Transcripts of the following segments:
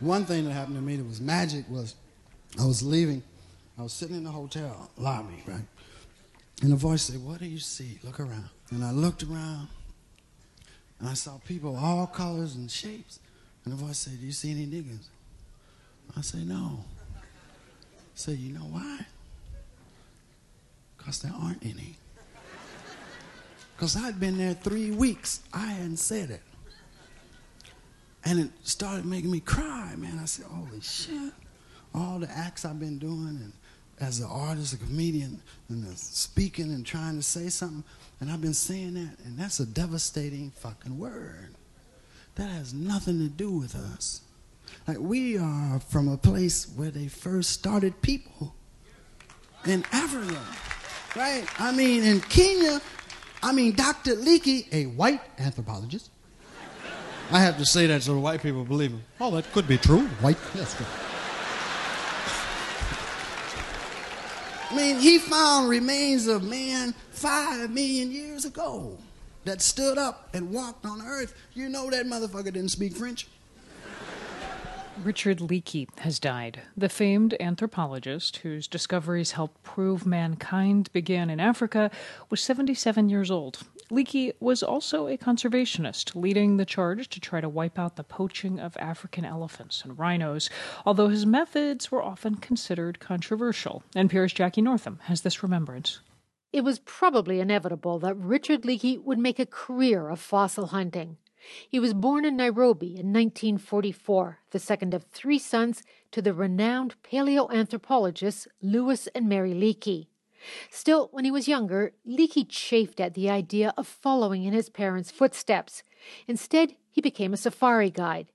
One thing that happened to me that was magic was I was leaving. I was sitting in the hotel lobby, right? And a voice said, What do you see? Look around. And I looked around and I saw people all colors and shapes. And the voice said, Do you see any niggas? I said, No. I said, You know why? Because there aren't any. Because I'd been there three weeks. I hadn't said it. And it started making me cry, man. I said, Holy shit. All the acts I've been doing and as an artist, a comedian, and speaking and trying to say something, and I've been saying that, and that's a devastating fucking word. That has nothing to do with us. Like we are from a place where they first started people in Africa, right? I mean, in Kenya, I mean, Dr. Leakey, a white anthropologist. I have to say that so the white people believe him. Oh, that could be true. White, yes. I mean, he found remains of man five million years ago that stood up and walked on earth. You know that motherfucker didn't speak French. Richard Leakey has died, the famed anthropologist whose discoveries helped prove mankind began in Africa was 77 years old. Leakey was also a conservationist, leading the charge to try to wipe out the poaching of African elephants and rhinos, although his methods were often considered controversial. and NPR's Jackie Northam has this remembrance. It was probably inevitable that Richard Leakey would make a career of fossil hunting. He was born in Nairobi in 1944, the second of three sons to the renowned paleoanthropologists Louis and Mary Leakey. Still, when he was younger, Leakey chafed at the idea of following in his parents' footsteps. Instead, he became a safari guide.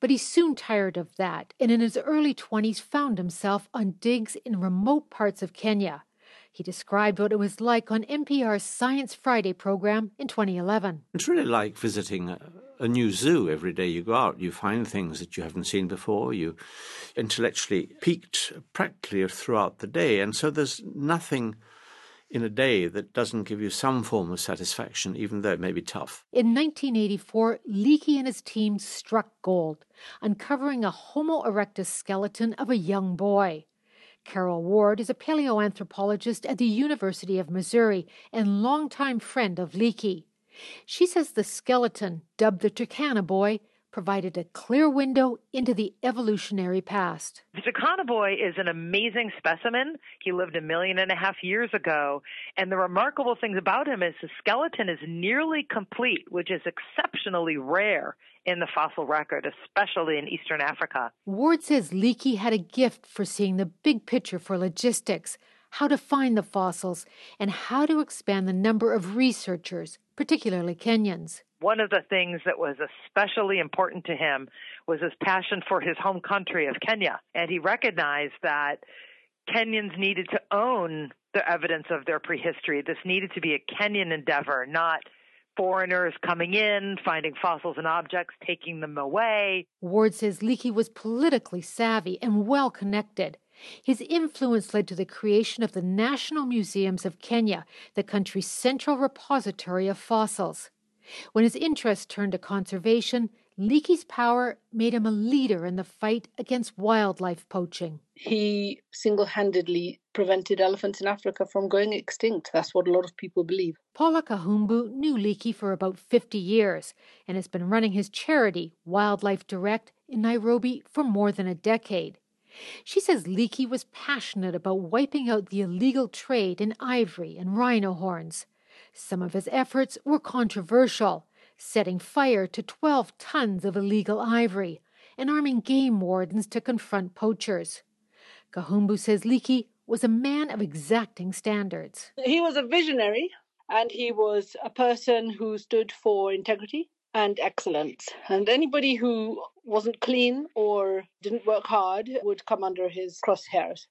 But he soon tired of that, and in his early 20s found himself on digs in remote parts of Kenya. He described what it was like on NPR's Science Friday program in 2011. It's really like visiting a, a, new zoo every day you go out. You find things that you haven't seen before. You intellectually peaked practically throughout the day. And so there's nothing in a day that doesn't give you some form of satisfaction, even though it may be tough. In 1984, Leakey and his team struck gold, uncovering a Homo erectus skeleton of a young boy. Carol Ward is a paleoanthropologist at the University of Missouri and longtime friend of Leakey. She says the skeleton, dubbed the Turkana Boy, provided a clear window into the evolutionary past. The Turkana boy is an amazing specimen. He lived a million and a half years ago. And the remarkable things about him is his skeleton is nearly complete, which is exceptionally rare in the fossil record, especially in Eastern Africa. Ward says Leakey had a gift for seeing the big picture for logistics, how to find the fossils, and how to expand the number of researchers, particularly Kenyans one of the things that was especially important to him was his passion for his home country of Kenya. And he recognized that Kenyans needed to own the evidence of their prehistory. This needed to be a Kenyan endeavor, not foreigners coming in, finding fossils and objects, taking them away. Ward says Leakey was politically savvy and well connected. His influence led to the creation of the National Museums of Kenya, the country's central repository of fossils. When his interest turned to conservation, Leakey's power made him a leader in the fight against wildlife poaching. He single handedly prevented elephants in Africa from going extinct. That's what a lot of people believe. Paula Kahumbu knew Leakey for about 50 years and has been running his charity, Wildlife Direct, in Nairobi for more than a decade. She says Leakey was passionate about wiping out the illegal trade in ivory and rhino horns. Some of his efforts were controversial, setting fire to 12 tons of illegal ivory and arming game wardens to confront poachers. Kahumbu says Leakey was a man of exacting standards. He was a visionary and he was a person who stood for integrity and excellence. And anybody who wasn't clean or didn't work hard would come under his crosshairs.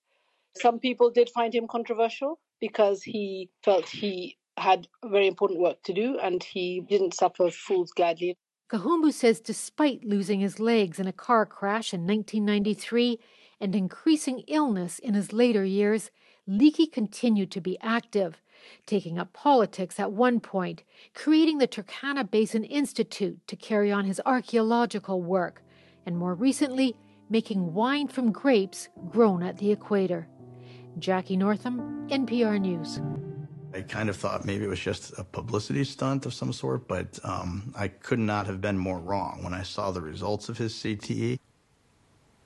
Some people did find him controversial because he felt he had very important work to do and he didn't suffer fools gladly. Kahumbu says despite losing his legs in a car crash in 1993 and increasing illness in his later years, Leakey continued to be active, taking up politics at one point, creating the Turkana Basin Institute to carry on his archaeological work, and more recently, making wine from grapes grown at the equator. Jackie Northam, NPR News. I kind of thought maybe it was just a publicity stunt of some sort, but um, I could not have been more wrong when I saw the results of his CTE.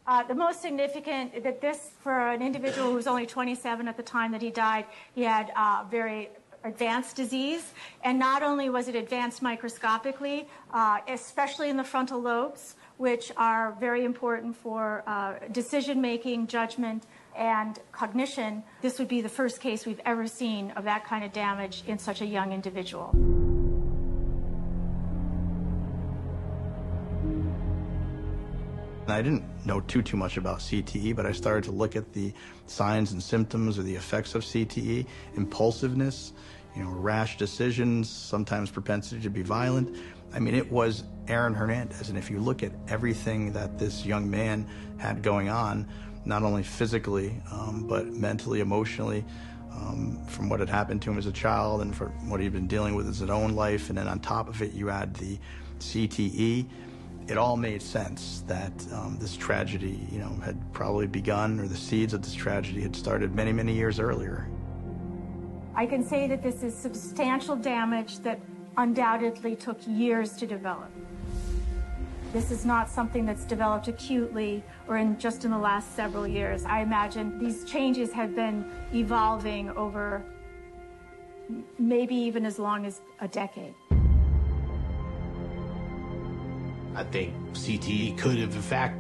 Uh, the most significant that this, for an individual who was only 27 at the time that he died, he had uh, very advanced disease. And not only was it advanced microscopically, uh, especially in the frontal lobes, which are very important for uh, decision making, judgment, and cognition, this would be the first case we've ever seen of that kind of damage in such a young individual. I didn't know too too much about CTE, but I started to look at the signs and symptoms or the effects of CTE, impulsiveness, you know, rash decisions, sometimes propensity to be violent. I mean, it was Aaron Hernandez, and if you look at everything that this young man had going on, not only physically, um, but mentally, emotionally, um, from what had happened to him as a child and for what he'd been dealing with his own life. And then on top of it, you add the CTE. It all made sense that um, this tragedy, you know, had probably begun, or the seeds of this tragedy had started many, many years earlier. I can say that this is substantial damage that undoubtedly took years to develop. This is not something that's developed acutely or in just in the last several years. I imagine these changes have been evolving over maybe even as long as a decade. I think CTE could have, in fact,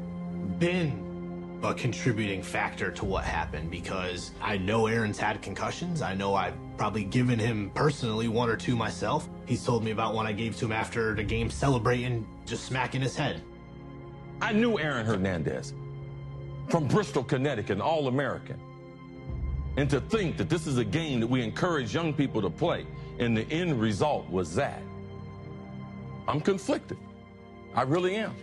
been a contributing factor to what happened because I know Aaron's had concussions. I know I've probably given him personally one or two myself. He's told me about one I gave to him after the game celebrating, just smacking his head. I knew Aaron Hernandez from Bristol, Connecticut, All American. And to think that this is a game that we encourage young people to play, and the end result was that. I'm conflicted. I really am.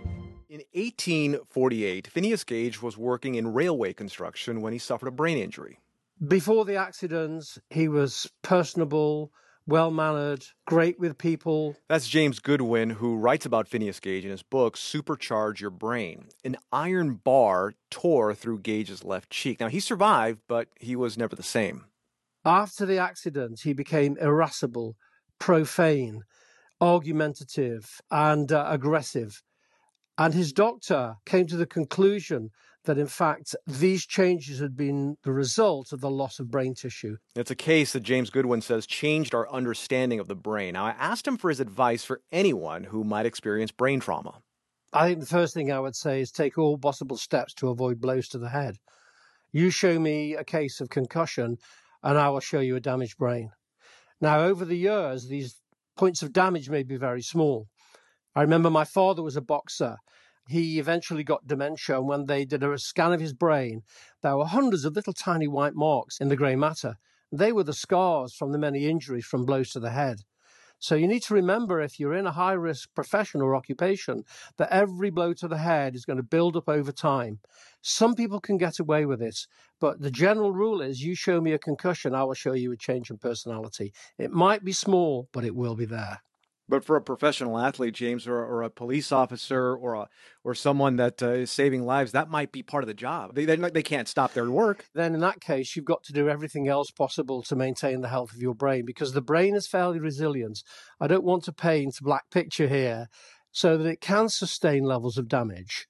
In 1848, Phineas Gage was working in railway construction when he suffered a brain injury. Before the accidents, he was personable, well mannered, great with people. That's James Goodwin, who writes about Phineas Gage in his book, Supercharge Your Brain. An iron bar tore through Gage's left cheek. Now, he survived, but he was never the same. After the accident, he became irascible, profane, argumentative, and uh, aggressive. And his doctor came to the conclusion that, in fact, these changes had been the result of the loss of brain tissue. It's a case that James Goodwin says changed our understanding of the brain. Now, I asked him for his advice for anyone who might experience brain trauma. I think the first thing I would say is take all possible steps to avoid blows to the head. You show me a case of concussion, and I will show you a damaged brain. Now, over the years, these points of damage may be very small. I remember my father was a boxer. He eventually got dementia, and when they did a scan of his brain, there were hundreds of little tiny white marks in the grey matter. They were the scars from the many injuries from blows to the head. So you need to remember if you're in a high risk profession or occupation that every blow to the head is going to build up over time. Some people can get away with it, but the general rule is you show me a concussion, I will show you a change in personality. It might be small, but it will be there. But for a professional athlete, James, or, or a police officer, or a or someone that uh, is saving lives, that might be part of the job. They, they they can't stop their work. Then, in that case, you've got to do everything else possible to maintain the health of your brain because the brain is fairly resilient. I don't want to paint a black picture here, so that it can sustain levels of damage.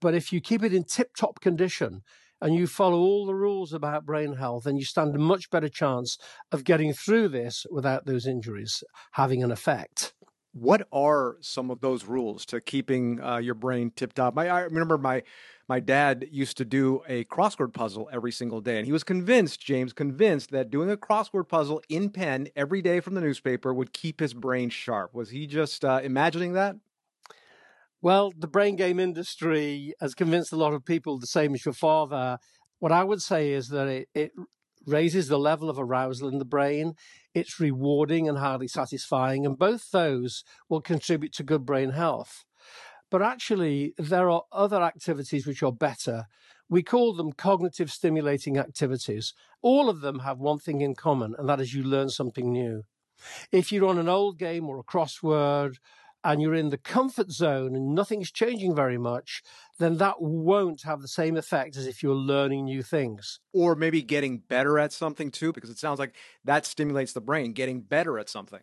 But if you keep it in tip-top condition, and you follow all the rules about brain health, then you stand a much better chance of getting through this without those injuries having an effect. What are some of those rules to keeping uh, your brain tip top? I remember my my dad used to do a crossword puzzle every single day, and he was convinced, James, convinced that doing a crossword puzzle in pen every day from the newspaper would keep his brain sharp. Was he just uh, imagining that? Well, the brain game industry has convinced a lot of people the same as your father. What I would say is that it, it raises the level of arousal in the brain. It's rewarding and highly satisfying, and both those will contribute to good brain health. But actually, there are other activities which are better. We call them cognitive stimulating activities. All of them have one thing in common, and that is you learn something new. If you're on an old game or a crossword and you're in the comfort zone and nothing's changing very much, then that won't have the same effect as if you're learning new things. Or maybe getting better at something too, because it sounds like that stimulates the brain, getting better at something.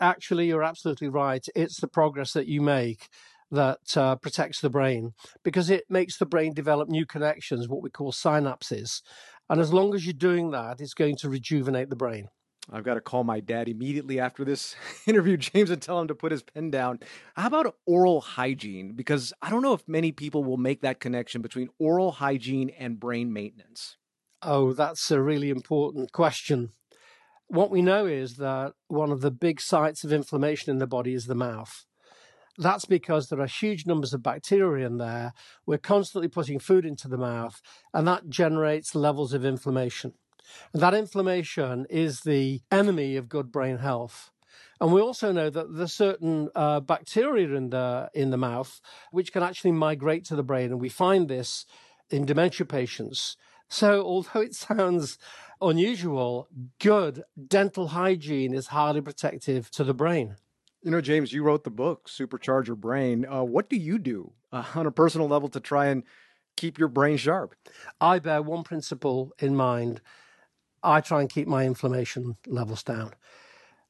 Actually, you're absolutely right. It's the progress that you make that uh, protects the brain because it makes the brain develop new connections, what we call synapses. And as long as you're doing that, it's going to rejuvenate the brain. I've got to call my dad immediately after this interview, James, and tell him to put his pen down. How about oral hygiene? Because I don't know if many people will make that connection between oral hygiene and brain maintenance. Oh, that's a really important question. What we know is that one of the big sites of inflammation in the body is the mouth. That's because there are huge numbers of bacteria in there. We're constantly putting food into the mouth, and that generates levels of inflammation. And that inflammation is the enemy of good brain health. And we also know that there's certain uh, bacteria in the in the mouth which can actually migrate to the brain, and we find this in dementia patients. So, although it sounds unusual, good dental hygiene is highly protective to the brain. You know, James, you wrote the book Supercharge Your Brain. Uh, what do you do uh, on a personal level to try and keep your brain sharp? I bear one principle in mind I try and keep my inflammation levels down.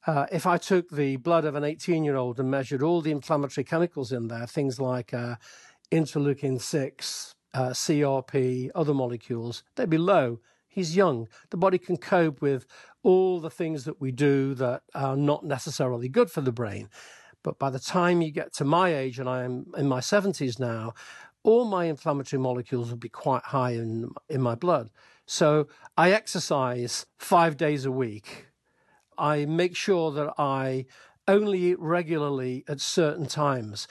Uh, if I took the blood of an 18 year old and measured all the inflammatory chemicals in there, things like uh, interleukin 6, uh, CRP, other molecules, they'd be low. He's young. The body can cope with all the things that we do that are not necessarily good for the brain. But by the time you get to my age, and I am in my 70s now, all my inflammatory molecules will be quite high in, in my blood. So I exercise five days a week. I make sure that I only eat regularly at certain times.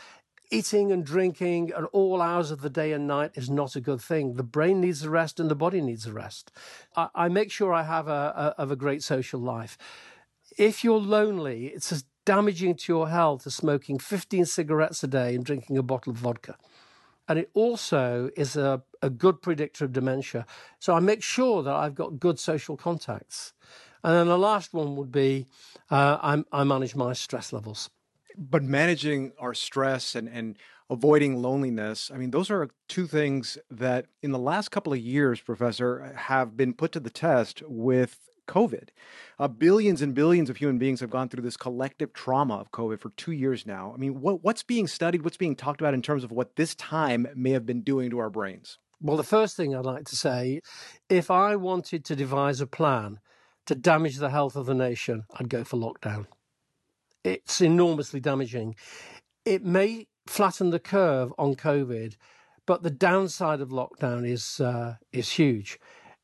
Eating and drinking at all hours of the day and night is not a good thing. The brain needs a rest and the body needs a rest. I, I make sure I have a, a, a great social life. If you're lonely, it's as damaging to your health as smoking 15 cigarettes a day and drinking a bottle of vodka and it also is a, a good predictor of dementia. So I make sure that I've got good social contacts. And then the last one would be uh, I, I manage my stress levels. But managing our stress and, and avoiding loneliness, I mean, those are two things that in the last couple of years, Professor, have been put to the test with COVID. Uh, billions and billions of human beings have gone through this collective trauma of COVID for two years now. I mean, what, what's being studied, what's being talked about in terms of what this time may have been doing to our brains? Well, the first thing I'd like to say if I wanted to devise a plan to damage the health of the nation, I'd go for lockdown. It's enormously damaging. It may flatten the curve on COVID, but the downside of lockdown is uh, is huge.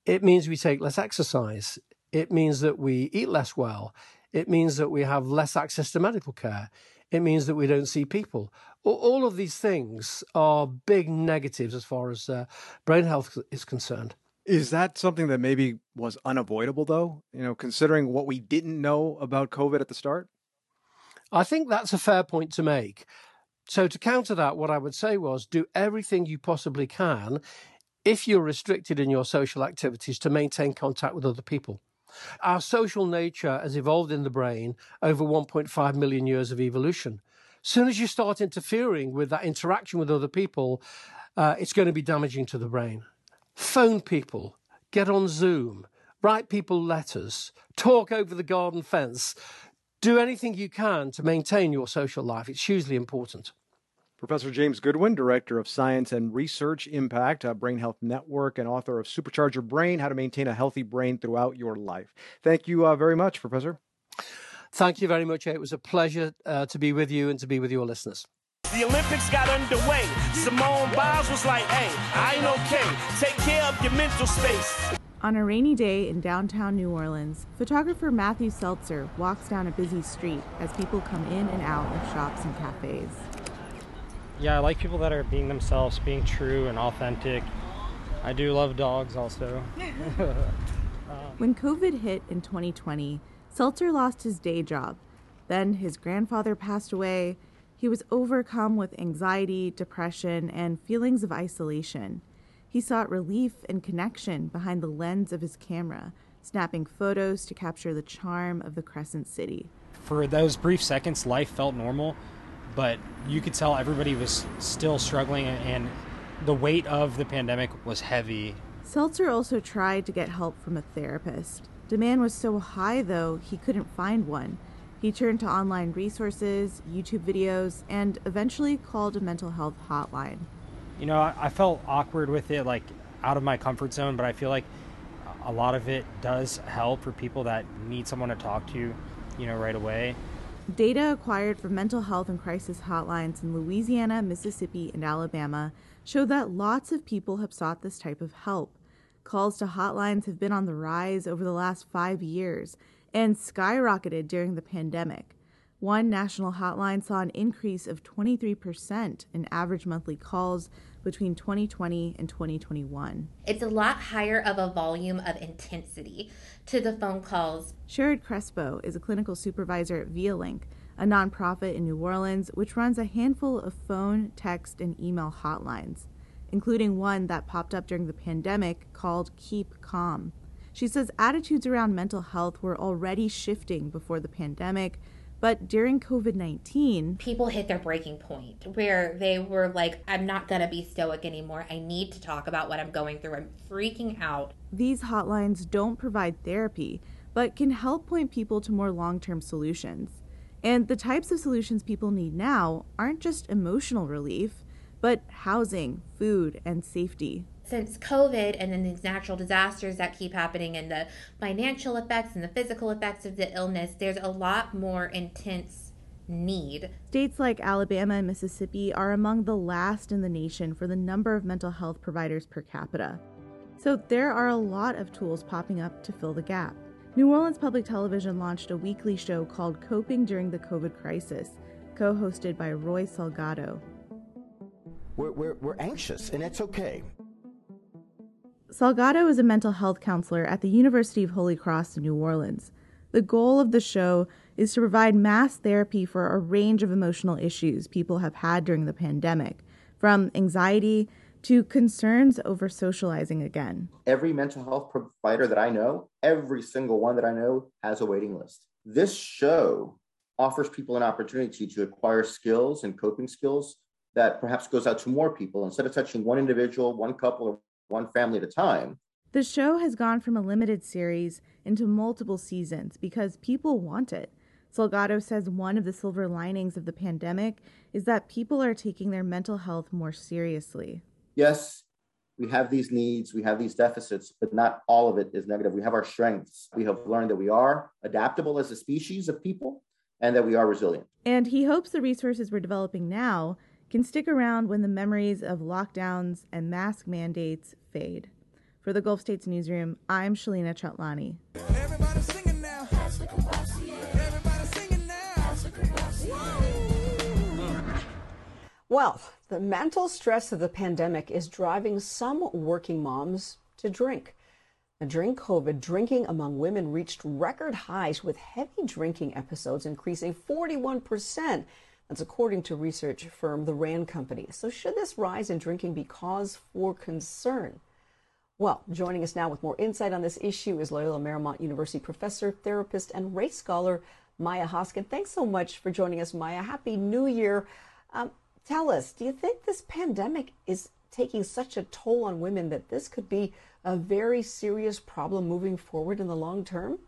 It means we take less exercise. It means that we eat less well. It means that we have less access to medical care. It means that we don't see people. All of these things are big negatives as far as uh, brain health is concerned. Is that something that maybe was unavoidable, though? You know, considering what we didn't know about COVID at the start? I think that's a fair point to make. So, to counter that, what I would say was do everything you possibly can if you're restricted in your social activities to maintain contact with other people. Our social nature has evolved in the brain over 1.5 million years of evolution. Soon as you start interfering with that interaction with other people, uh, it's going to be damaging to the brain. Phone people, get on Zoom, write people letters, talk over the garden fence. Do anything you can to maintain your social life. It's hugely important. Professor James Goodwin, Director of Science and Research Impact, uh, Brain Health Network, and author of Supercharge Your Brain How to Maintain a Healthy Brain Throughout Your Life. Thank you uh, very much, Professor. Thank you very much. It was a pleasure uh, to be with you and to be with your listeners. The Olympics got underway. Simone Biles was like, hey, I ain't okay. Take care of your mental space. On a rainy day in downtown New Orleans, photographer Matthew Seltzer walks down a busy street as people come in and out of shops and cafes yeah, I like people that are being themselves, being true and authentic. I do love dogs also. Um, when COVID hit in 2020, Seltzer lost his day job. Then his grandfather passed away. He was overcome with anxiety, depression, and feelings of isolation. He sought relief and connection behind the lens of his camera, snapping photos to capture the charm of the Crescent City. For those brief seconds, life felt normal, but you could tell everybody was still struggling and the weight of the pandemic was heavy. Seltzer also tried to get help from a therapist. Demand was so high, though, he couldn't find one. He turned to online resources, YouTube videos, and eventually called a mental health hotline. You know, I, I felt awkward with it, like out of my comfort zone, but I feel like a lot of it does help for people that need someone to talk to, you know, right away. Data acquired from mental health and crisis hotlines in Louisiana, Mississippi, and Alabama show that lots of people have sought this type of help. Calls to hotlines have been on the rise over the last five years and skyrocketed during the pandemic. One national hotline saw an increase of 23% in average monthly calls between 2020 and 2021. It's a lot higher of a volume of intensity to the phone calls. Sherrod Crespo is a clinical supervisor at ViaLink, a nonprofit in New Orleans which runs a handful of phone, text, and email hotlines, including one that popped up during the pandemic called Keep Calm. She says attitudes around mental health were already shifting before the pandemic but during COVID 19, people hit their breaking point where they were like, I'm not going to be stoic anymore. I need to talk about what I'm going through. I'm freaking out. These hotlines don't provide therapy, but can help point people to more long term solutions. And the types of solutions people need now aren't just emotional relief, but housing, food, and safety since COVID and then these natural disasters that keep happening and the financial effects and the physical effects of the illness, there's a lot more intense need. States like Alabama and Mississippi are among the last in the nation for the number of mental health providers per capita. So there are a lot of tools popping up to fill the gap. New Orleans Public Television launched a weekly show called Coping During the COVID Crisis, co hosted by Roy Salgado. We're, we're, we're anxious, and it's okay. Salgado is a mental health counselor at the University of Holy Cross in New Orleans. The goal of the show is to provide mass therapy for a range of emotional issues people have had during the pandemic, from anxiety to concerns over socializing again. Every mental health provider that I know, every single one that I know, has a waiting list. This show offers people an opportunity to acquire skills and coping skills that perhaps goes out to more people instead of touching one individual, one couple, or one family at a time. The show has gone from a limited series into multiple seasons because people want it. Salgado says one of the silver linings of the pandemic is that people are taking their mental health more seriously. Yes, we have these needs, we have these deficits, but not all of it is negative. We have our strengths. We have learned that we are adaptable as a species of people and that we are resilient. And he hopes the resources we're developing now can stick around when the memories of lockdowns and mask mandates fade. For the Gulf States Newsroom, I'm Shalina Chatlani. Well, the mental stress of the pandemic is driving some working moms to drink. during COVID, drinking among women reached record highs with heavy drinking episodes increasing 41 percent that's according to research firm The Rand Company. So, should this rise in drinking be cause for concern? Well, joining us now with more insight on this issue is Loyola Marymount University professor, therapist, and race scholar Maya Hoskin. Thanks so much for joining us, Maya. Happy New Year. Um, tell us, do you think this pandemic is taking such a toll on women that this could be a very serious problem moving forward in the long term?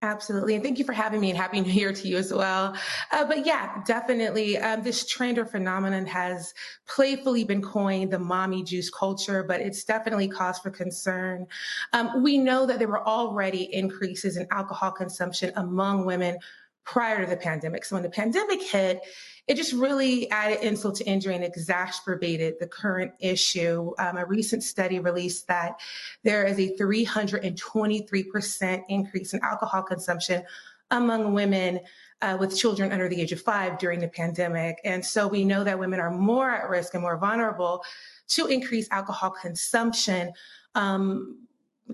Absolutely. And thank you for having me and happy new year to you as well. Uh, but yeah, definitely. Um, this trend or phenomenon has playfully been coined the mommy juice culture, but it's definitely cause for concern. Um, we know that there were already increases in alcohol consumption among women prior to the pandemic. So when the pandemic hit, it just really added insult to injury and exacerbated the current issue. Um, a recent study released that there is a 323% increase in alcohol consumption among women uh, with children under the age of five during the pandemic. And so we know that women are more at risk and more vulnerable to increased alcohol consumption. Um,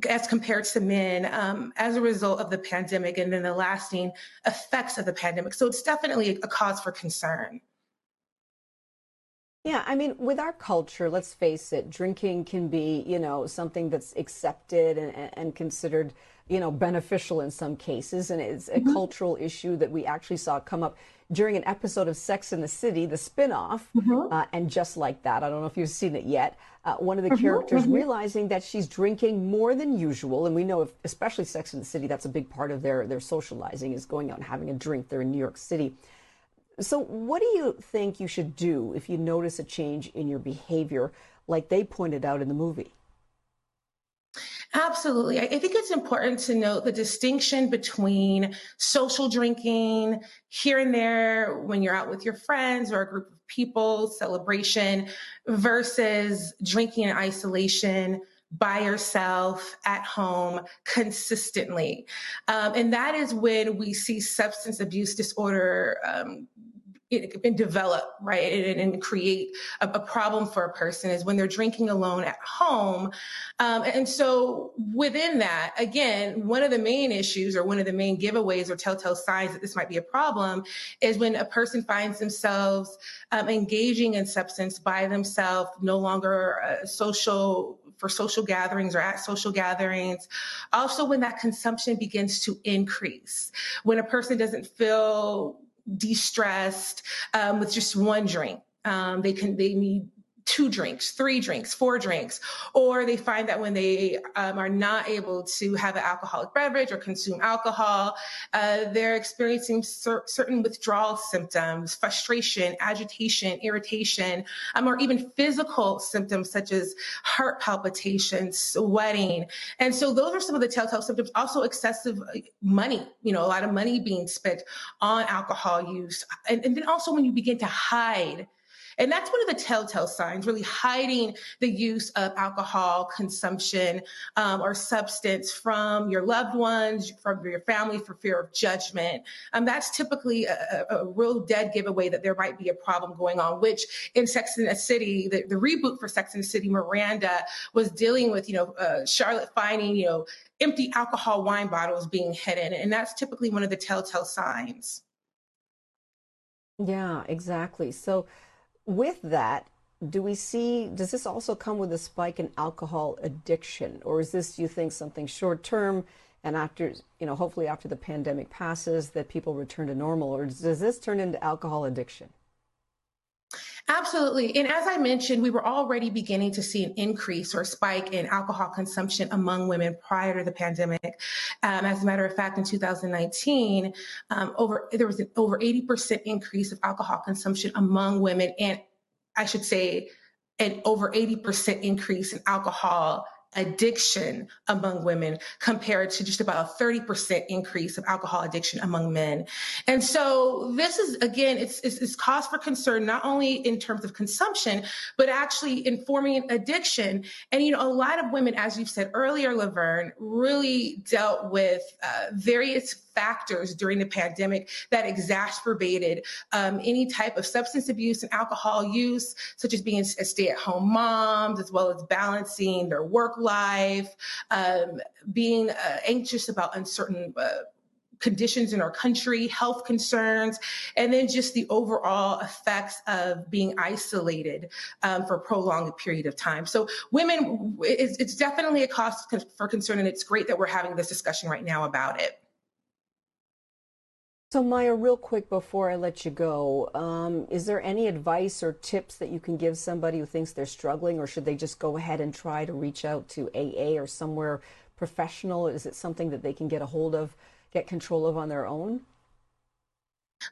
as compared to men um, as a result of the pandemic and then the lasting effects of the pandemic. So it's definitely a cause for concern. Yeah, I mean, with our culture, let's face it, drinking can be, you know, something that's accepted and, and considered, you know, beneficial in some cases. And it's a mm-hmm. cultural issue that we actually saw come up during an episode of Sex in the City, the spinoff. Mm-hmm. Uh, and just like that, I don't know if you've seen it yet, uh, one of the mm-hmm. characters mm-hmm. realizing that she's drinking more than usual. And we know, if, especially Sex in the City, that's a big part of their, their socializing is going out and having a drink. They're in New York City. So, what do you think you should do if you notice a change in your behavior, like they pointed out in the movie? Absolutely. I think it's important to note the distinction between social drinking here and there when you're out with your friends or a group of people, celebration, versus drinking in isolation by yourself at home consistently. Um, and that is when we see substance abuse disorder um, and develop, right, and, and create a, a, problem for a person is when they're drinking alone at home. Um, and so within that, again, one of the main issues or one of the main giveaways or telltale signs that this might be a problem is when a person finds themselves um, engaging in substance by themselves, no longer uh, social for social gatherings or at social gatherings. Also, when that consumption begins to increase, when a person doesn't feel de-stressed um, with just one drink. Um, they can they need two drinks, three drinks, four drinks, or they find that when they um, are not able to have an alcoholic beverage or consume alcohol, uh, they're experiencing cer- certain withdrawal symptoms, frustration, agitation, irritation, um, or even physical symptoms such as heart palpitations, sweating. And so those are some of the telltale symptoms. Also excessive uh, money, you know, a lot of money being spent on alcohol use. And, and then also when you begin to hide and that's one of the telltale signs, really hiding the use of alcohol consumption um, or substance from your loved ones, from your family for fear of judgment. Um, that's typically a, a, real dead giveaway that there might be a problem going on, which in Sex and the City, the, the reboot for Sex and the City, Miranda was dealing with, you know, uh, Charlotte finding, you know, empty alcohol wine bottles being hidden. And that's typically one of the telltale signs. Yeah, exactly. So with that, do we see, does this also come with a spike in alcohol addiction? Or is this, you think, something short term and after, you know, hopefully after the pandemic passes, that people return to normal? Or does this turn into alcohol addiction? Absolutely. And as I mentioned, we were already beginning to see an increase or spike in alcohol consumption among women prior to the pandemic. Um, as a matter of fact, in 2019, um, over there was an over 80% increase of alcohol consumption among women, and I should say, an over 80% increase in alcohol addiction among women compared to just about a 30% increase of alcohol addiction among men. And so this is, again, it's, it's, it's, cause for concern, not only in terms of consumption, but actually informing addiction. And, you know, a lot of women, as you've said earlier, Laverne, really dealt with uh, various factors during the pandemic that exacerbated um, any type of substance abuse and alcohol use, such as being a stay at home moms, as well as balancing their work life, um, being uh, anxious about uncertain. Uh, conditions in our country, health concerns, and then just the overall effects of being isolated um, for a prolonged period of time. So, women, it's, it's definitely a cause for concern, and it's great that we're having this discussion right now about it. So, Maya, real quick before I let you go, um, is there any advice or tips that you can give somebody who thinks they're struggling, or should they just go ahead and try to reach out to AA or somewhere professional? Is it something that they can get a hold of, get control of on their own?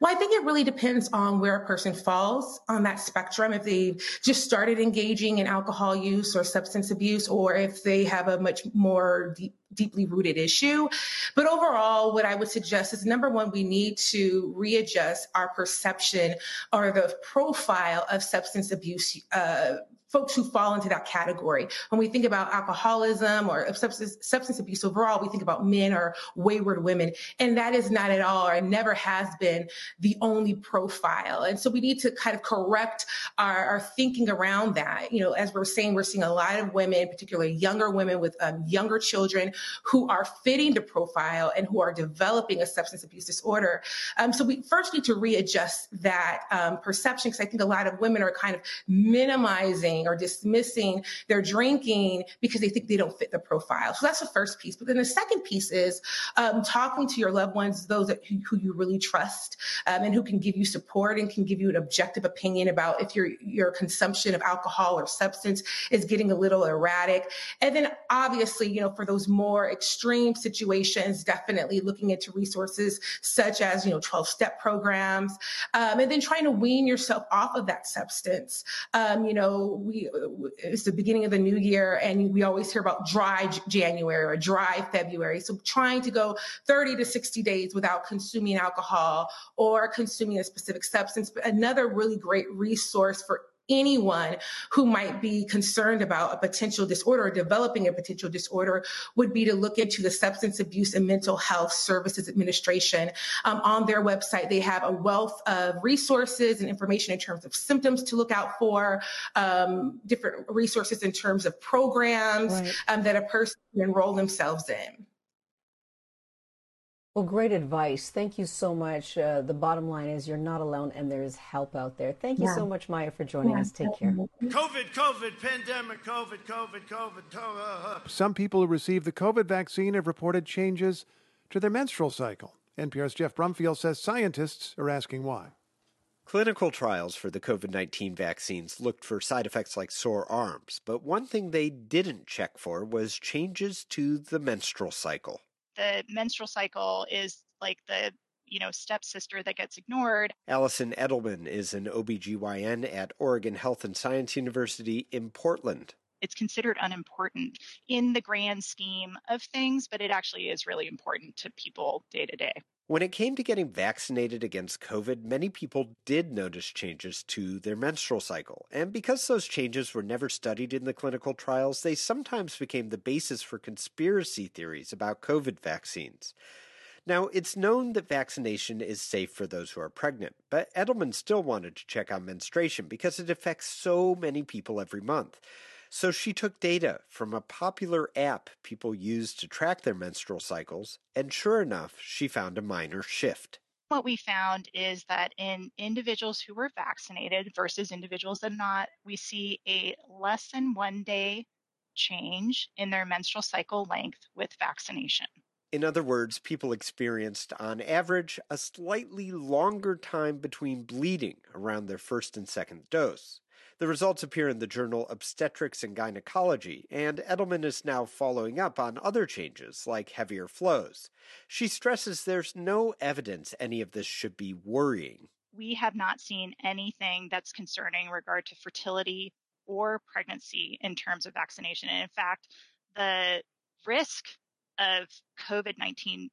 Well, I think it really depends on where a person falls on that spectrum. If they've just started engaging in alcohol use or substance abuse, or if they have a much more deep, deeply rooted issue. But overall, what I would suggest is number one, we need to readjust our perception or the profile of substance abuse uh, folks who fall into that category. When we think about alcoholism or substance, substance abuse overall, we think about men or wayward women. And that is not at all or never has been the only profile. And so we need to kind of correct our, our thinking around that. You know, as we're saying, we're seeing a lot of women, particularly younger women with um, younger children who are fitting the profile and who are developing a substance abuse disorder. Um, so we first need to readjust that um, perception because I think a lot of women are kind of minimizing or dismissing their drinking because they think they don't fit the profile. So that's the first piece. But then the second piece is um, talking to your loved ones, those that, who, who you really trust, um, and who can give you support and can give you an objective opinion about if your your consumption of alcohol or substance is getting a little erratic. And then obviously, you know, for those more extreme situations, definitely looking into resources such as, you know, 12 step programs, um, and then trying to wean yourself off of that substance. Um, you know, we uh, it's the beginning of the new year, and we always hear about dry January or dry February. So trying to go 30 to 60 days without consuming alcohol or consuming a specific substance. But another really great resource for anyone who might be concerned about a potential disorder or developing a potential disorder would be to look into the Substance Abuse and Mental Health Services Administration. Um, on their website, they have a wealth of resources and information in terms of symptoms to look out for, um, different resources in terms of programs right. um, that a person can enroll themselves in. Well, great advice. Thank you so much. Uh, the bottom line is you're not alone and there is help out there. Thank you yeah. so much, Maya, for joining yeah. us. Take care. COVID, COVID, pandemic, COVID, COVID, COVID. COVID. Some people who received the COVID vaccine have reported changes to their menstrual cycle. NPR's Geoff Brumfiel says scientists are asking why. Clinical trials for the COVID 19 vaccines looked for side effects like sore arms, but one thing they didn't check for was changes to the menstrual cycle the menstrual cycle is like the you know stepsister that gets ignored. Alison Edelman is an OBGYN at Oregon Health and Science University in Portland. It's considered unimportant in the grand scheme of things, but it actually is really important to people day to day. When it came to getting vaccinated against COVID, many people did notice changes to their menstrual cycle. And because those changes were never studied in the clinical trials, they sometimes became the basis for conspiracy theories about COVID vaccines. Now, it's known that vaccination is safe for those who are pregnant, but Edelman still wanted to check on menstruation because it affects so many people every month. So she took data from a popular app people use to track their menstrual cycles, and sure enough, she found a minor shift. What we found is that in individuals who were vaccinated versus individuals that not, we see a less than one day change in their menstrual cycle length with vaccination. In other words, people experienced, on average, a slightly longer time between bleeding around their first and second dose. The results appear in the journal Obstetrics and Gynecology, and Edelman is now following up on other changes, like heavier flows. She stresses there's no evidence any of this should be worrying. We have not seen anything that's concerning regard to fertility or pregnancy in terms of vaccination. And in fact, the risk of COVID 19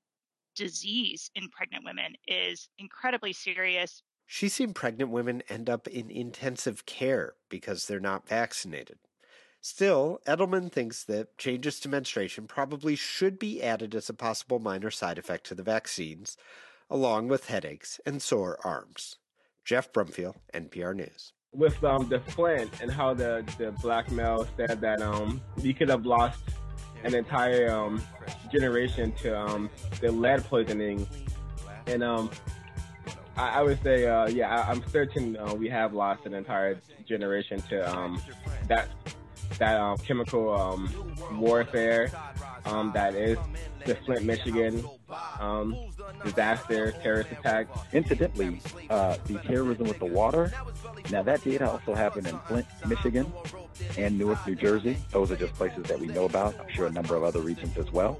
disease in pregnant women is incredibly serious She's seen pregnant women end up in intensive care because they're not vaccinated. Still, Edelman thinks that changes to menstruation probably should be added as a possible minor side effect to the vaccines, along with headaches and sore arms. Geoff Brumfiel, NPR News. With um, the Flint and how the, the black male said that um, we could have lost an entire um, generation to um, the lead poisoning. And um, I, I would say, uh, yeah, I, am certain uh, we have lost an entire generation to um, that that um, chemical um, warfare um, that is the Flint, Michigan um, disaster, terrorist attack. Incidentally, uh, the terrorism with the water, now that did also happen in Flint, Michigan, and Newark, New Jersey. Those are just places that we know about. I'm sure a number of other regions as well.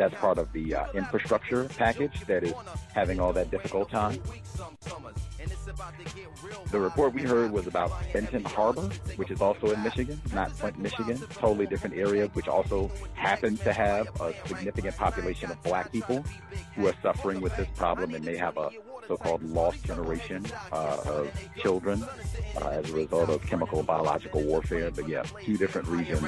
That's part of the uh, infrastructure package that is having all that difficult time. The report we heard was about Benton Harbor, which is also in Michigan, not Flint, Michigan, totally different area, which also happens to have a significant population of black people who are suffering with this problem and may have a so-called lost generation uh, of children uh, as a result of chemical biological warfare. But yeah, two different regions.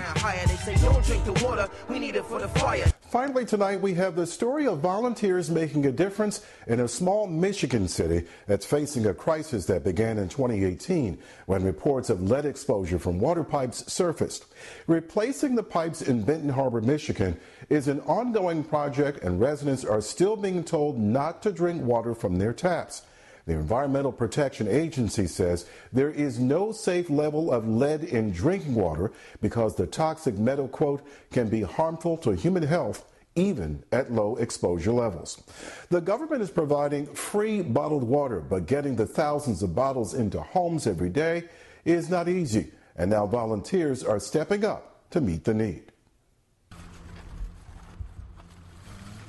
Finally, tonight we have the story of volunteers making a difference in a small Michigan city that's facing a crisis that began in 2018 when reports of lead exposure from water pipes surfaced. Replacing the pipes in Benton Harbor, Michigan is an ongoing project, and residents are still being told not to drink water from their taps. The Environmental Protection Agency says there is no safe level of lead in drinking water because the toxic metal, quote, can be harmful to human health even at low exposure levels. The government is providing free bottled water, but getting the thousands of bottles into homes every day is not easy. And now volunteers are stepping up to meet the need.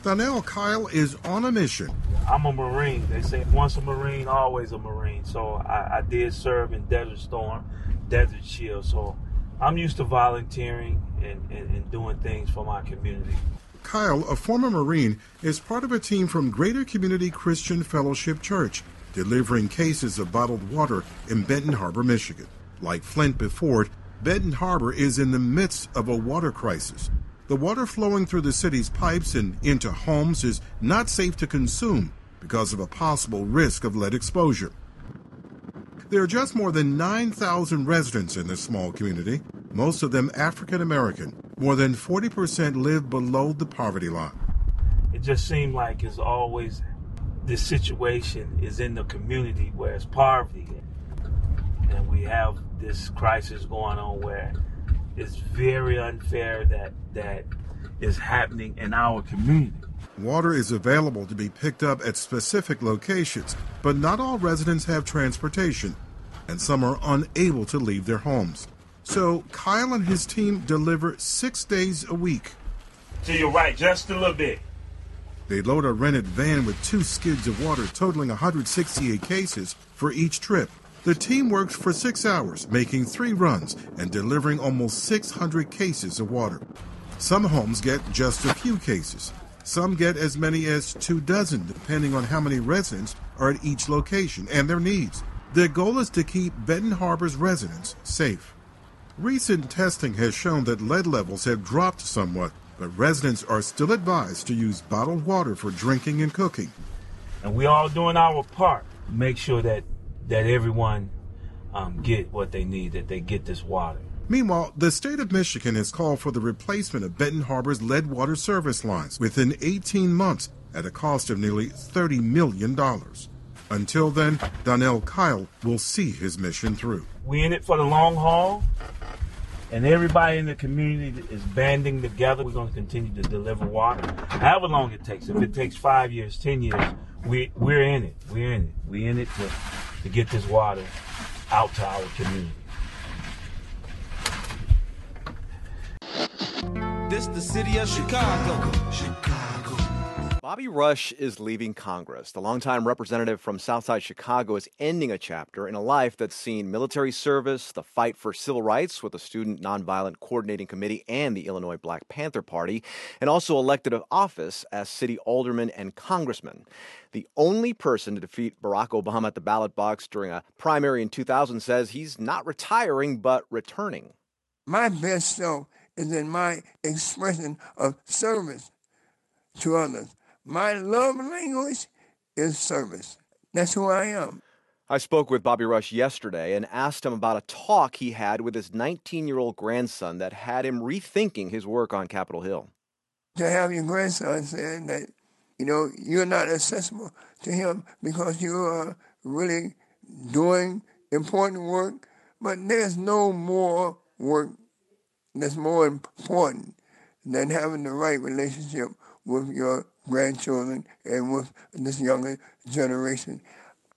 Donnell Kyle is on a mission. I'm a Marine. They say once a Marine, always a Marine. So I, I did serve in Desert Storm, Desert Shield. So I'm used to volunteering and, and, and doing things for my community. Kyle, a former Marine, is part of a team from Greater Community Christian Fellowship Church, delivering cases of bottled water in Benton Harbor, Michigan. Like Flint before it, Benton Harbor is in the midst of a water crisis. The water flowing through the city's pipes and into homes is not safe to consume because of a possible risk of lead exposure. There are just more than 9,000 residents in this small community, most of them African American. More than 40% live below the poverty line. It just seemed like it's always this situation is in the community where it's poverty. And we have this crisis going on where it's very unfair that that is happening in our community. Water is available to be picked up at specific locations, but not all residents have transportation, and some are unable to leave their homes. So Kyle and his team deliver six days a week. To your right, just a little bit. They load a rented van with two skids of water, totaling 168 cases for each trip. The team works for six hours, making three runs and delivering almost 600 cases of water. Some homes get just a few cases. Some get as many as two dozen, depending on how many residents are at each location and their needs. Their goal is to keep Benton Harbor's residents safe. Recent testing has shown that lead levels have dropped somewhat, but residents are still advised to use bottled water for drinking and cooking. And we all doing our part. Make sure that that everyone um, get what they need, that they get this water. Meanwhile, the state of Michigan has called for the replacement of Benton Harbor's lead water service lines within 18 months at a cost of nearly $30 million. Until then, Donnell Kyle will see his mission through. We're in it for the long haul, and everybody in the community is banding together. We're going to continue to deliver water, however long it takes. If it takes five years, ten years, we we're in it. We're in it. We're in it to to get this water out to our community. This the city of Chicago. Chicago. Bobby Rush is leaving Congress. The longtime representative from Southside Chicago is ending a chapter in a life that's seen military service, the fight for civil rights with the Student Nonviolent Coordinating Committee and the Illinois Black Panther Party, and also elected of office as city alderman and congressman. The only person to defeat Barack Obama at the ballot box during a primary in 2000 says he's not retiring but returning. My best self is in my expression of service to others. My love language is service. That's who I am. I spoke with Bobby Rush yesterday and asked him about a talk he had with his 19 year old grandson that had him rethinking his work on Capitol Hill. To have your grandson saying that, you know, you're not accessible to him because you are really doing important work, but there's no more work that's more important than having the right relationship with your grandchildren and with this younger generation.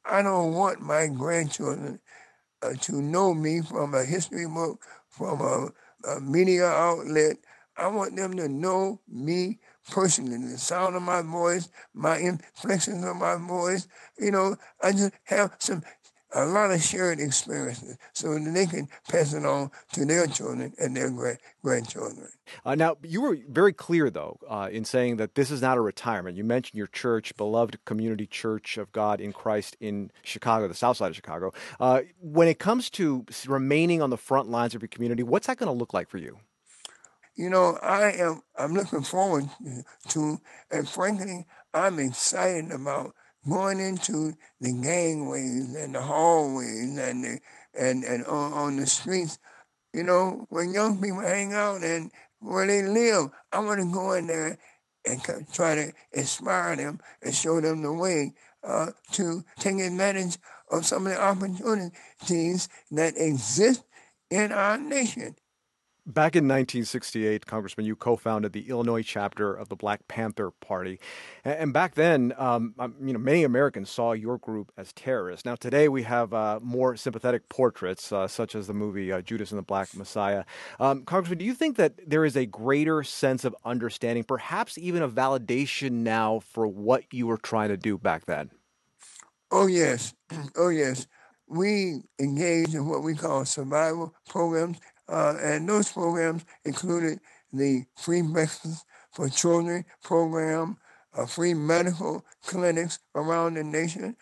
I don't want my grandchildren uh, to know me from a history book, from a, a, media outlet. I want them to know me personally, the sound of my voice, my inflections of my voice. You know, I just have some a lot of shared experiences so that they can pass it on to their children and their grand- grandchildren. Uh, now, you were very clear, though, uh, in saying that this is not a retirement. You mentioned your church, beloved community church of God in Christ in Chicago, the south side of Chicago. Uh, when it comes to remaining on the front lines of your community, what's that going to look like for you? You know, I am. I'm looking forward to, and frankly, I'm excited about going into the gangways and the hallways and the, and and on, on the streets. You know, where young people hang out and where they live. I want to go in there and try to inspire them and show them the way uh, to take advantage of some of the opportunities that exist in our nation. Back in 1968, Congressman, you co-founded the Illinois chapter of the Black Panther Party, and back then, um, um, you know, many Americans saw your group as terrorists. Now, today we have uh, more sympathetic portraits, uh, such as the movie uh, Judas and the Black Messiah. Um, Congressman, do you think that there is a greater sense of understanding, perhaps even a validation now for what you were trying to do back then? Oh yes, oh yes. We engaged in what we call survival programs uh, and those programs included the Free Breakfast for Children program, uh, free medical clinics around the nation.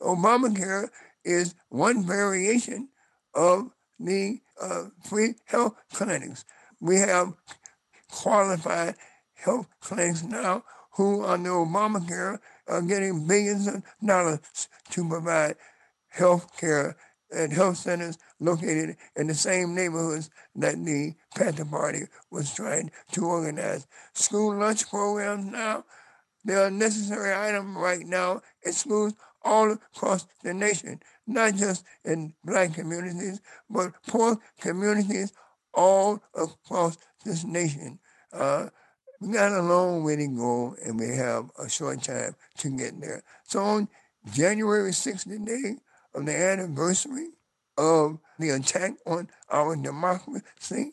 Obamacare is one variation of the uh, free health clinics. We have qualified health clinics now who, under Obamacare, are getting billions of dollars to provide health care at health centers located in the same neighborhoods that the Panther Party was trying to organize. School lunch programs now, they're a necessary item right now in schools all across the nation, not just in black communities, but poor communities all across this nation. Uh, we got a long way to go, and we have a short time to get there. So on January 6th, the day of the anniversary of the attack on our democracy,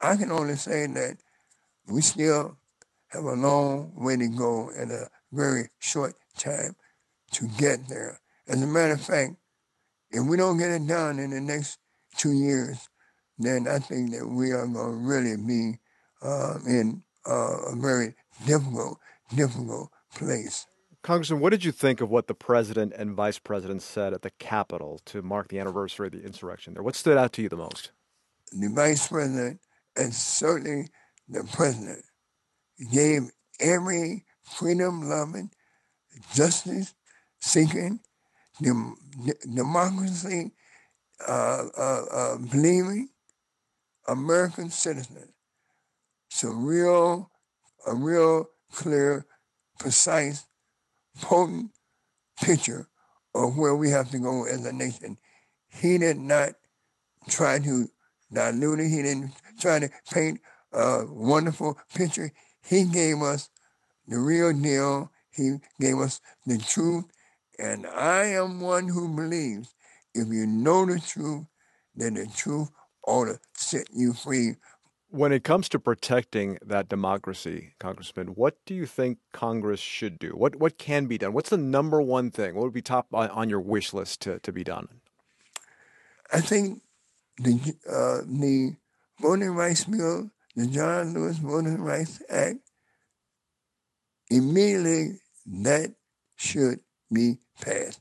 I can only say that we still have a long way to go and a very short time to get there. As a matter of fact, if we don't get it done in the next two years, then I think that we are going to really be uh, in uh, a very difficult, difficult place. Congressman, what did you think of what the president and vice president said at the Capitol to mark the anniversary of the insurrection there? What stood out to you the most? The vice president and certainly the president gave every freedom loving, justice seeking, dem- democracy uh, uh, uh, believing American citizen some real, a real clear, precise potent picture of where we have to go as a nation. He did not try to dilute it. He didn't try to paint a wonderful picture. He gave us the real deal. He gave us the truth. And I am one who believes if you know the truth, then the truth ought to set you free when it comes to protecting that democracy, Congressman, what do you think Congress should do? What what can be done? What's the number one thing? What would be top on, on your wish list to, to be done? I think the uh, the Voting Rights Bill, the John Lewis Voting Rights Act, immediately that should be passed.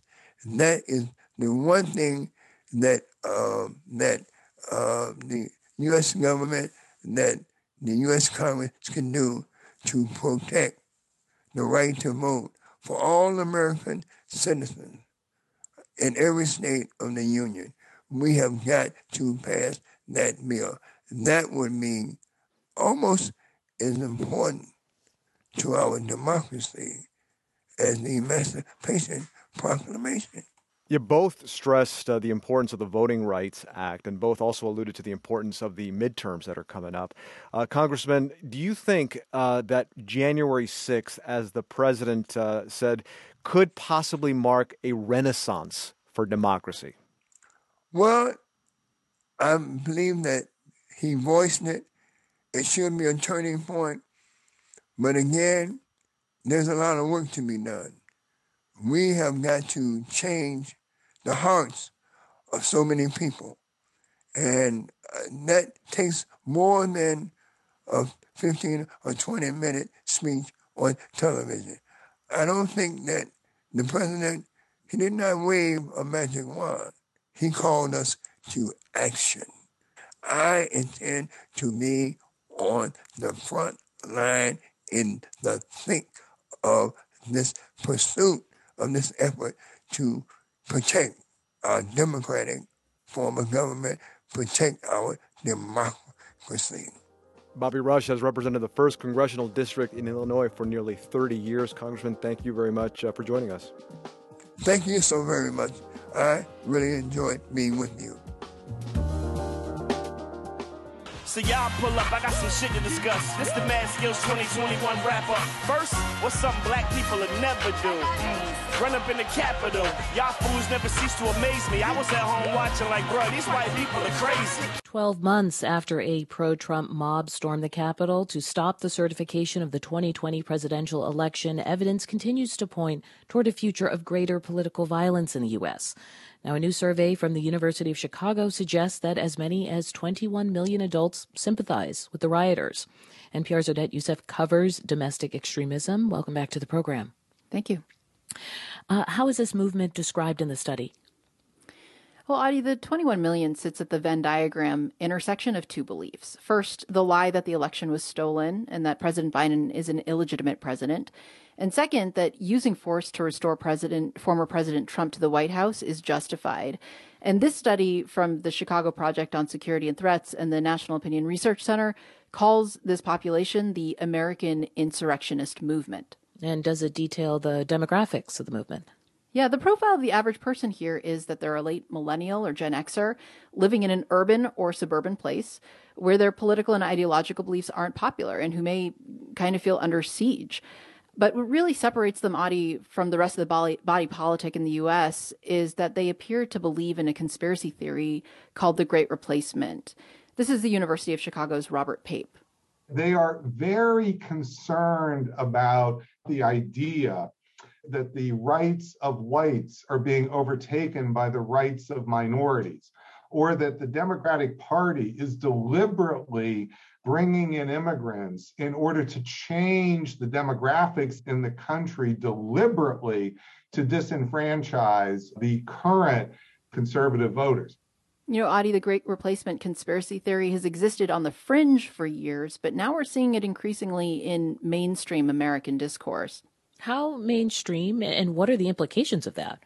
That is the one thing that uh, that uh, the U.S. government that the U.S. Congress can do to protect the right to vote for all American citizens in every state of the Union. We have got to pass that bill. That would mean almost as important to our democracy as the Emancipation Proclamation. You both stressed uh, the importance of the Voting Rights Act, and both also alluded to the importance of the midterms that are coming up. Uh, Congressman, do you think uh, that January 6th, as the president uh, said, could possibly mark a renaissance for democracy? Well, I believe that he voiced it. It should be a turning point. But again, there's a lot of work to be done we have got to change the hearts of so many people. And uh, that takes more than a 15 or 20 minute speech on television. I don't think that the president, he did not wave a magic wand. He called us to action. I intend to be on the front line in the thick of this pursuit of this effort to protect our democratic form of government, protect our democracy. Bobby Rush has represented the 1st Congressional District in Illinois for nearly 30 years. Congressman, thank you very much uh, for joining us. Thank you so very much. I really enjoyed being with you. So y'all pull up, I got some shit to discuss. This the Mad Skillz 2021 wrap up. First, what's something black people would never do? Run up in the Capitol. Y'all fools never cease to amaze me. I was at home watching like, bro, these white people are crazy. 12 months after a pro Trump mob stormed the Capitol to stop the certification of the 2020 presidential election, evidence continues to point toward a future of greater political violence in the U.S. Now, a new survey from the University of Chicago suggests that as many as 21 million adults sympathize with the rioters. NPR's Odette Yousef covers domestic extremism. Welcome back to the program. Thank you. Uh, how is this movement described in the study? Well, Audie, the 21 million sits at the Venn diagram intersection of two beliefs. First, the lie that the election was stolen and that President Biden is an illegitimate president. And second, that using force to restore President, former President Trump to the White House is justified. And this study from the Chicago Project on Security and Threats and the National Opinion Research Center calls this population the American insurrectionist movement. And does it detail the demographics of the movement? Yeah, the profile of the average person here is that they're a late millennial or Gen Xer living in an urban or suburban place where their political and ideological beliefs aren't popular and who may kind of feel under siege. But what really separates them, Audie, from the rest of the body, body politic in the U.S. is that they appear to believe in a conspiracy theory called the Great Replacement. This is the University of Chicago's Robert Pape. They are very concerned about the idea that the rights of whites are being overtaken by the rights of minorities, or that the Democratic Party is deliberately bringing in immigrants in order to change the demographics in the country deliberately to disenfranchise the current conservative voters. You know, Audie, the great replacement conspiracy theory has existed on the fringe for years, but now we're seeing it increasingly in mainstream American discourse. How mainstream, and what are the implications of that?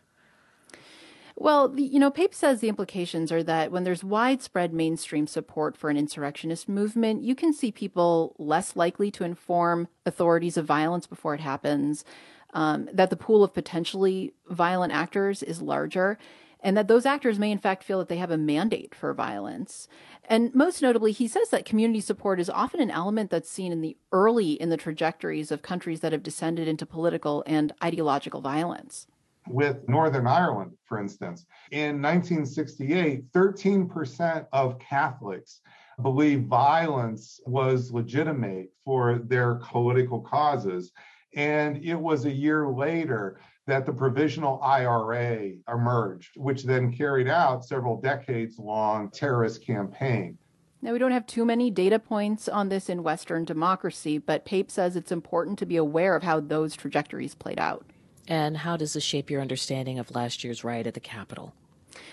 Well, you know, Pape says the implications are that when there's widespread mainstream support for an insurrectionist movement, you can see people less likely to inform authorities of violence before it happens, um, that the pool of potentially violent actors is larger, and that those actors may in fact feel that they have a mandate for violence. And most notably, he says that community support is often an element that's seen in the early in the trajectories of countries that have descended into political and ideological violence with Northern Ireland, for instance. In 1968, 13% of Catholics believed violence was legitimate for their political causes. And it was a year later that the provisional IRA emerged, which then carried out several decades long terrorist campaign. Now, we don't have too many data points on this in Western democracy, but Pape says it's important to be aware of how those trajectories played out. And how does this shape your understanding of last year's riot at the Capitol?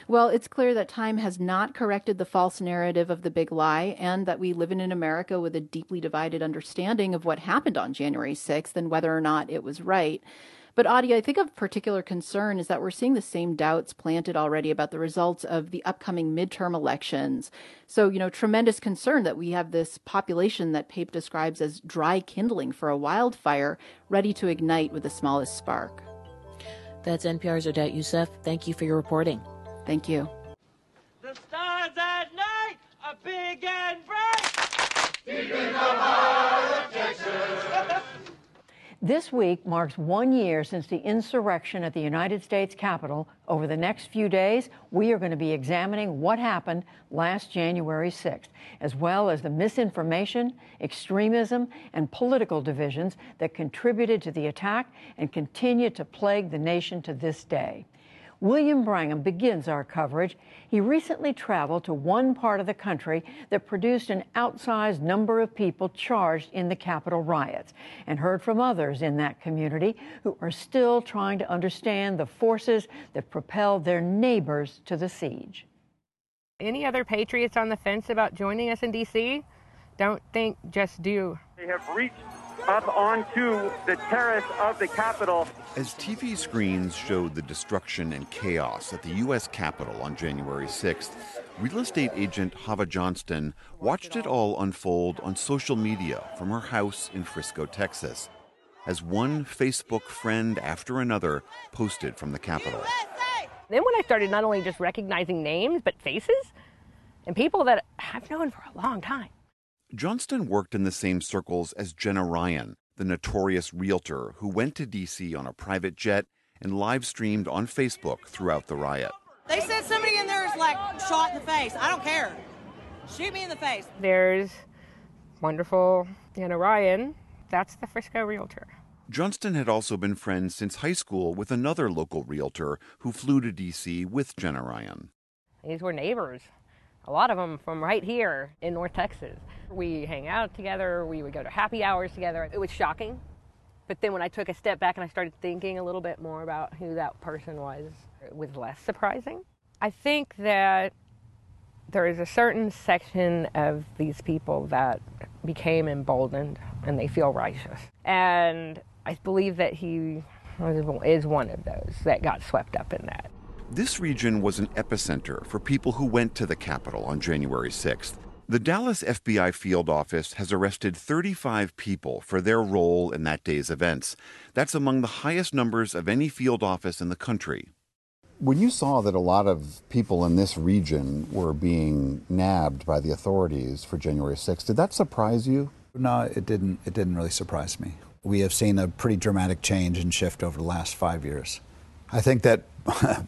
Well, it's clear that time has not corrected the false narrative of the big lie, and that we live in an America with a deeply divided understanding of what happened on January 6th and whether or not it was right. But Audie, I think of particular concern is that we're seeing the same doubts planted already about the results of the upcoming midterm elections. So, you know, tremendous concern that we have this population that Pape describes as dry kindling for a wildfire ready to ignite with the smallest spark. That's NPR's Odette Yousef. Thank you for your reporting. Thank you. The stars at night are big and bright. Deep in the heart of Texas. This week marks one year since the insurrection at the United States Capitol. Over the next few days, we are going to be examining what happened last January 6th, as well as the misinformation, extremism, and political divisions that contributed to the attack and continue to plague the nation to this day. William Brangham begins our coverage. He recently traveled to one part of the country that produced an outsized number of people charged in the Capitol riots and heard from others in that community who are still trying to understand the forces that propelled their neighbors to the siege. Any other patriots on the fence about joining us in D.C.? Don't think, just do. They have reached up onto the terrace of the Capitol. As TV screens showed the destruction and chaos at the U.S. Capitol on January 6th, real estate agent Hava Johnston watched it all unfold on social media from her house in Frisco, Texas, as one Facebook friend after another posted from the Capitol. Then when I started not only just recognizing names, but faces and people that I've known for a long time. Johnston worked in the same circles as Jenna Ryan, the notorious realtor who went to D.C. on a private jet and live streamed on Facebook throughout the riot. They said somebody in there is like shot in the face. I don't care. Shoot me in the face. There's wonderful Jenna Ryan. That's the Frisco realtor. Johnston had also been friends since high school with another local realtor who flew to D.C. with Jenna Ryan. These were neighbors a lot of them from right here in North Texas. We hang out together, we would go to happy hours together. It was shocking. But then when I took a step back and I started thinking a little bit more about who that person was, it was less surprising. I think that there is a certain section of these people that became emboldened and they feel righteous. And I believe that he is one of those that got swept up in that. This region was an epicenter for people who went to the Capitol on January 6th. The Dallas FBI field office has arrested 35 people for their role in that day's events. That's among the highest numbers of any field office in the country. When you saw that a lot of people in this region were being nabbed by the authorities for January 6th, did that surprise you? No, it didn't. It didn't really surprise me. We have seen a pretty dramatic change and shift over the last five years. I think that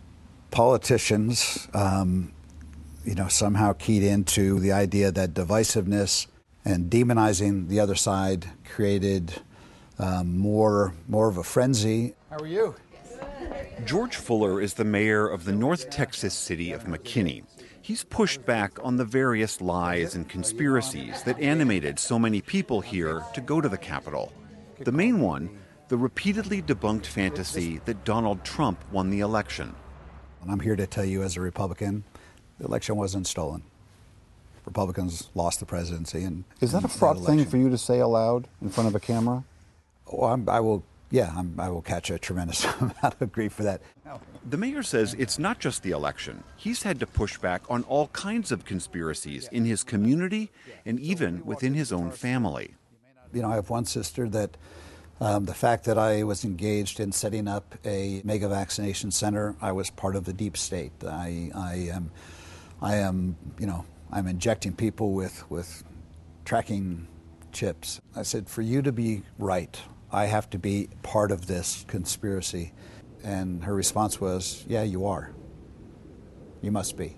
politicians, um, you know, somehow keyed into the idea that divisiveness and demonizing the other side created um, more more of a frenzy. How are you? George Fuller is the mayor of the North Texas city of McKinney. He's pushed back on the various lies and conspiracies that animated so many people here to go to the Capitol. The main one, the repeatedly debunked fantasy that Donald Trump won the election. And I'm here to tell you, as a Republican, the election wasn't stolen. Republicans lost the presidency, and is that a fraught that thing for you to say aloud in front of a camera? Oh, I'm, i will. Yeah, I'm, i will catch a tremendous amount of grief for that. The mayor says it's not just the election. He's had to push back on all kinds of conspiracies in his community and even within his own family. You know, I have one sister that um, the fact that I was engaged in setting up a mega vaccination center, I was part of the deep state. I, I am, I am, you know, I'm injecting people with with tracking chips. I said, for you to be right, I have to be part of this conspiracy. And her response was, yeah, you are. You must be.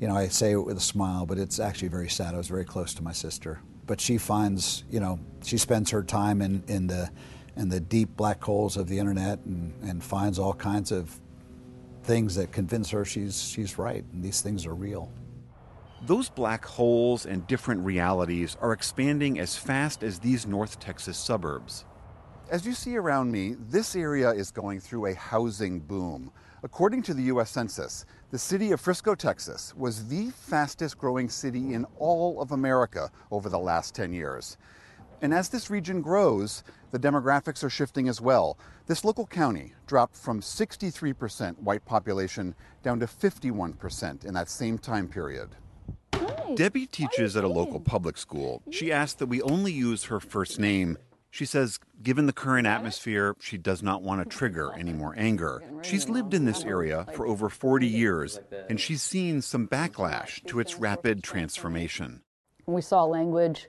You know, I say it with a smile, but it's actually very sad. I was very close to my sister but she finds, you know, she spends her time in, in the in the deep black holes of the internet and, and finds all kinds of things that convince her she's she's right and these things are real. Those black holes and different realities are expanding as fast as these North Texas suburbs. As you see around me, this area is going through a housing boom. According to the U.S. Census, the city of Frisco, Texas was the fastest growing city in all of America over the last 10 years. And as this region grows, the demographics are shifting as well. This local county dropped from 63% white population down to 51% in that same time period. Debbie teaches at a local public school. She asked that we only use her first name she says, given the current atmosphere, she does not want to trigger any more anger. She's lived in this area for over 40 years, and she's seen some backlash to its rapid transformation. We saw language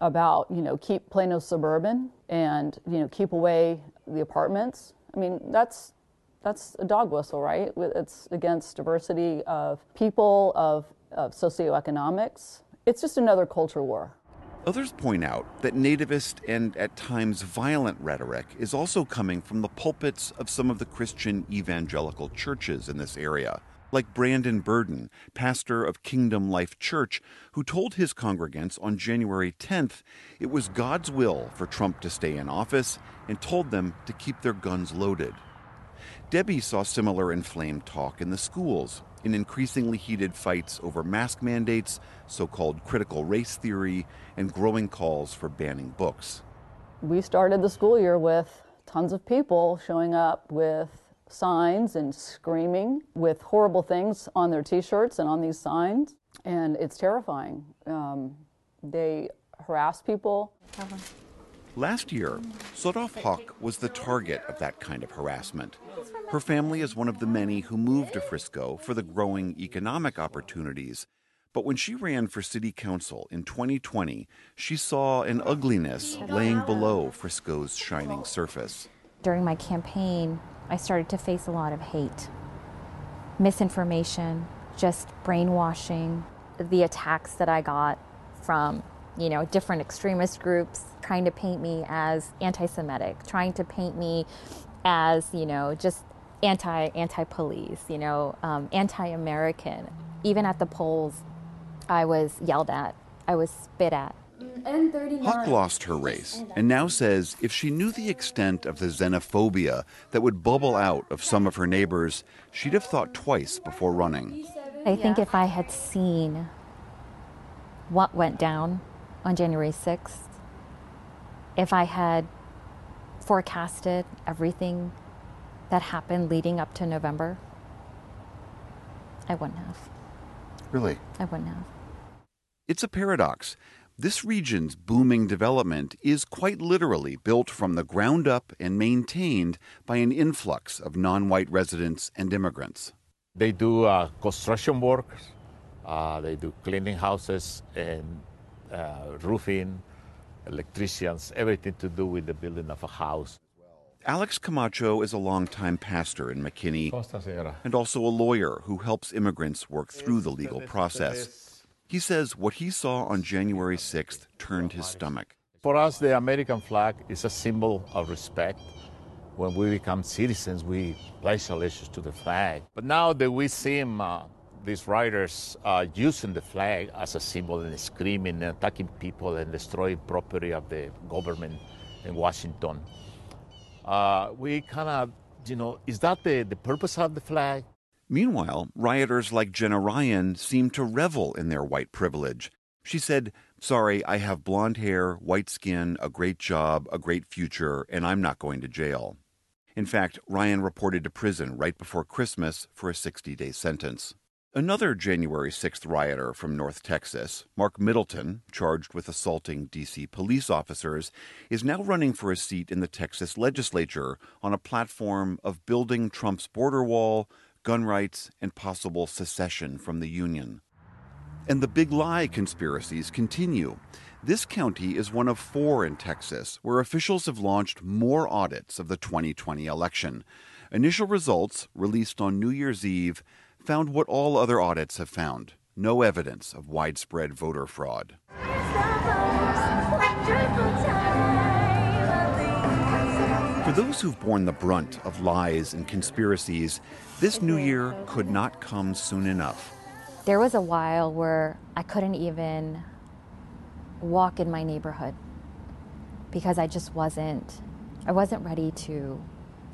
about, you know, keep Plano suburban and, you know, keep away the apartments. I mean, that's that's a dog whistle, right? It's against diversity of people, of, of socioeconomics. It's just another culture war. Others point out that nativist and at times violent rhetoric is also coming from the pulpits of some of the Christian evangelical churches in this area, like Brandon Burden, pastor of Kingdom Life Church, who told his congregants on January 10th it was God's will for Trump to stay in office and told them to keep their guns loaded. Debbie saw similar inflamed talk in the schools, in increasingly heated fights over mask mandates, so called critical race theory, and growing calls for banning books. We started the school year with tons of people showing up with signs and screaming with horrible things on their t shirts and on these signs, and it's terrifying. Um, they harass people. Last year, Sodaf Hawk was the target of that kind of harassment. Her family is one of the many who moved to Frisco for the growing economic opportunities. But when she ran for city council in 2020, she saw an ugliness laying below Frisco's shining surface. During my campaign, I started to face a lot of hate, misinformation, just brainwashing, the attacks that I got from you know, different extremist groups trying to paint me as anti-Semitic, trying to paint me as, you know, just anti anti police, you know, um, anti-American. Even at the polls, I was yelled at, I was spit at. Hawk lost her race and now says if she knew the extent of the xenophobia that would bubble out of some of her neighbors, she'd have thought twice before running. I think if I had seen what went down on January 6th, if I had forecasted everything that happened leading up to November, I wouldn't have. Really? I wouldn't have. It's a paradox. This region's booming development is quite literally built from the ground up and maintained by an influx of non white residents and immigrants. They do uh, construction work, uh, they do cleaning houses, and uh, roofing, electricians, everything to do with the building of a house. Alex Camacho is a longtime pastor in McKinney and also a lawyer who helps immigrants work through the legal process. He says what he saw on January 6th turned his stomach. For us, the American flag is a symbol of respect. When we become citizens, we pledge allegiance to the flag. But now that we see him uh, these riders uh, using the flag as a symbol and screaming and attacking people and destroying property of the government in Washington. Uh, we kind of, you know, is that the, the purpose of the flag? Meanwhile, rioters like Jenna Ryan seem to revel in their white privilege. She said, Sorry, I have blonde hair, white skin, a great job, a great future, and I'm not going to jail. In fact, Ryan reported to prison right before Christmas for a 60 day sentence. Another January 6th rioter from North Texas, Mark Middleton, charged with assaulting D.C. police officers, is now running for a seat in the Texas legislature on a platform of building Trump's border wall, gun rights, and possible secession from the Union. And the big lie conspiracies continue. This county is one of four in Texas where officials have launched more audits of the 2020 election. Initial results, released on New Year's Eve, found what all other audits have found no evidence of widespread voter fraud. For those who've borne the brunt of lies and conspiracies, this new year could not come soon enough. There was a while where I couldn't even walk in my neighborhood because I just wasn't I wasn't ready to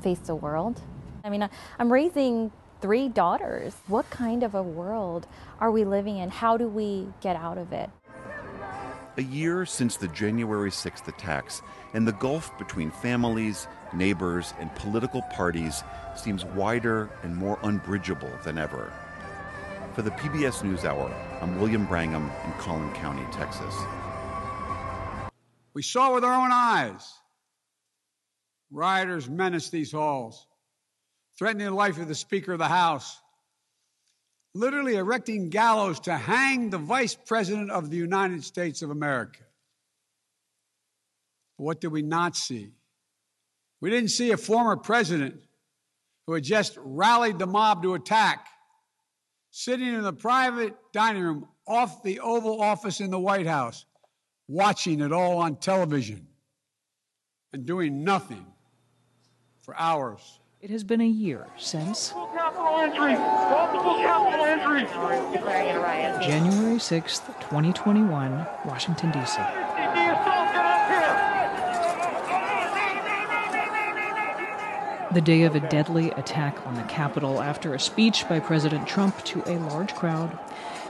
face the world. I mean, I'm raising three daughters. What kind of a world are we living in? How do we get out of it? A year since the January 6th attacks, and the gulf between families, neighbors, and political parties seems wider and more unbridgeable than ever. For the PBS NewsHour, I'm William Brangham in Collin County, Texas. We saw with our own eyes rioters menace these halls threatening the life of the Speaker of the House, literally erecting gallows to hang the Vice President of the United States of America. What did we not see? We didn't see a former president who had just rallied the mob to attack, sitting in the private dining room off the Oval Office in the White House, watching it all on television and doing nothing for hours. It has been a year since! January 6th, 2021, Washington, D.C. The day of a deadly attack on the Capitol after a speech by President Trump to a large crowd.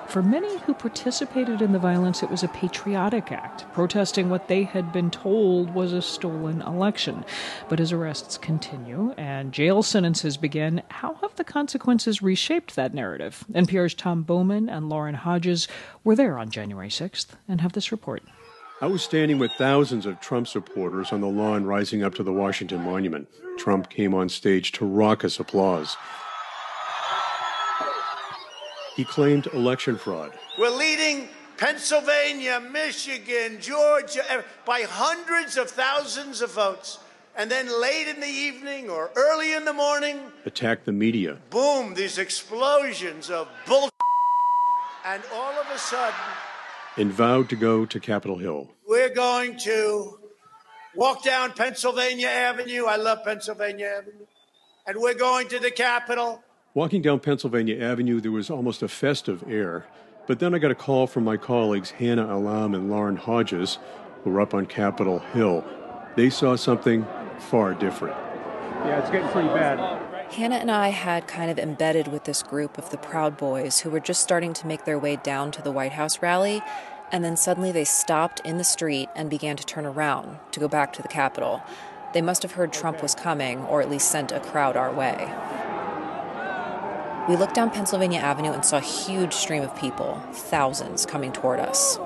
For many who participated in the violence, it was a patriotic act, protesting what they had been told was a stolen election. But as arrests continue and jail sentences begin, how have the consequences reshaped that narrative? NPR's Tom Bowman and Lauren Hodges were there on January 6th and have this report. I was standing with thousands of Trump supporters on the lawn rising up to the Washington Monument. Trump came on stage to raucous applause. He claimed election fraud. We're leading Pennsylvania, Michigan, Georgia by hundreds of thousands of votes. And then late in the evening or early in the morning, attack the media. boom, these explosions of bull. And all of a sudden, and vowed to go to Capitol Hill. we're going to walk down Pennsylvania Avenue. I love Pennsylvania Avenue. And we're going to the Capitol. Walking down Pennsylvania Avenue, there was almost a festive air. But then I got a call from my colleagues Hannah Allam and Lauren Hodges, who were up on Capitol Hill. They saw something far different. Yeah, it's getting pretty bad. Hannah and I had kind of embedded with this group of the Proud Boys who were just starting to make their way down to the White House rally, and then suddenly they stopped in the street and began to turn around to go back to the Capitol. They must have heard Trump was coming, or at least sent a crowd our way. We looked down Pennsylvania Avenue and saw a huge stream of people, thousands, coming toward us.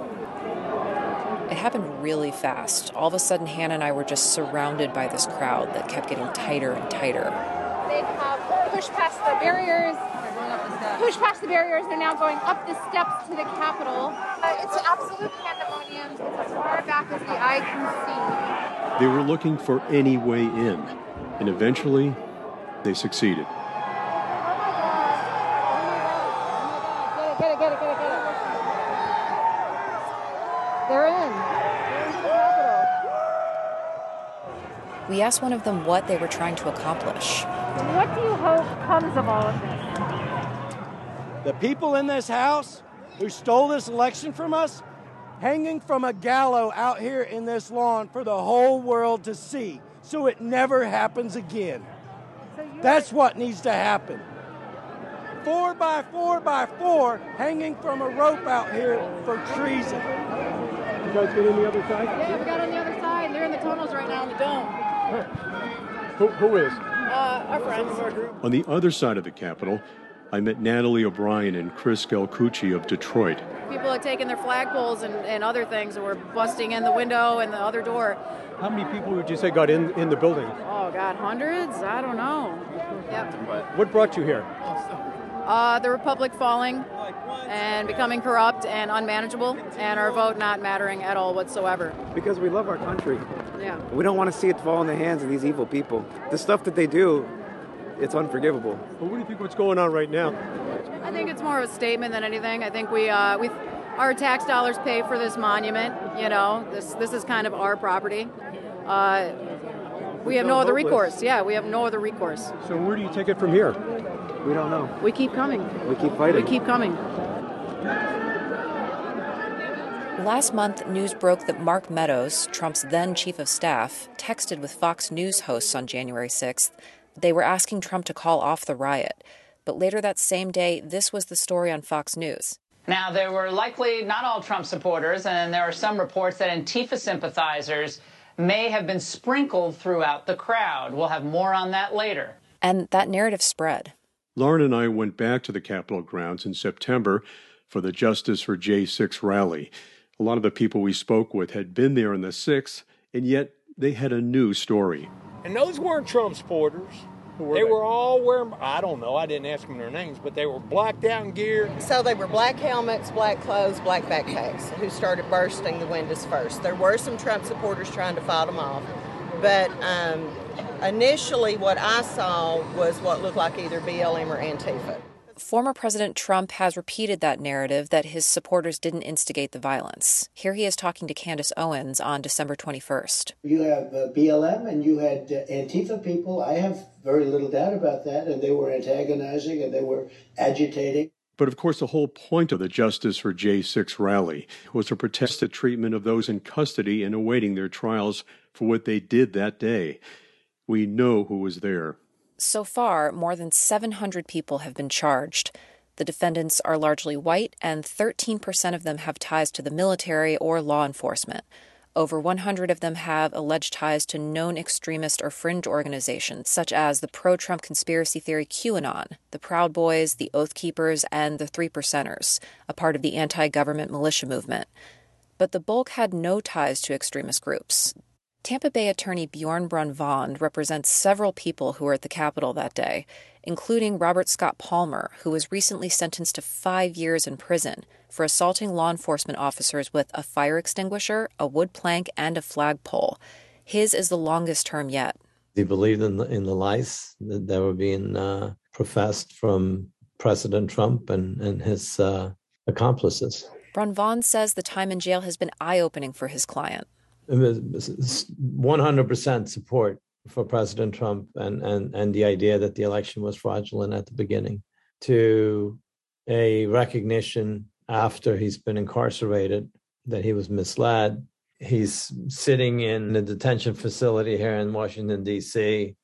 It happened really fast. All of a sudden, Hannah and I were just surrounded by this crowd that kept getting tighter and tighter. They have pushed past the barriers. Pushed past the barriers. They're now going up the steps to the Capitol. Uh, it's absolute pandemonium. It's as far back as the eye can see. They were looking for any way in, and eventually they succeeded. see. Get it, get it, get it, get it. They're in. They're into the Capitol. We asked one of them what they were trying to accomplish. What do you hope comes of all of this? The people in this house who stole this election from us, hanging from a gallows out here in this lawn for the whole world to see, so it never happens again. That's what needs to happen. Four by four by four hanging from a rope out here for treason. You guys get in the other side? Yeah, we got on the other side. They're in the tunnels right now in the dome. Who, who is? Uh, our friends. On the other side of the Capitol, I met Natalie O'Brien and Chris Galcucci of Detroit. People had taken their flagpoles and, and other things and were busting in the window and the other door. How many people would you say got in, in the building? Oh, God, hundreds? I don't know. Yep. What brought you here? Uh, the republic falling and becoming corrupt and unmanageable, and our vote not mattering at all whatsoever. Because we love our country. Yeah. We don't want to see it fall in the hands of these evil people. The stuff that they do, it's unforgivable. Well, what do you think what's going on right now? I think it's more of a statement than anything. I think we uh, we our tax dollars pay for this monument. You know, this this is kind of our property. Uh, we have no other recourse. Yeah, we have no other recourse. So where do you take it from here? We don't know. We keep coming. We keep fighting. We keep coming. Last month, news broke that Mark Meadows, Trump's then chief of staff, texted with Fox News hosts on January 6th. They were asking Trump to call off the riot. But later that same day, this was the story on Fox News. Now, there were likely not all Trump supporters, and there are some reports that Antifa sympathizers may have been sprinkled throughout the crowd. We'll have more on that later. And that narrative spread. Lauren and I went back to the Capitol grounds in September for the Justice for J6 rally. A lot of the people we spoke with had been there in the 6th, and yet they had a new story. And those weren't Trump supporters. were they, they? were all wearing, I don't know, I didn't ask them their names, but they were blacked out in gear. So they were black helmets, black clothes, black backpacks who started bursting the windows first. There were some Trump supporters trying to fight them off, but um, initially what I saw was what looked like either BLM or Antifa. Former President Trump has repeated that narrative that his supporters didn't instigate the violence. Here he is talking to Candace Owens on December 21st. You have uh, BLM and you had uh, Antifa people. I have very little doubt about that. And they were antagonizing and they were agitating. But of course, the whole point of the Justice for J6 rally was to protest the treatment of those in custody and awaiting their trials for what they did that day. We know who was there. So far, more than 700 people have been charged. The defendants are largely white, and 13% of them have ties to the military or law enforcement. Over 100 of them have alleged ties to known extremist or fringe organizations, such as the pro Trump conspiracy theory QAnon, the Proud Boys, the Oath Keepers, and the Three Percenters, a part of the anti government militia movement. But the bulk had no ties to extremist groups. Tampa Bay attorney Bjorn Brunvand represents several people who were at the Capitol that day, including Robert Scott Palmer, who was recently sentenced to five years in prison for assaulting law enforcement officers with a fire extinguisher, a wood plank, and a flagpole. His is the longest term yet. He believed in the, in the lies that, that were being uh, professed from President Trump and, and his uh, accomplices. Brunvand says the time in jail has been eye opening for his client. 100% support for President Trump and, and, and the idea that the election was fraudulent at the beginning, to a recognition after he's been incarcerated that he was misled. He's sitting in a detention facility here in Washington, D.C.,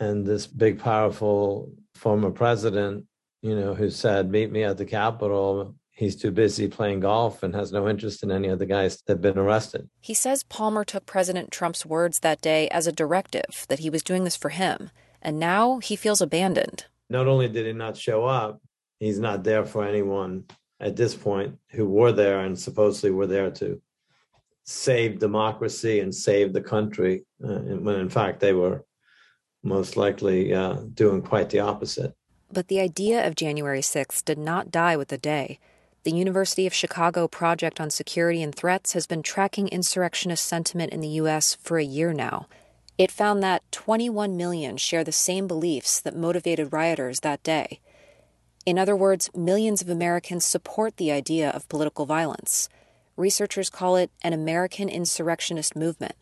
and this big, powerful former president, you know, who said, Meet me at the Capitol, he's too busy playing golf and has no interest in any of the guys that have been arrested. He says Palmer took President Trump's words that day as a directive that he was doing this for him, and now he feels abandoned. Not only did he not show up, he's not there for anyone at this point who were there and supposedly were there to save democracy and save the country, uh, when in fact they were most likely uh, doing quite the opposite. But the idea of January 6th did not die with the day. The University of Chicago Project on Security and Threats has been tracking insurrectionist sentiment in the U.S. for a year now. It found that 21 million share the same beliefs that motivated rioters that day. In other words, millions of Americans support the idea of political violence. Researchers call it an American insurrectionist movement,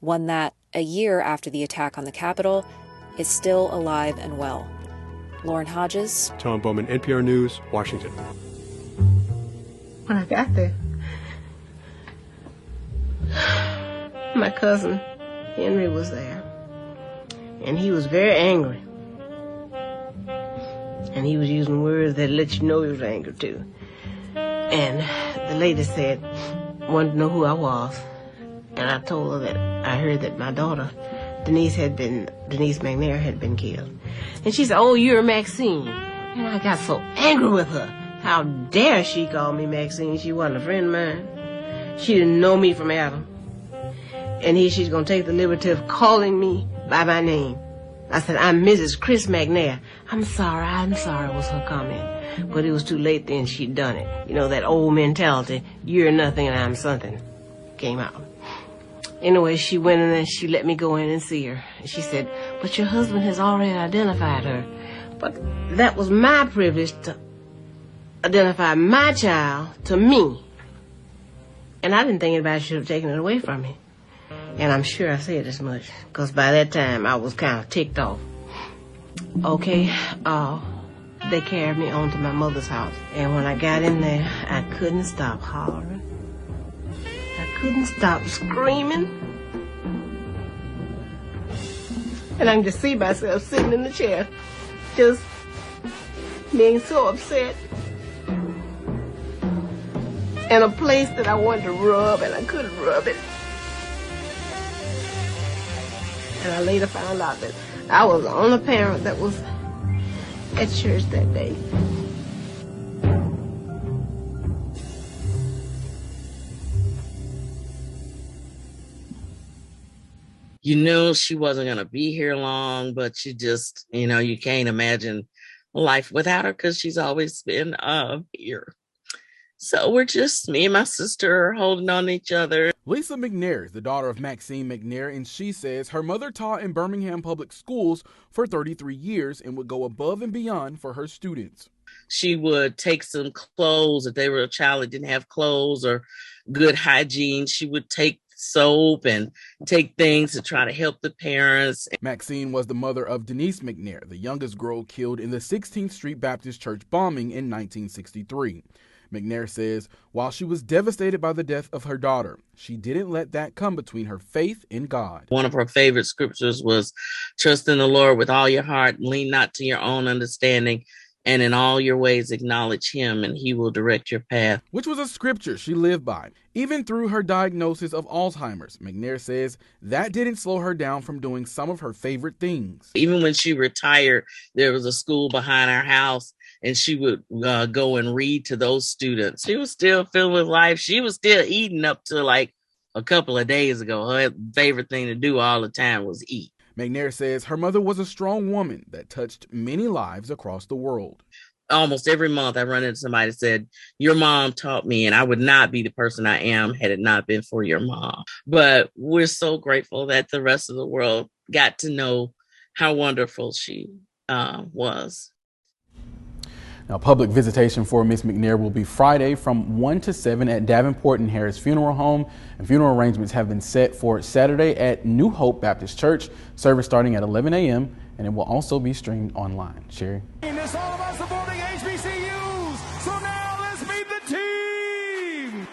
one that, a year after the attack on the Capitol, is still alive and well. Lauren Hodges, Tom Bowman, NPR News, Washington when I got there. My cousin Henry was there, and he was very angry. And he was using words that let you know he was angry too. And the lady said, wanted to know who I was. And I told her that I heard that my daughter, Denise had been, Denise McNair had been killed. And she said, oh, you're Maxine. And I got so angry with her. How dare she call me Maxine? She wasn't a friend of mine. She didn't know me from Adam. And here she's gonna take the liberty of calling me by my name. I said, I'm Mrs. Chris McNair. I'm sorry, I'm sorry was her comment. But it was too late then, she'd done it. You know, that old mentality, you're nothing and I'm something, came out. Anyway, she went in and she let me go in and see her. She said, but your husband has already identified her. But that was my privilege to identify my child to me. And I didn't think anybody should have taken it away from me. And I'm sure I said as much, because by that time I was kind of ticked off. Okay, uh, they carried me on to my mother's house. And when I got in there, I couldn't stop hollering. I couldn't stop screaming. And I can just see myself sitting in the chair, just being so upset and a place that I wanted to rub and I couldn't rub it. And I later found out that I was the only parent that was at church that day. You knew she wasn't going to be here long, but you just, you know, you can't imagine life without her because she's always been uh, here. So we're just me and my sister holding on to each other. Lisa McNair is the daughter of Maxine McNair, and she says her mother taught in Birmingham Public Schools for 33 years and would go above and beyond for her students. She would take some clothes if they were a child that didn't have clothes or good hygiene. She would take soap and take things to try to help the parents. Maxine was the mother of Denise McNair, the youngest girl killed in the 16th Street Baptist Church bombing in 1963. McNair says while she was devastated by the death of her daughter, she didn't let that come between her faith in God. One of her favorite scriptures was trust in the Lord with all your heart, lean not to your own understanding, and in all your ways acknowledge him and he will direct your path. Which was a scripture she lived by. Even through her diagnosis of Alzheimer's, McNair says that didn't slow her down from doing some of her favorite things. Even when she retired, there was a school behind our house and she would uh, go and read to those students. She was still filled with life. She was still eating up to like a couple of days ago. Her favorite thing to do all the time was eat. McNair says her mother was a strong woman that touched many lives across the world. Almost every month, I run into somebody that said, Your mom taught me, and I would not be the person I am had it not been for your mom. But we're so grateful that the rest of the world got to know how wonderful she uh, was. Now, public visitation for Miss McNair will be Friday from 1 to 7 at Davenport and Harris Funeral Home, and funeral arrangements have been set for Saturday at New Hope Baptist Church, service starting at 11 a.m., and it will also be streamed online. Sherry? It's all about supporting HBCUs. So now let's meet the team.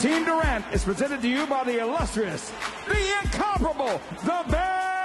Team Durant is presented to you by the illustrious, the incomparable, the best.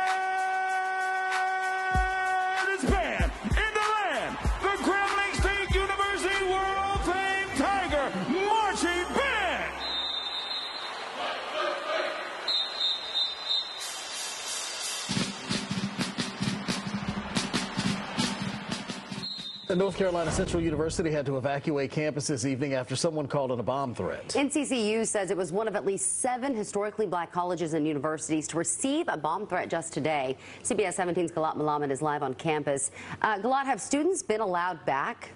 The North Carolina Central University had to evacuate campus this evening after someone called in a bomb threat. NCCU says it was one of at least seven historically black colleges and universities to receive a bomb threat just today. CBS 17's Gilat Malamed is live on campus. Uh, Gilat, have students been allowed back?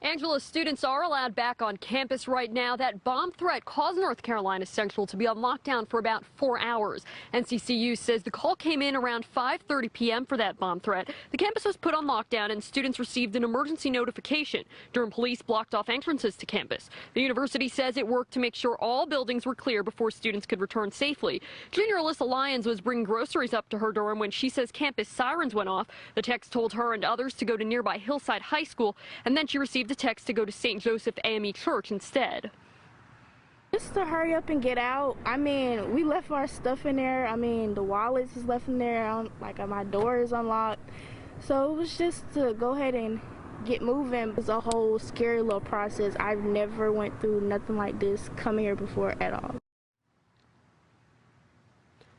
Angela, students are allowed back on campus right now. That bomb threat caused North Carolina Central to be on lockdown for about four hours. NCCU says the call came in around 5.30 p.m. for that bomb threat. The campus was put on lockdown and students received an emergency notification. Durham police blocked off entrances to campus. The university says it worked to make sure all buildings were clear before students could return safely. Junior Alyssa Lyons was bringing groceries up to her dorm when she says campus sirens went off. The text told her and others to go to nearby Hillside High School, and then she received a text to go to St. Joseph AME Church instead. Just to hurry up and get out. I mean, we left our stuff in there. I mean, the wallets is left in there. Like my door is unlocked. So it was just to go ahead and get moving. It's a whole scary little process. I've never went through nothing like this coming here before at all.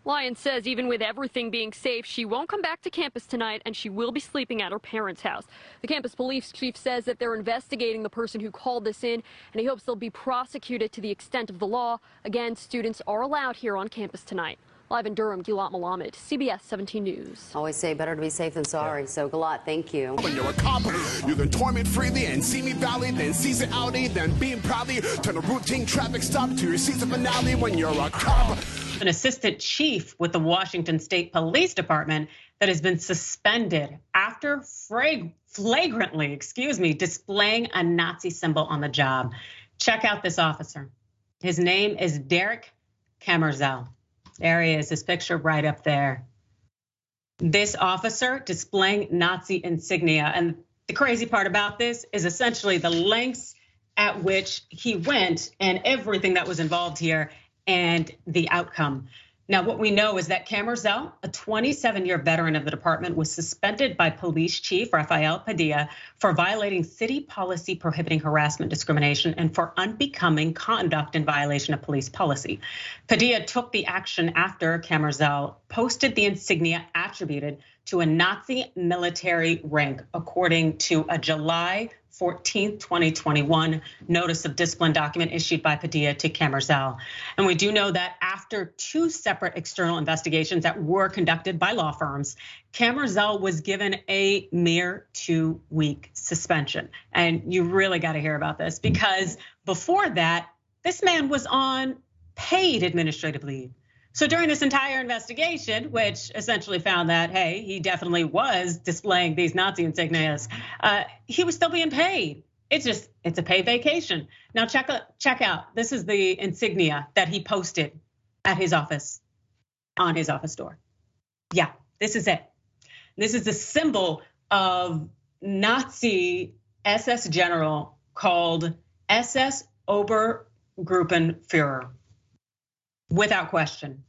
Lyon says even with everything being safe, she won't come back to campus tonight and she will be sleeping at her parents' house. The campus police chief says that they're investigating the person who called this in and he hopes they'll be prosecuted to the extent of the law. Again, students are allowed here on campus tonight. Live in Durham, Gilat Malamed, CBS 17 News. Always say better to be safe than sorry. So, Gilat, thank you. When you're a cop, you can torment freely and see me valley, then seize it Audi, eh, then beam proudly, turn a routine traffic stop to your season finale when you're a cop. An assistant chief with the Washington State Police Department that has been suspended after frag- flagrantly, excuse me, displaying a Nazi symbol on the job. Check out this officer. His name is Derek Kammerzell. There he is, his picture right up there. This officer displaying Nazi insignia. And the crazy part about this is essentially the lengths at which he went and everything that was involved here and the outcome. Now, what we know is that Kammerzell, a 27 year veteran of the department, was suspended by police chief Rafael Padilla for violating city policy prohibiting harassment, discrimination, and for unbecoming conduct in violation of police policy. Padilla took the action after Kammerzell posted the insignia attributed to a Nazi military rank, according to a July 14th, 2021, notice of discipline document issued by Padilla to Kammerzell. And we do know that after two separate external investigations that were conducted by law firms, Kammerzell was given a mere two week suspension. And you really got to hear about this because before that, this man was on paid administrative leave. So during this entire investigation, which essentially found that, hey, he definitely was displaying these Nazi insignias, uh, he was still being paid. It's just, it's a paid vacation. Now check out, check out. This is the insignia that he posted at his office, on his office door. Yeah, this is it. This is a symbol of Nazi SS general called SS Obergruppenführer without question.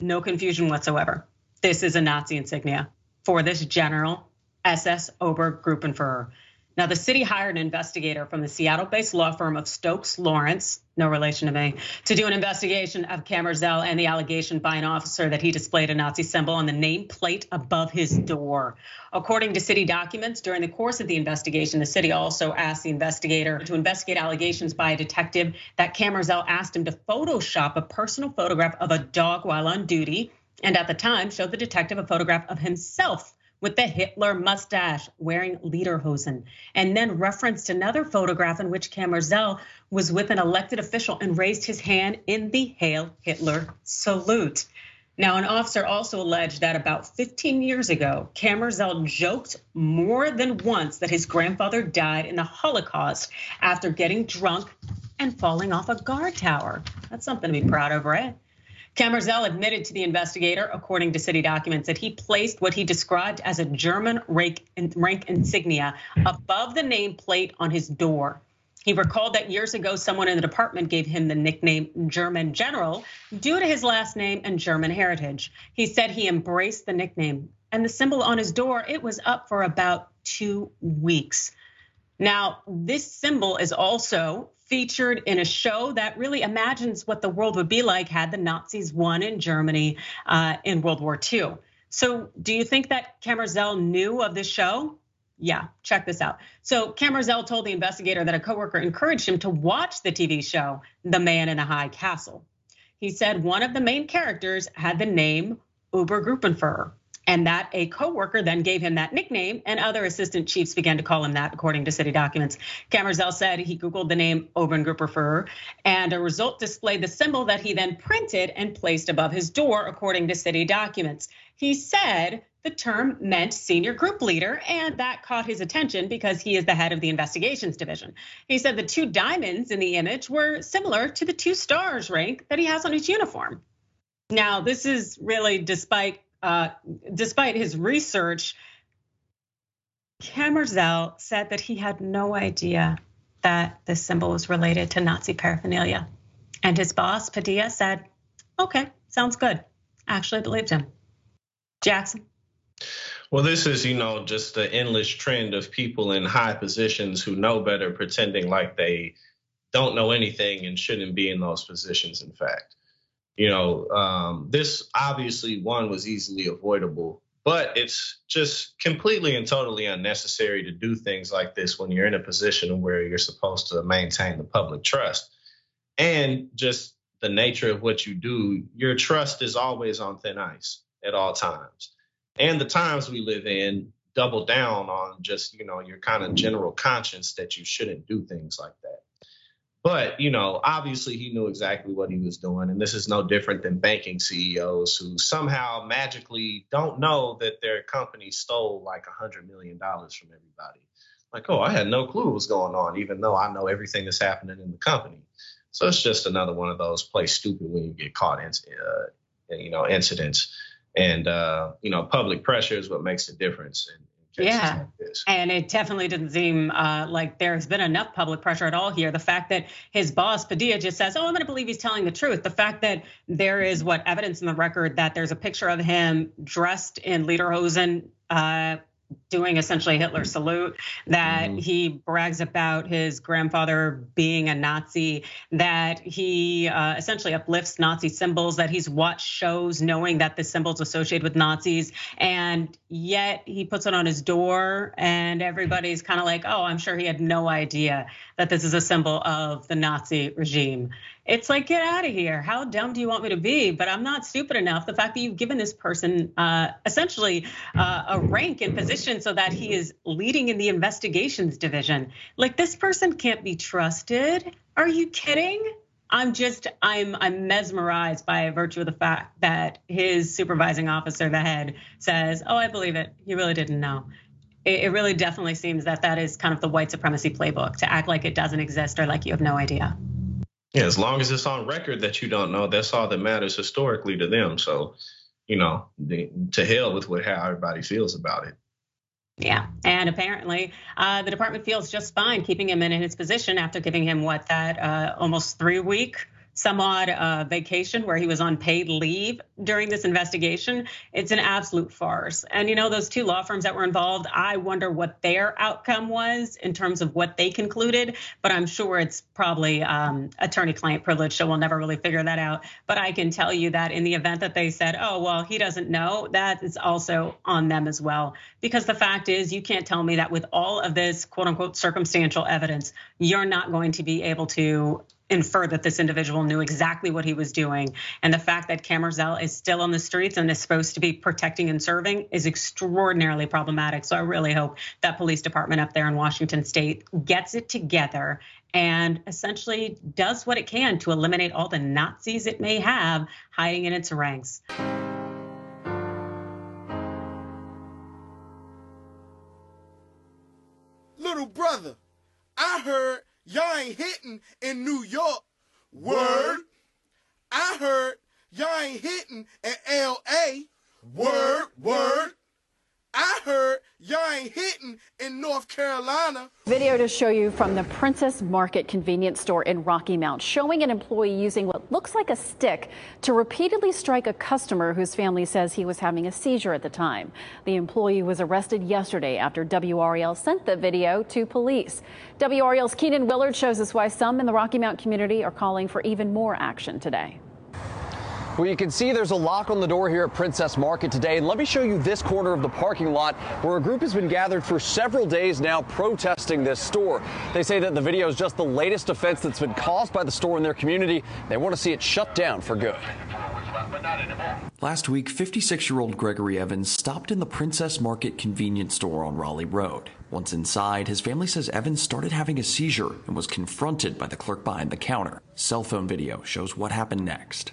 No confusion whatsoever. This is a Nazi insignia for this general SS Obergruppenführer. Now, the city hired an investigator from the Seattle based law firm of Stokes Lawrence, no relation to me, to do an investigation of Kammerzell and the allegation by an officer that he displayed a Nazi symbol on the nameplate above his door. According to city documents, during the course of the investigation, the city also asked the investigator to investigate allegations by a detective that Kammerzell asked him to Photoshop a personal photograph of a dog while on duty, and at the time showed the detective a photograph of himself with the Hitler mustache wearing lederhosen, and then referenced another photograph in which Kammerzell was with an elected official and raised his hand in the Hail Hitler salute. Now, an officer also alleged that about 15 years ago, Kammerzell joked more than once that his grandfather died in the Holocaust after getting drunk and falling off a guard tower. That's something to be proud of, right? Kammerzell admitted to the investigator, according to city documents, that he placed what he described as a German rank, rank insignia above the nameplate on his door. He recalled that years ago, someone in the department gave him the nickname German General due to his last name and German heritage. He said he embraced the nickname and the symbol on his door, it was up for about two weeks. Now, this symbol is also featured in a show that really imagines what the world would be like had the Nazis won in Germany uh, in World War II. So, do you think that Kammerzell knew of this show? Yeah, check this out. So, Kammerzell told the investigator that a coworker encouraged him to watch the TV show, The Man in the High Castle. He said one of the main characters had the name Obergruppenführer and that a coworker then gave him that nickname, and other assistant chiefs began to call him that, according to city documents. Kammerzell said he Googled the name Obergruppenführer, and a result displayed the symbol that he then printed and placed above his door, according to city documents. He said the term meant senior group leader, and that caught his attention because he is the head of the investigations division. He said the two diamonds in the image were similar to the two stars rank that he has on his uniform. Now, this is really despite uh, despite his research, Kammerzell said that he had no idea that this symbol was related to Nazi paraphernalia. And his boss, Padilla, said, okay, sounds good. Actually believed him. Jackson? Well, this is, you know, just the endless trend of people in high positions who know better pretending like they don't know anything and shouldn't be in those positions, in fact. You know, um, this obviously one was easily avoidable, but it's just completely and totally unnecessary to do things like this when you're in a position where you're supposed to maintain the public trust. And just the nature of what you do, your trust is always on thin ice at all times. And the times we live in double down on just, you know, your kind of general conscience that you shouldn't do things like that. But, you know, obviously he knew exactly what he was doing. And this is no different than banking CEOs who somehow magically don't know that their company stole like a $100 million from everybody. Like, oh, I had no clue what was going on, even though I know everything that's happening in the company. So it's just another one of those play stupid when you get caught in, uh, you know, incidents. And, uh, you know, public pressure is what makes the difference. And, yeah. Like and it definitely didn't seem uh, like there's been enough public pressure at all here. The fact that his boss, Padilla, just says, Oh, I'm going to believe he's telling the truth. The fact that there is what evidence in the record that there's a picture of him dressed in lederhosen, uh, doing essentially Hitler salute, that mm-hmm. he brags about his grandfather being a Nazi, that he uh, essentially uplifts Nazi symbols, that he's watched shows knowing that the symbols associated with Nazis, and yet he puts it on his door, and everybody's kind of like, oh, I'm sure he had no idea that this is a symbol of the Nazi regime. It's like, get out of here. How dumb do you want me to be? But I'm not stupid enough. The fact that you've given this person uh, essentially uh, a rank and position so that he is leading in the investigations division, like this person can't be trusted. Are you kidding? I'm just I'm I'm mesmerized by virtue of the fact that his supervising officer, the head, says, "Oh, I believe it. He really didn't know." It, it really definitely seems that that is kind of the white supremacy playbook to act like it doesn't exist or like you have no idea. Yeah, as long as it's on record that you don't know, that's all that matters historically to them. So, you know, to hell with what how everybody feels about it. Yeah, and apparently uh, the department feels just fine keeping him in his position after giving him what that uh, almost three week some odd uh, vacation where he was on paid leave during this investigation. It's an absolute farce. And you know, those two law firms that were involved, I wonder what their outcome was in terms of what they concluded, but I'm sure it's probably um, attorney client privilege, so we'll never really figure that out. But I can tell you that in the event that they said, oh, well, he doesn't know, that is also on them as well. Because the fact is, you can't tell me that with all of this quote unquote circumstantial evidence, you're not going to be able to infer that this individual knew exactly what he was doing. And the fact that Cameron is still on the streets and is supposed to be protecting and serving is extraordinarily problematic. So I really hope that police department up there in Washington state gets it together and essentially does what it can to eliminate all the Nazis it may have hiding in its ranks. Hitting in New York. Word. I heard y'all ain't hitting in L.A. Word, word. I heard y'all ain't hitting in North Carolina. Video to show you from the Princess Market convenience store in Rocky Mount, showing an employee using what looks like a stick to repeatedly strike a customer whose family says he was having a seizure at the time. The employee was arrested yesterday after WRAL sent the video to police. WRAL's Keenan Willard shows us why some in the Rocky Mount community are calling for even more action today. Well, you can see there's a lock on the door here at Princess Market today. And let me show you this corner of the parking lot where a group has been gathered for several days now protesting this store. They say that the video is just the latest offense that's been caused by the store in their community. They want to see it shut down for good. Last week, 56 year old Gregory Evans stopped in the Princess Market convenience store on Raleigh Road. Once inside, his family says Evans started having a seizure and was confronted by the clerk behind the counter. Cell phone video shows what happened next.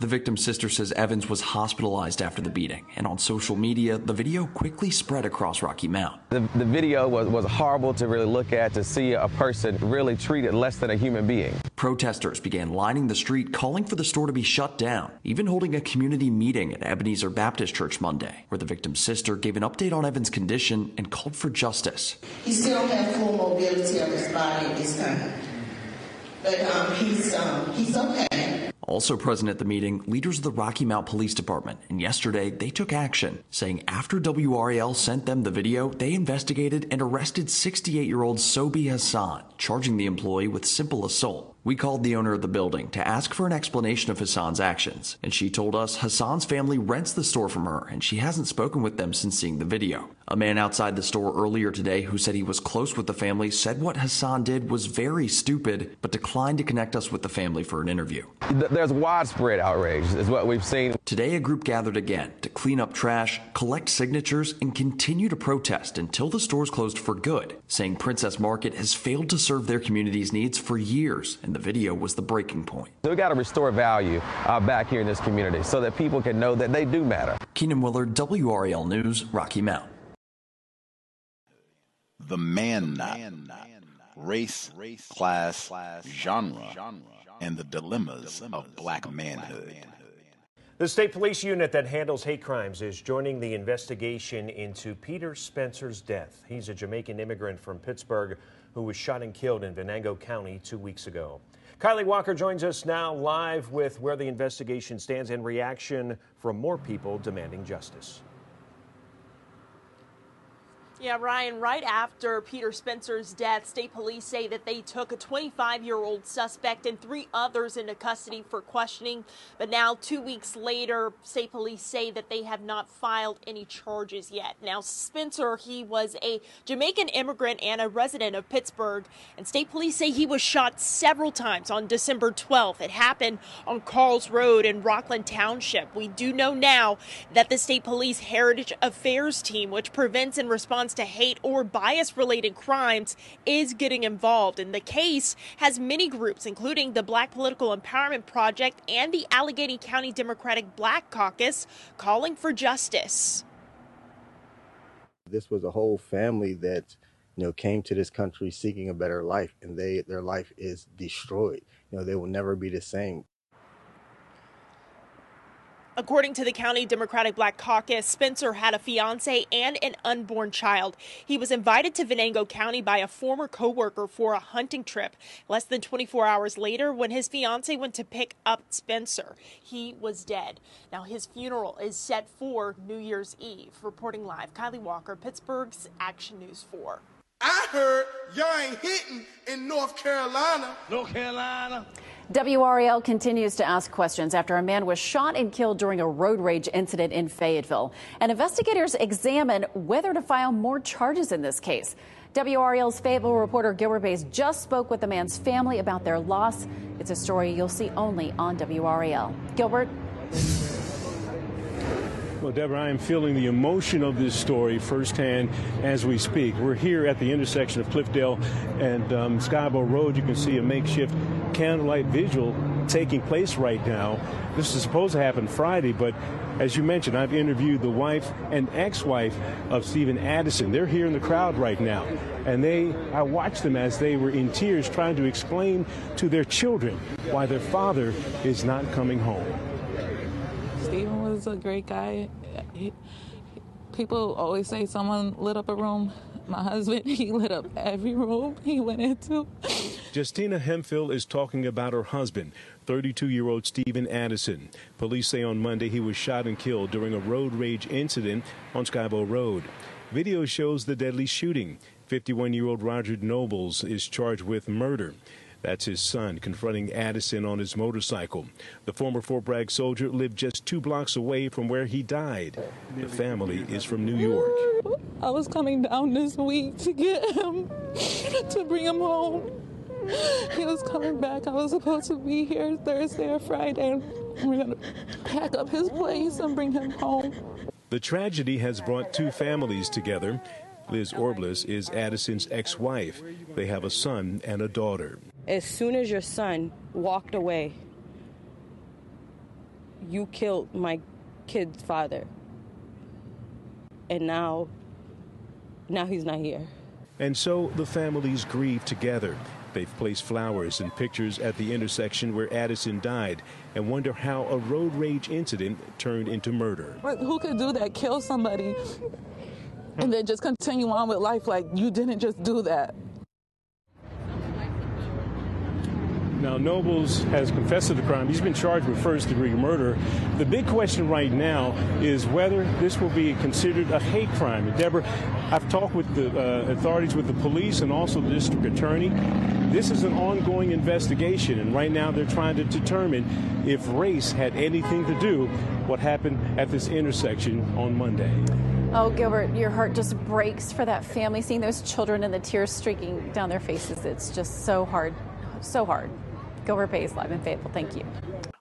The victim's sister says Evans was hospitalized after the beating, and on social media, the video quickly spread across Rocky Mount. The, the video was, was horrible to really look at, to see a person really treated less than a human being. Protesters began lining the street, calling for the store to be shut down, even holding a community meeting at Ebenezer Baptist Church Monday, where the victim's sister gave an update on Evans' condition and called for justice. He still has full mobility of his body at this time, but um, he's, um, he's okay. Also present at the meeting, leaders of the Rocky Mount Police Department, and yesterday they took action, saying after WRAL sent them the video, they investigated and arrested 68 year old Sobi Hassan, charging the employee with simple assault. We called the owner of the building to ask for an explanation of Hassan's actions, and she told us Hassan's family rents the store from her and she hasn't spoken with them since seeing the video. A man outside the store earlier today who said he was close with the family said what Hassan did was very stupid, but declined to connect us with the family for an interview. There's widespread outrage, is what we've seen. Today, a group gathered again to clean up trash, collect signatures, and continue to protest until the stores closed for good, saying Princess Market has failed to serve their community's needs for years, and the video was the breaking point. We got to restore value uh, back here in this community so that people can know that they do matter. Keenan Willard, WRAL News, Rocky Mount the Man-Not, race, class, genre, and the dilemmas of black manhood. The state police unit that handles hate crimes is joining the investigation into Peter Spencer's death. He's a Jamaican immigrant from Pittsburgh who was shot and killed in Venango County two weeks ago. Kylie Walker joins us now live with where the investigation stands and reaction from more people demanding justice. Yeah, Ryan, right after Peter Spencer's death, state police say that they took a 25 year old suspect and three others into custody for questioning. But now, two weeks later, state police say that they have not filed any charges yet. Now, Spencer, he was a Jamaican immigrant and a resident of Pittsburgh, and state police say he was shot several times on December 12th. It happened on Carl's Road in Rockland Township. We do know now that the state police heritage affairs team, which prevents and responds to hate or bias related crimes is getting involved. And the case has many groups, including the Black Political Empowerment Project and the Allegheny County Democratic Black Caucus, calling for justice. This was a whole family that you know came to this country seeking a better life and they their life is destroyed you know they will never be the same According to the County Democratic Black Caucus, Spencer had a fiance and an unborn child. He was invited to Venango County by a former coworker for a hunting trip. Less than 24 hours later, when his fiance went to pick up Spencer, he was dead. Now, his funeral is set for New Year's Eve. Reporting live, Kylie Walker, Pittsburgh's Action News 4. I heard y'all ain't hitting in North Carolina. North Carolina. WRAL continues to ask questions after a man was shot and killed during a road rage incident in Fayetteville. And investigators examine whether to file more charges in this case. WRAL's Fayetteville reporter Gilbert Baez just spoke with the man's family about their loss. It's a story you'll see only on WRAL. Gilbert? Well, Deborah, I am feeling the emotion of this story firsthand as we speak. We're here at the intersection of Cliffdale and um, Road. You can see a makeshift candlelight vigil taking place right now. This is supposed to happen Friday, but as you mentioned, I've interviewed the wife and ex-wife of Stephen Addison. They're here in the crowd right now, and they I watched them as they were in tears trying to explain to their children why their father is not coming home. Stephen was a great guy. He, people always say someone lit up a room. My husband, he lit up every room he went into. Justina Hemphill is talking about her husband, 32 year old Stephen Addison. Police say on Monday he was shot and killed during a road rage incident on Skibo Road. Video shows the deadly shooting. 51 year old Roger Nobles is charged with murder. That's his son confronting Addison on his motorcycle. The former Fort Bragg soldier lived just two blocks away from where he died. The family is from New York. I was coming down this week to get him, to bring him home. He was coming back. I was supposed to be here Thursday or Friday. We're going to pack up his place and bring him home. The tragedy has brought two families together. Liz Orbliss is Addison's ex wife. They have a son and a daughter. As soon as your son walked away, you killed my kid's father. And now, now he's not here. And so the families grieve together. They've placed flowers and pictures at the intersection where Addison died and wonder how a road rage incident turned into murder. But who could do that? Kill somebody and then just continue on with life like you didn't just do that. Now, Nobles has confessed to the crime. He's been charged with first degree murder. The big question right now is whether this will be considered a hate crime. Deborah, I've talked with the uh, authorities, with the police, and also the district attorney. This is an ongoing investigation, and right now they're trying to determine if race had anything to do what happened at this intersection on Monday. Oh, Gilbert, your heart just breaks for that family, seeing those children and the tears streaking down their faces. It's just so hard, so hard. Gilbert Baez, live in Fayetteville. Thank you.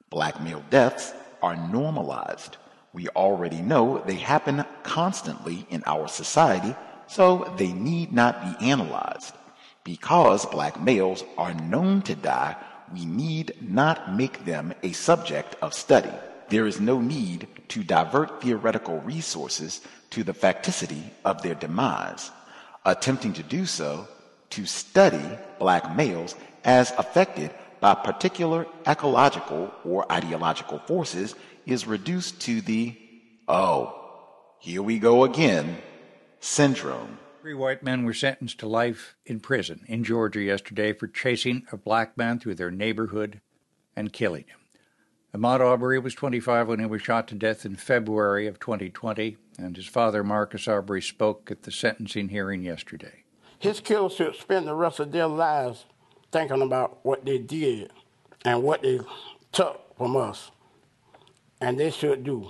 Black male deaths are normalized. We already know they happen constantly in our society, so they need not be analyzed. Because black males are known to die, we need not make them a subject of study. There is no need to divert theoretical resources to the facticity of their demise. Attempting to do so, to study black males as affected by particular ecological or ideological forces is reduced to the, oh, here we go again, syndrome. Three white men were sentenced to life in prison in Georgia yesterday for chasing a black man through their neighborhood and killing him. Ahmaud Arbery was 25 when he was shot to death in February of 2020, and his father, Marcus Arbery, spoke at the sentencing hearing yesterday. His killers should spend the rest of their lives thinking about what they did and what they took from us. And they should do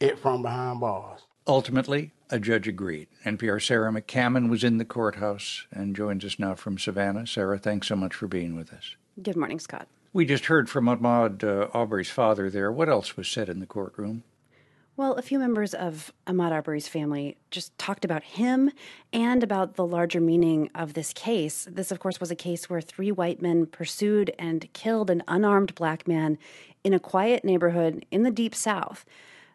it from behind bars. Ultimately, a judge agreed. NPR Sarah McCammon was in the courthouse and joins us now from Savannah. Sarah, thanks so much for being with us. Good morning, Scott. We just heard from Ahmaud uh, Arbery's father there. What else was said in the courtroom? Well, a few members of Ahmaud Arbery's family just talked about him and about the larger meaning of this case. This, of course, was a case where three white men pursued and killed an unarmed black man in a quiet neighborhood in the Deep South.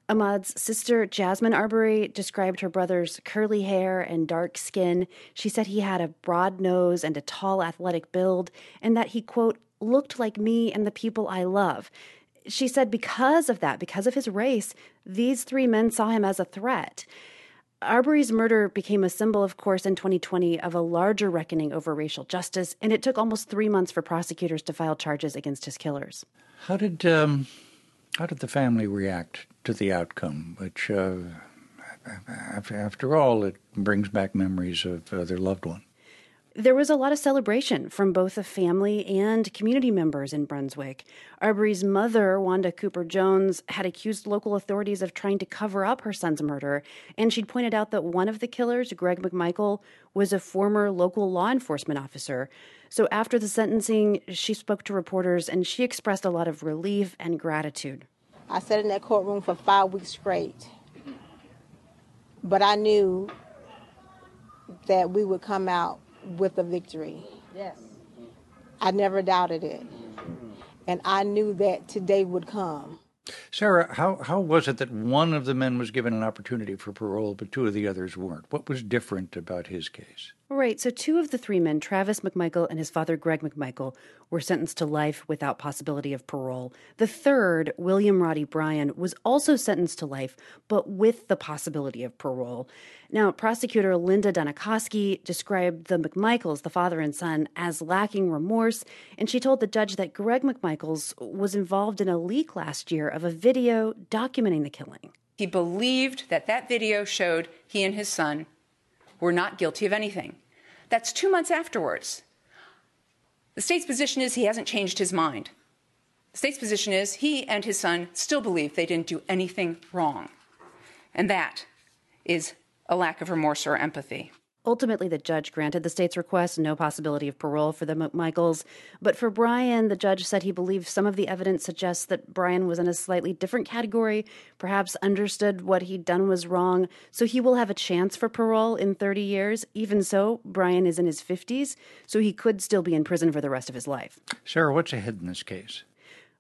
Ahmaud's sister, Jasmine Arbery, described her brother's curly hair and dark skin. She said he had a broad nose and a tall, athletic build, and that he, quote, looked like me and the people I love. She said because of that, because of his race, these three men saw him as a threat. Arbery's murder became a symbol, of course, in 2020 of a larger reckoning over racial justice, and it took almost three months for prosecutors to file charges against his killers. How did um, how did the family react to the outcome? Which, uh, after all, it brings back memories of uh, their loved one. There was a lot of celebration from both the family and community members in Brunswick. Arbery's mother, Wanda Cooper Jones, had accused local authorities of trying to cover up her son's murder, and she'd pointed out that one of the killers, Greg McMichael, was a former local law enforcement officer. So after the sentencing, she spoke to reporters and she expressed a lot of relief and gratitude. I sat in that courtroom for five weeks straight, but I knew that we would come out with a victory. Yes. I never doubted it. And I knew that today would come. Sarah, how, how was it that one of the men was given an opportunity for parole, but two of the others weren't? What was different about his case? Right. So, two of the three men, Travis McMichael and his father, Greg McMichael, were sentenced to life without possibility of parole. The third, William Roddie Bryan, was also sentenced to life, but with the possibility of parole. Now, prosecutor Linda Dunikoski described the McMichaels, the father and son, as lacking remorse, and she told the judge that Greg McMichaels was involved in a leak last year of a video documenting the killing. He believed that that video showed he and his son were not guilty of anything. That's two months afterwards. The state's position is he hasn't changed his mind. The state's position is he and his son still believe they didn't do anything wrong. And that is a lack of remorse or empathy. Ultimately, the judge granted the state's request, no possibility of parole for the McMichaels. But for Bryan, the judge said he believed some of the evidence suggests that Bryan was in a slightly different category, perhaps understood what he'd done was wrong, so he will have a chance for parole in 30 years. Even so, Bryan is in his 50s, so he could still be in prison for the rest of his life. Sarah, what's ahead in this case?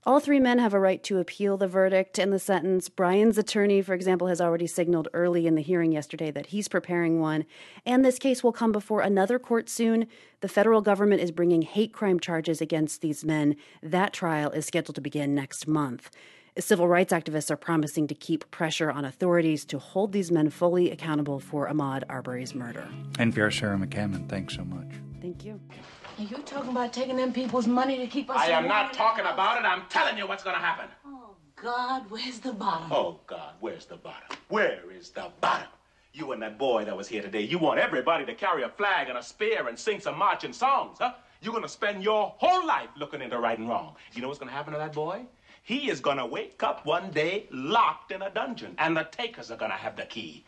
All three men have a right to appeal the verdict and the sentence. Bryan's attorney, for example, has already signaled early in the hearing yesterday that he's preparing one. And this case will come before another court soon. The federal government is bringing hate crime charges against these men. That trial is scheduled to begin next month. Civil rights activists are promising to keep pressure on authorities to hold these men fully accountable for Ahmaud Arbery's murder. NPR Sarah McCammon, thanks so much. Thank you. Are you talking about taking them people's money to keep us? I am not talking about it. I'm telling you what's going to happen. Oh God, where's the bottom? Oh God, where's the bottom? Where is the bottom? You and that boy that was here today, you want everybody to carry a flag and a spear and sing some marching songs, huh? You're going to spend your whole life looking into right and wrong. You know what's going to happen to that boy? He is going to wake up one day locked in a dungeon, and the takers are going to have the key.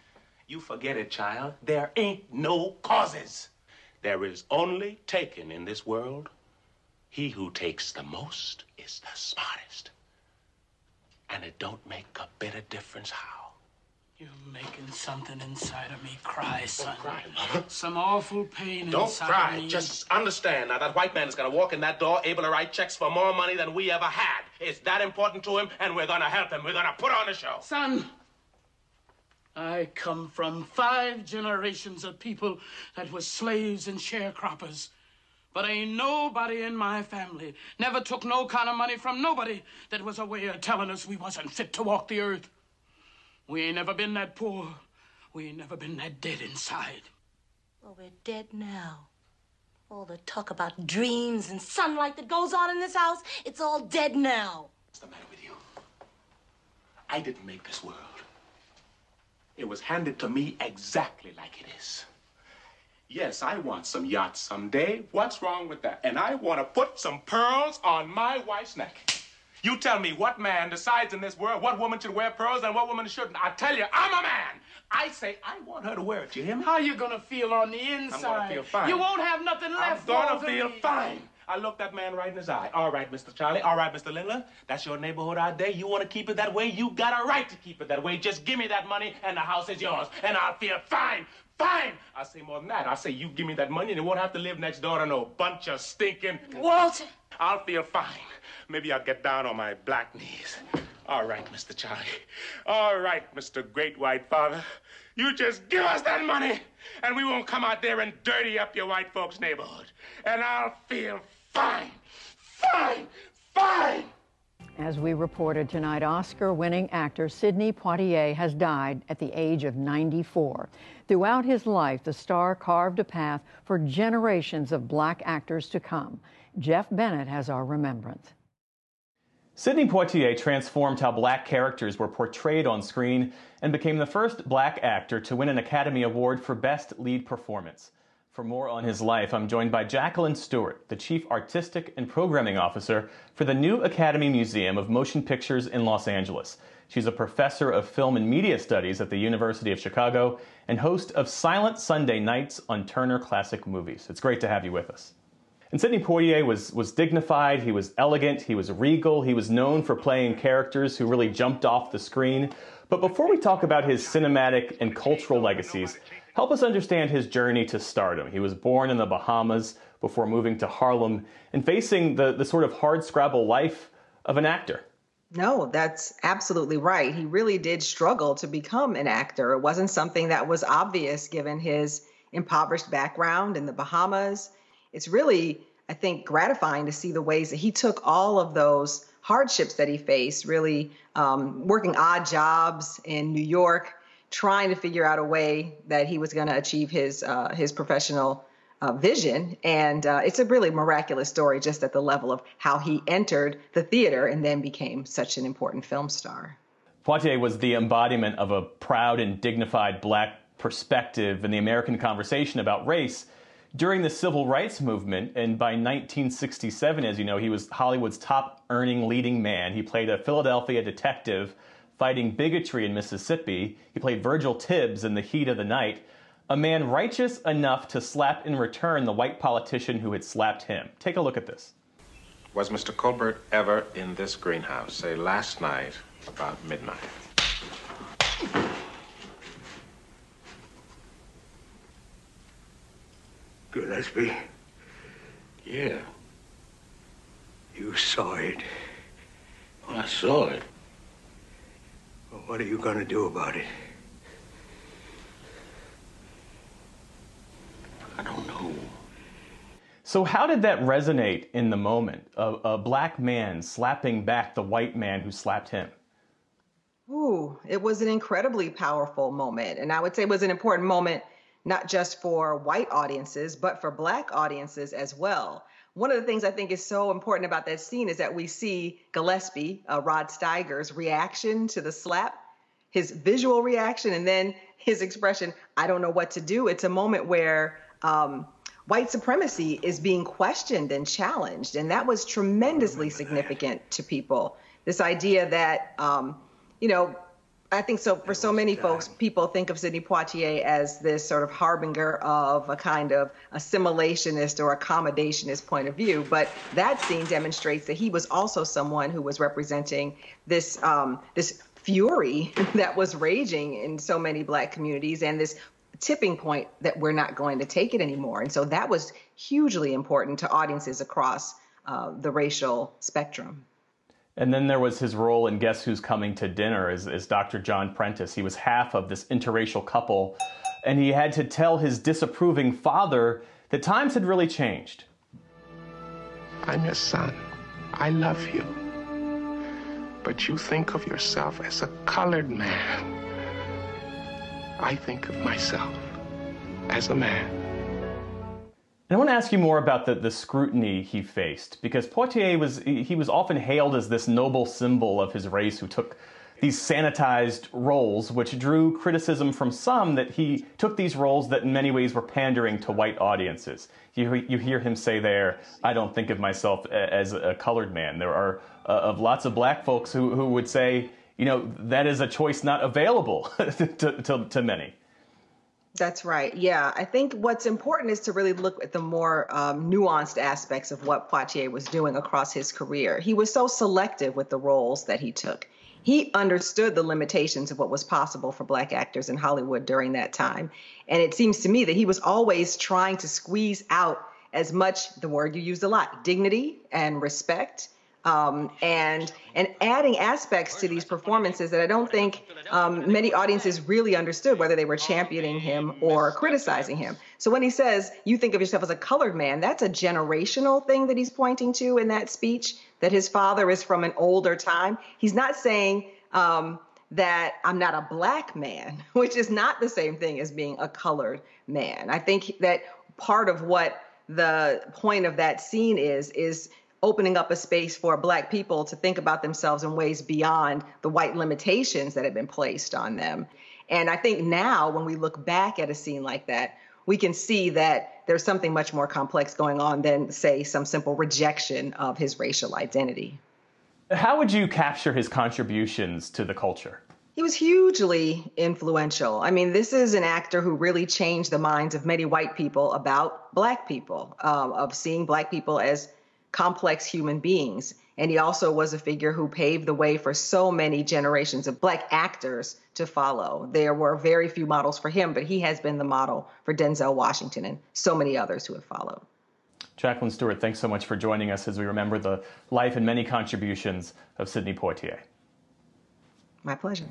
You forget it, child. There ain't no causes. There is only taken in this world. He who takes the most is the smartest. And it don't make a bit of difference how. You're making something inside of me cry, son. Don't cry, Mother. Some awful pain Don't inside cry. of me. Just understand now that white man is going to walk in that door able to write checks for more money than we ever had. It's that important to him, and we're going to help him. We're going to put on a show. Son, I come from five generations of people that was slaves and sharecroppers. But ain't nobody in my family never took no kind of money from nobody that was a way of telling us we wasn't fit to walk the earth. We ain't never been that poor. We ain't never been that dead inside. Well, we're dead now. All the talk about dreams and sunlight that goes on in this house, it's all dead now. What's the matter with you? I didn't make this world. It was handed to me exactly like it is. Yes, I want some yachts someday. What's wrong with that? And I want to put some pearls on my wife's neck. You tell me what man decides in this world what woman should wear pearls and what woman shouldn't. I tell you, I'm a man. I say I want her to wear it. You hear me? How you gonna feel on the inside? I'm gonna feel fine. You won't have nothing left. I'm gonna feel me. fine. I looked that man right in his eye. All right, Mr. Charlie. All right, Mr. Lindner. That's your neighborhood out there. You want to keep it that way? You got a right to keep it that way. Just give me that money and the house is yours. And I'll feel fine. Fine. I say more than that. I say you give me that money and you won't have to live next door to no bunch of stinking. Walter. I'll feel fine. Maybe I'll get down on my black knees. All right, Mr. Charlie. All right, Mr. Great White Father. You just give us that money, and we won't come out there and dirty up your white folks' neighborhood. And I'll feel fine. Fine. Fine. As we reported tonight, Oscar winning actor Sidney Poitier has died at the age of 94. Throughout his life, the star carved a path for generations of black actors to come. Jeff Bennett has our remembrance. Sidney Poitier transformed how black characters were portrayed on screen and became the first black actor to win an Academy Award for Best Lead Performance. For more on his life, I'm joined by Jacqueline Stewart, the Chief Artistic and Programming Officer for the New Academy Museum of Motion Pictures in Los Angeles. She's a professor of film and media studies at the University of Chicago and host of Silent Sunday Nights on Turner Classic Movies. It's great to have you with us. And Sidney Poitier was, was dignified, he was elegant, he was regal, he was known for playing characters who really jumped off the screen. But before we talk about his cinematic and cultural legacies, help us understand his journey to stardom. He was born in the Bahamas before moving to Harlem and facing the, the sort of hard scrabble life of an actor. No, that's absolutely right. He really did struggle to become an actor. It wasn't something that was obvious given his impoverished background in the Bahamas. It's really, I think, gratifying to see the ways that he took all of those hardships that he faced, really um, working odd jobs in New York, trying to figure out a way that he was going to achieve his uh, his professional uh, vision. And uh, it's a really miraculous story, just at the level of how he entered the theater and then became such an important film star. Poitier was the embodiment of a proud and dignified black perspective in the American conversation about race during the civil rights movement. And by 1967, as you know, he was Hollywood's top earning leading man. He played a Philadelphia detective fighting bigotry in Mississippi. He played Virgil Tibbs in The Heat of the Night, a man righteous enough to slap in return the white politician who had slapped him. Take a look at this. Was Mr. Colbert ever in this greenhouse, say last night about midnight? Gillespie. Yeah. You saw it. I saw it. Well, what are you going to do about it? I don't know. So, how did that resonate in the moment? A, a black man slapping back the white man who slapped him? Ooh, it was an incredibly powerful moment. And I would say it was an important moment not just for white audiences, but for black audiences as well. One of the things I think is so important about that scene is that we see Gillespie, uh, Rod Steiger's reaction to the slap, his visual reaction, and then his expression, I don't know what to do. It's a moment where um, white supremacy is being questioned and challenged. And that was tremendously significant to people. This idea that, um, you know, I think so for so many folks, people think of Sidney Poitier as this sort of harbinger of a kind of assimilationist or accommodationist point of view. But that scene demonstrates that he was also someone who was representing this um, this fury that was raging in so many black communities and this tipping point that we're not going to take it anymore. And so that was hugely important to audiences across uh, the racial spectrum. And then there was his role in Guess Who's Coming to Dinner as, as Dr. John Prentice. He was half of this interracial couple, and he had to tell his disapproving father that times had really changed. I'm your son. I love you. But you think of yourself as a colored man. I think of myself as a man. And I want to ask you more about the, the scrutiny he faced, because Poitier was he was often hailed as this noble symbol of his race who took these sanitized roles, which drew criticism from some that he took these roles that in many ways were pandering to white audiences. You, you hear him say there, I don't think of myself as a colored man. There are uh, of lots of black folks who, who would say, you know, that is a choice not available to, to, to many. That's right. Yeah. I think what's important is to really look at the more um, nuanced aspects of what Poitier was doing across his career. He was so selective with the roles that he took. He understood the limitations of what was possible for Black actors in Hollywood during that time. And it seems to me that he was always trying to squeeze out as much, the word you used a lot, dignity and respect um, and and adding aspects to these performances that I don't think um, many audiences really understood whether they were championing him or criticizing him. So when he says you think of yourself as a colored man, that's a generational thing that he's pointing to in that speech. That his father is from an older time. He's not saying. Um, that I'm not a black man, which is not the same thing as being a colored man. I think that part of what the point of that scene is is opening up a space for black people to think about themselves in ways beyond the white limitations that have been placed on them. And I think now when we look back at a scene like that, we can see that there's something much more complex going on than, say, some simple rejection of his racial identity. How would you capture his contributions to the culture? He was hugely influential. I mean, this is an actor who really changed the minds of many white people about black people, um, of seeing black people as complex human beings. And he also was a figure who paved the way for so many generations of Black actors to follow. There were very few models for him, but he has been the model for Denzel Washington and so many others who have followed. Jacqueline Stewart, thanks so much for joining us as we remember the life and many contributions of Sidney Poitier. My pleasure.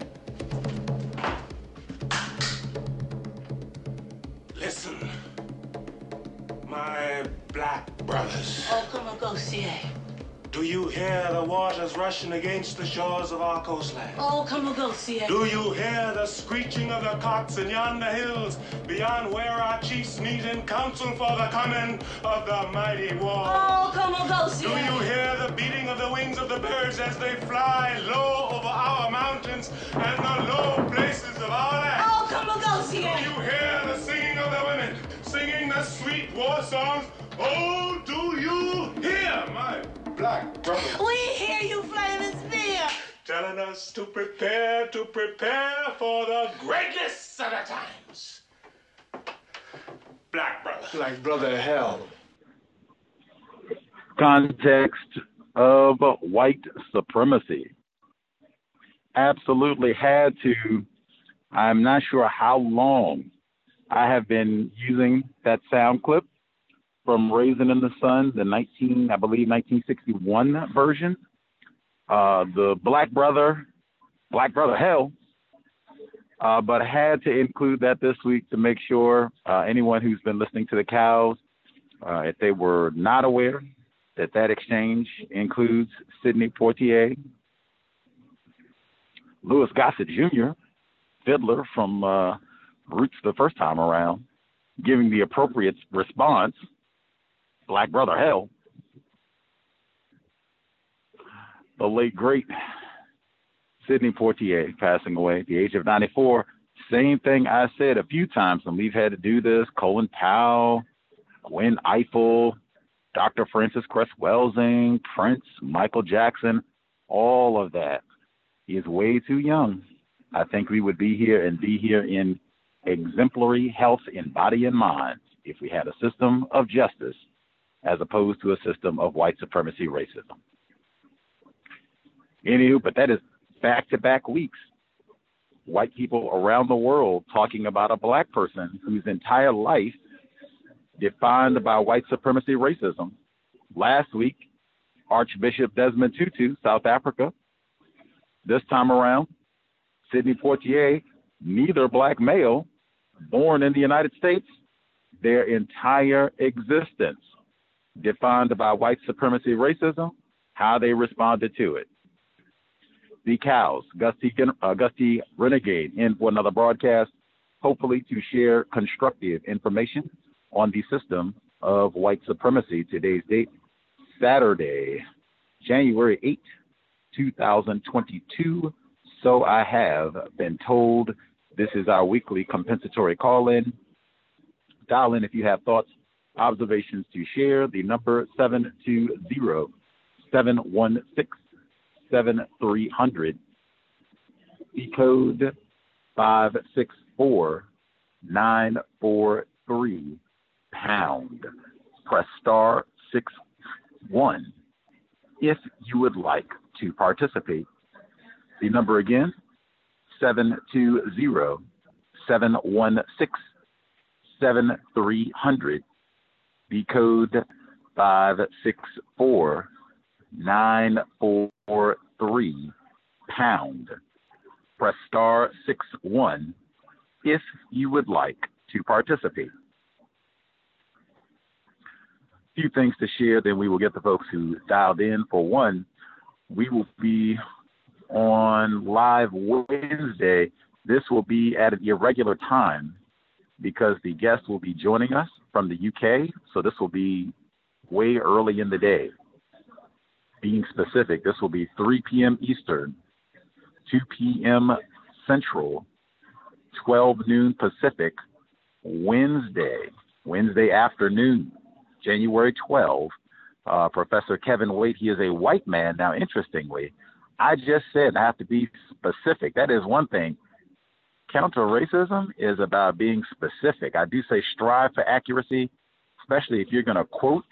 Listen, my black brothers. Go. Do you hear the waters rushing against the shores of our coastline? Oh, see. Do you hear the screeching of the cocks in yonder hills beyond where our chiefs meet in council for the coming of the mighty war? Oh, see Do you hear the beating of the wings of the birds as they fly low over our mountains and the low places of our land? Oh, see Do you hear the singing of the women singing the sweet war songs? Oh, do you hear my black brothers? We hear you, Flaming Spear. telling us to prepare, to prepare for the greatness of the times. Black brother. Like brother hell. context of white supremacy. Absolutely had to. I'm not sure how long I have been using that sound clip from Raisin in the Sun, the 19, I believe, 1961 version. Uh, the Black Brother, Black Brother Hell, uh, but had to include that this week to make sure uh, anyone who's been listening to the cows, uh, if they were not aware that that exchange includes Sidney Poitier, Louis Gossett Jr., fiddler from uh, Roots the first time around, giving the appropriate response, Black Brother Hell. The late great Sidney Poitier passing away at the age of 94. Same thing I said a few times when we've had to do this. Colin Powell, Gwen Ifill, Dr. Frances Cress Welsing, Prince, Michael Jackson, all of that. He is way too young. I think we would be here and be here in exemplary health in body and mind if we had a system of justice as opposed to a system of white supremacy racism. Anywho, but that is back to back weeks. White people around the world talking about a black person whose entire life defined by white supremacy racism. Last week, Archbishop Desmond Tutu, South Africa. This time around, Sidney Poitier, neither black male, born in the United States, their entire existence defined by white supremacy racism, how they responded to it. The cows, Gus T, uh, Gus T Renegade, in for another broadcast, hopefully to share constructive information on the system of white supremacy. Today's date, Saturday, January 8, 2022. So I have been told this is our weekly compensatory call in. Dial in if you have thoughts, observations to share. The number 720 716 7300. The code 564 943 pound. Press star 6 1 if you would like to participate. The number again 720 716 7300. The code 564 943 pound. Press star 6 1 if you would like to participate. A few things to share, then we will get the folks who dialed in. For one, we will be on live Wednesday. This will be at an irregular time because the guest will be joining us from the UK. So this will be way early in the day. Being specific, this will be 3 p.m. Eastern, 2 p.m. Central, 12 noon Pacific, Wednesday, Wednesday afternoon, January 12. Uh, Professor Kevin Waite, he is a white man. Now, interestingly, I just said I have to be specific. That is one thing. Counter racism is about being specific. I do say strive for accuracy, especially if you're going to quote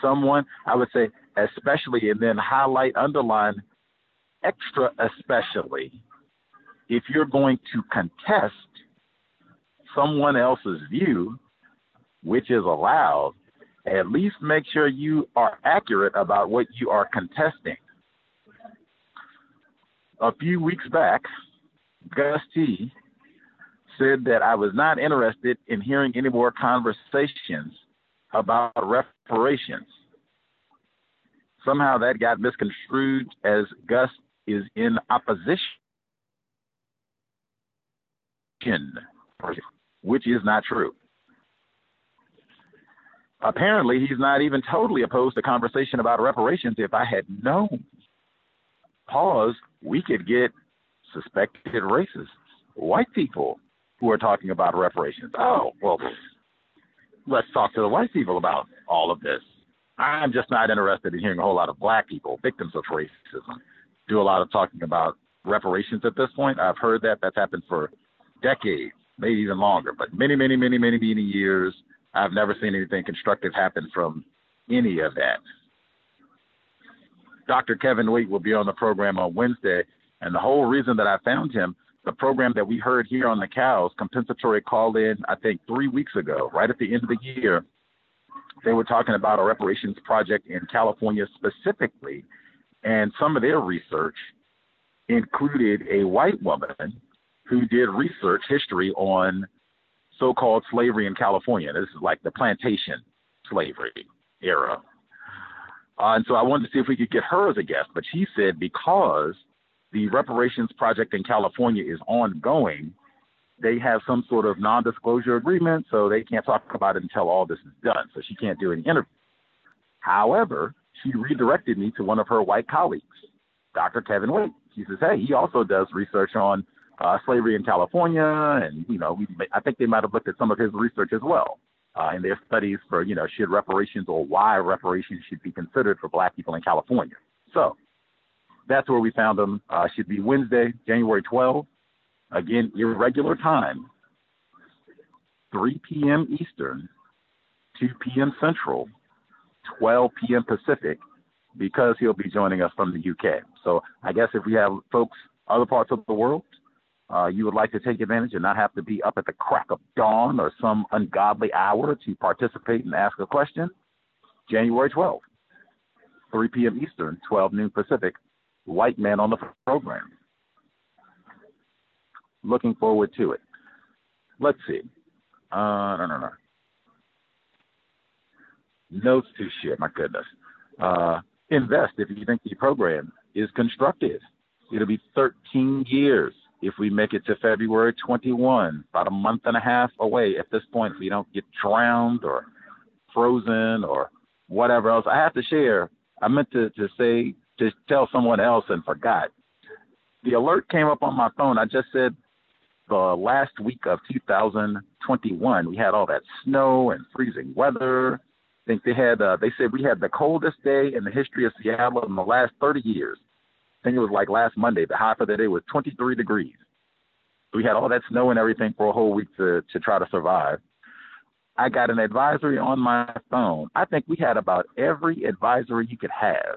someone. I would say especially and then highlight, underline, extra especially if you're going to contest someone else's view, which is allowed, at least make sure you are accurate about what you are contesting. A few weeks back, Gus T said that I was not interested in hearing any more conversations about reparations. Somehow that got misconstrued as Gus is in opposition which is not true. Apparently, he's not even totally opposed to conversation about reparations. If I had known, pause, we could get suspected racists, white people who are talking about reparations. Oh, well, let's talk to the white people about all of this. I'm just not interested in hearing a whole lot of black people, victims of racism, do a lot of talking about reparations at this point. I've heard that. That's happened for decades, maybe even longer, but many, many, many, many, many years. I've never seen anything constructive happen from any of that. Dr. Kevin Waite will be on the program on Wednesday, and the whole reason that I found him, the program that we heard here on the cows, compensatory call in, I think three weeks ago, right at the end of the year, they were talking about a reparations project in California specifically, and some of their research included a white woman who did research history on so-called slavery in California. This is like the plantation slavery era. Uh, and so I wanted to see if we could get her as a guest, but she said because the reparations project in California is ongoing, they have some sort of non-disclosure agreement, so they can't talk about it until all this is done. So she can't do any interviews. However, she redirected me to one of her white colleagues, Dr. Kevin Waite. She says, "Hey, he also does research on uh, slavery in California, and you know, we, I think they might have looked at some of his research as well uh, in their studies for you know, should reparations or why reparations should be considered for Black people in California. So that's where we found them. Uh, should be Wednesday, January 12th. Again, irregular time, 3 p.m. Eastern, 2 p.m. Central, 12 p.m. Pacific, because he'll be joining us from the UK. So I guess if we have folks other parts of the world uh, you would like to take advantage and not have to be up at the crack of dawn or some ungodly hour to participate and ask a question, January 12th, 3 p.m. Eastern, 12 noon Pacific, white man on the program. Looking forward to it. Let's see. Uh, no, no, no. Notes to share, my goodness. Uh, invest if you think the program is constructive. It'll be 13 years if we make it to February 21, about a month and a half away at this point, if we don't get drowned or frozen or whatever else. I have to share. I meant to, to say, to tell someone else and forgot. The alert came up on my phone. I just said the last week of 2021, we had all that snow and freezing weather. I think they had, uh, they said we had the coldest day in the history of Seattle in the last 30 years. I think it was like last Monday. The high for the day was 23 degrees. We had all that snow and everything for a whole week to, to try to survive. I got an advisory on my phone. I think we had about every advisory you could have.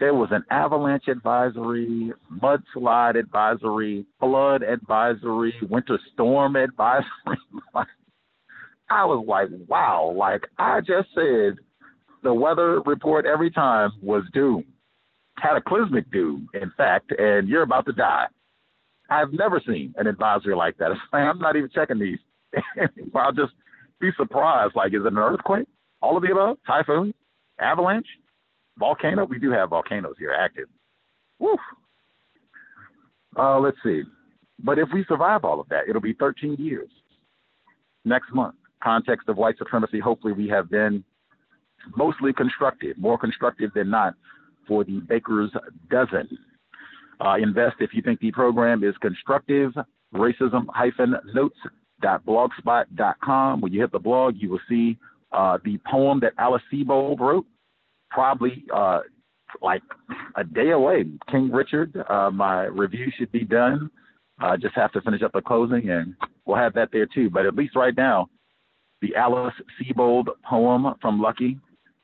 There was an avalanche advisory, mudslide advisory, flood advisory, winter storm advisory. I was like, wow, like I just said, the weather report every time was doom, cataclysmic doom, in fact, and you're about to die. I've never seen an advisory like that. I'm not even checking these. I'll just be surprised. Like, is it an earthquake? All of the above? Typhoon? Avalanche? Volcano? We do have volcanoes here active. Woo. Uh, let's see. But if we survive all of that, it'll be 13 years next month. Context of white supremacy. Hopefully, we have been mostly constructive, more constructive than not, for the Baker's dozen. Uh, invest if you think the program is constructive. Racism hyphen notes blogspot.com. When you hit the blog, you will see uh, the poem that Alice Sebold wrote, probably uh, like a day away. King Richard, uh, my review should be done. I just have to finish up the closing, and we'll have that there too. But at least right now, the Alice Sebold poem from Lucky,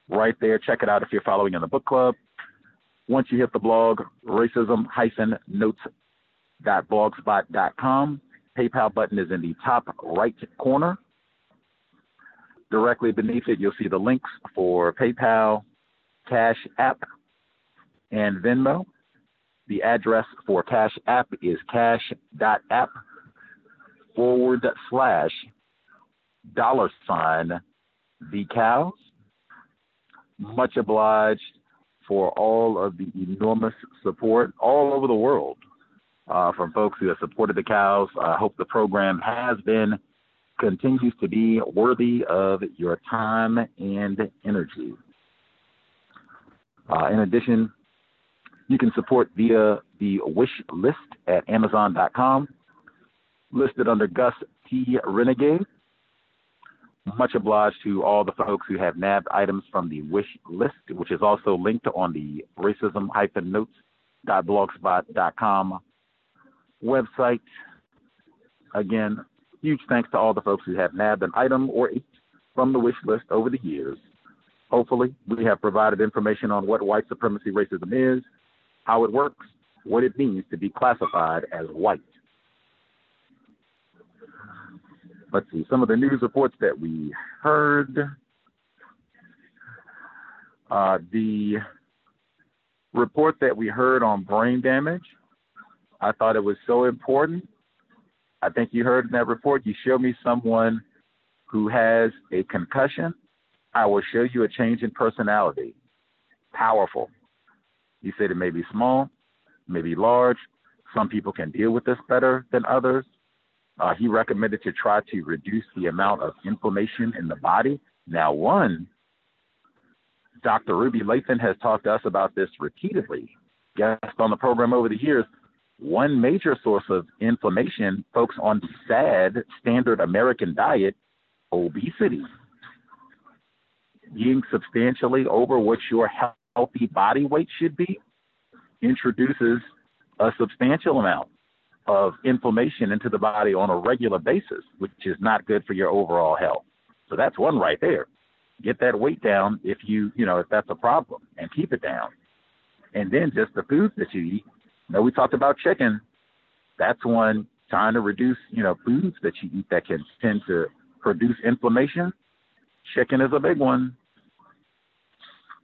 right there. Check it out if you're following in the book club. Once you hit the blog, racism-notes.blogspot.com, PayPal button is in the top right corner. Directly beneath it, you'll see the links for PayPal, Cash App, and Venmo. The address for Cash App is cash.app forward slash dollar sign the cows. Much obliged for all of the enormous support all over the world uh, from folks who have supported the cows. I hope the program has been, continues to be worthy of your time and energy. Uh, in addition, you can support via the wish list at Amazon.com, listed under Gus T. Renegade. Much obliged to all the folks who have nabbed items from the wish list, which is also linked on the racism-notes.blogspot.com website. Again, huge thanks to all the folks who have nabbed an item or eight from the wish list over the years. Hopefully, we have provided information on what white supremacy racism is, how it works, what it means to be classified as white. Let's see, some of the news reports that we heard. Uh, the report that we heard on brain damage I thought it was so important. I think you heard in that report, you show me someone who has a concussion, I will show you a change in personality. Powerful. He said it may be small, may be large. Some people can deal with this better than others. Uh, he recommended to try to reduce the amount of inflammation in the body. Now, one, Dr. Ruby Lathon has talked to us about this repeatedly. Guests on the program over the years, one major source of inflammation, folks on SAD, standard American diet, obesity. Being substantially over what your healthy body weight should be introduces a substantial amount of inflammation into the body on a regular basis, which is not good for your overall health. So that's one right there. Get that weight down if you, you know, if that's a problem and keep it down. And then just the foods that you eat know, we talked about chicken. That's one trying to reduce, you know, foods that you eat that can tend to produce inflammation. Chicken is a big one.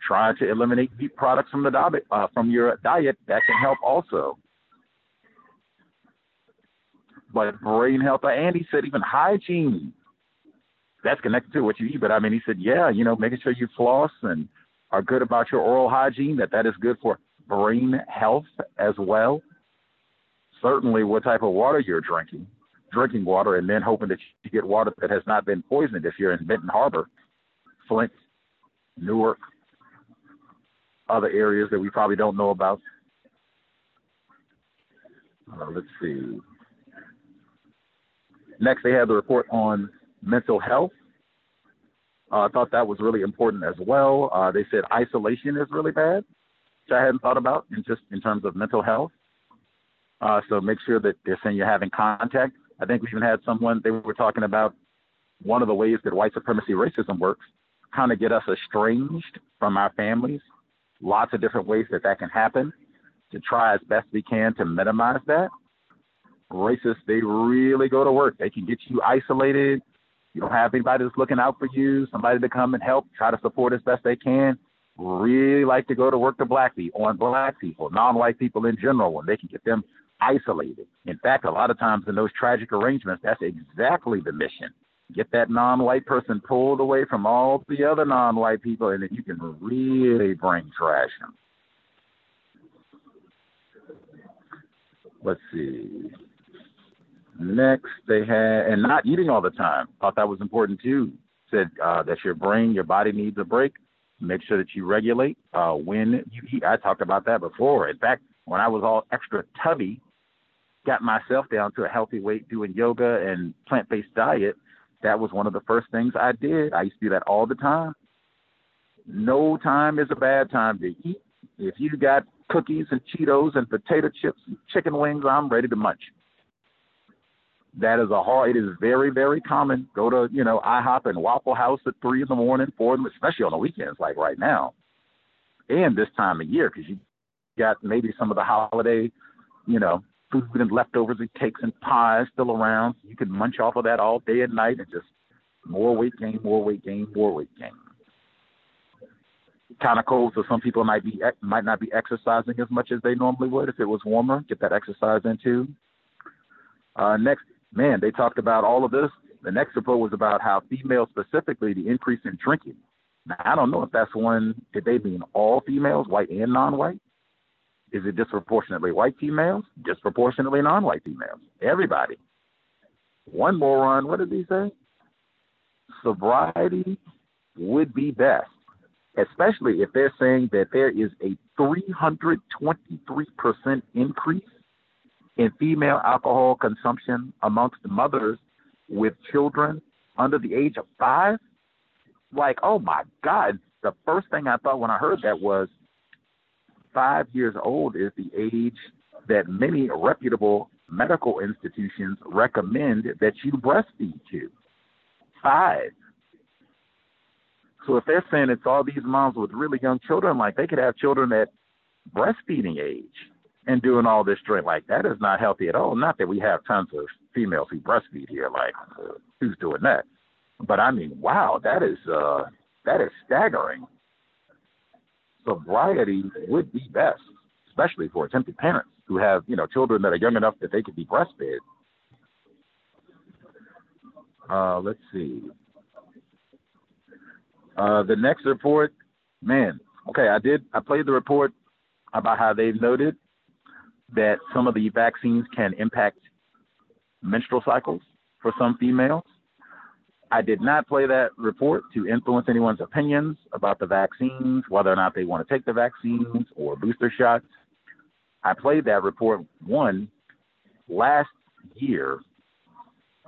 Try to eliminate meat products from the diet, uh, from your diet. That can help also. But brain health, and he said even hygiene. That's connected to what you eat. But I mean, he said, yeah, you know, making sure you floss and are good about your oral hygiene. That that is good for brain health as well. Certainly, what type of water you're drinking, drinking water, and then hoping that you get water that has not been poisoned if you're in Benton Harbor. Flint, Newark, other areas that we probably don't know about. Uh, let's see. Next, they had the report on mental health. Uh, I thought that was really important as well. Uh, they said isolation is really bad, which I hadn't thought about in just in terms of mental health. Uh, so make sure that they're saying you're having contact. I think we even had someone they were talking about one of the ways that white supremacy racism works, kind of get us estranged from our families. Lots of different ways that that can happen to try as best we can to minimize that. Racists, they really go to work. They can get you isolated. You don't have anybody that's looking out for you, somebody to come and help, try to support as best they can. Really like to go to work to black people, on black people, non-white people in general, when they can get them isolated. In fact, a lot of times in those tragic arrangements, that's exactly the mission. Get that non-white person pulled away from all the other non-white people, and then you can really bring trash them. Let's see. Next, they had, and not eating all the time. Thought that was important too. Said uh, that your brain, your body needs a break. Make sure that you regulate uh, when you eat. I talked about that before. In fact, when I was all extra tubby, got myself down to a healthy weight doing yoga and plant based diet, that was one of the first things I did. I used to do that all the time. No time is a bad time to eat. If you got cookies and Cheetos and potato chips and chicken wings, I'm ready to munch. That is a hard. It is very, very common. Go to you know IHOP and Waffle House at three in the morning, four, especially on the weekends, like right now, and this time of year, because you got maybe some of the holiday, you know, food and leftovers and cakes and pies still around. You could munch off of that all day and night, and just more weight gain, more weight gain, more weight gain. Kind of cold, so some people might be might not be exercising as much as they normally would if it was warmer. Get that exercise in too. Uh, next, man, they talked about all of this. The next report was about how females specifically the increase in drinking. Now, I don't know if that's one, did they mean all females, white and non-white? Is it disproportionately white females? Disproportionately non-white females? Everybody. One moron, what did he say? Sobriety would be best, especially if they're saying that there is a 323% increase in female alcohol consumption amongst mothers with children under the age of five? Like, oh my God. The first thing I thought when I heard that was five years old is the age that many reputable medical institutions recommend that you breastfeed to. Five. So if they're saying it's all these moms with really young children, like they could have children at breastfeeding age and doing all this drink. Like that is not healthy at all. Not that we have tons of females who breastfeed here. Like uh, who's doing that? But I mean, wow, that is uh, that is staggering. Sobriety would be best, especially for attempted parents who have you know children that are young enough that they could be breastfed. Uh, let's see. Uh, the next report, man. Okay, I did. I played the report about how they've noted that some of the vaccines can impact menstrual cycles for some females. I did not play that report to influence anyone's opinions about the vaccines, whether or not they want to take the vaccines or booster shots. I played that report one last year,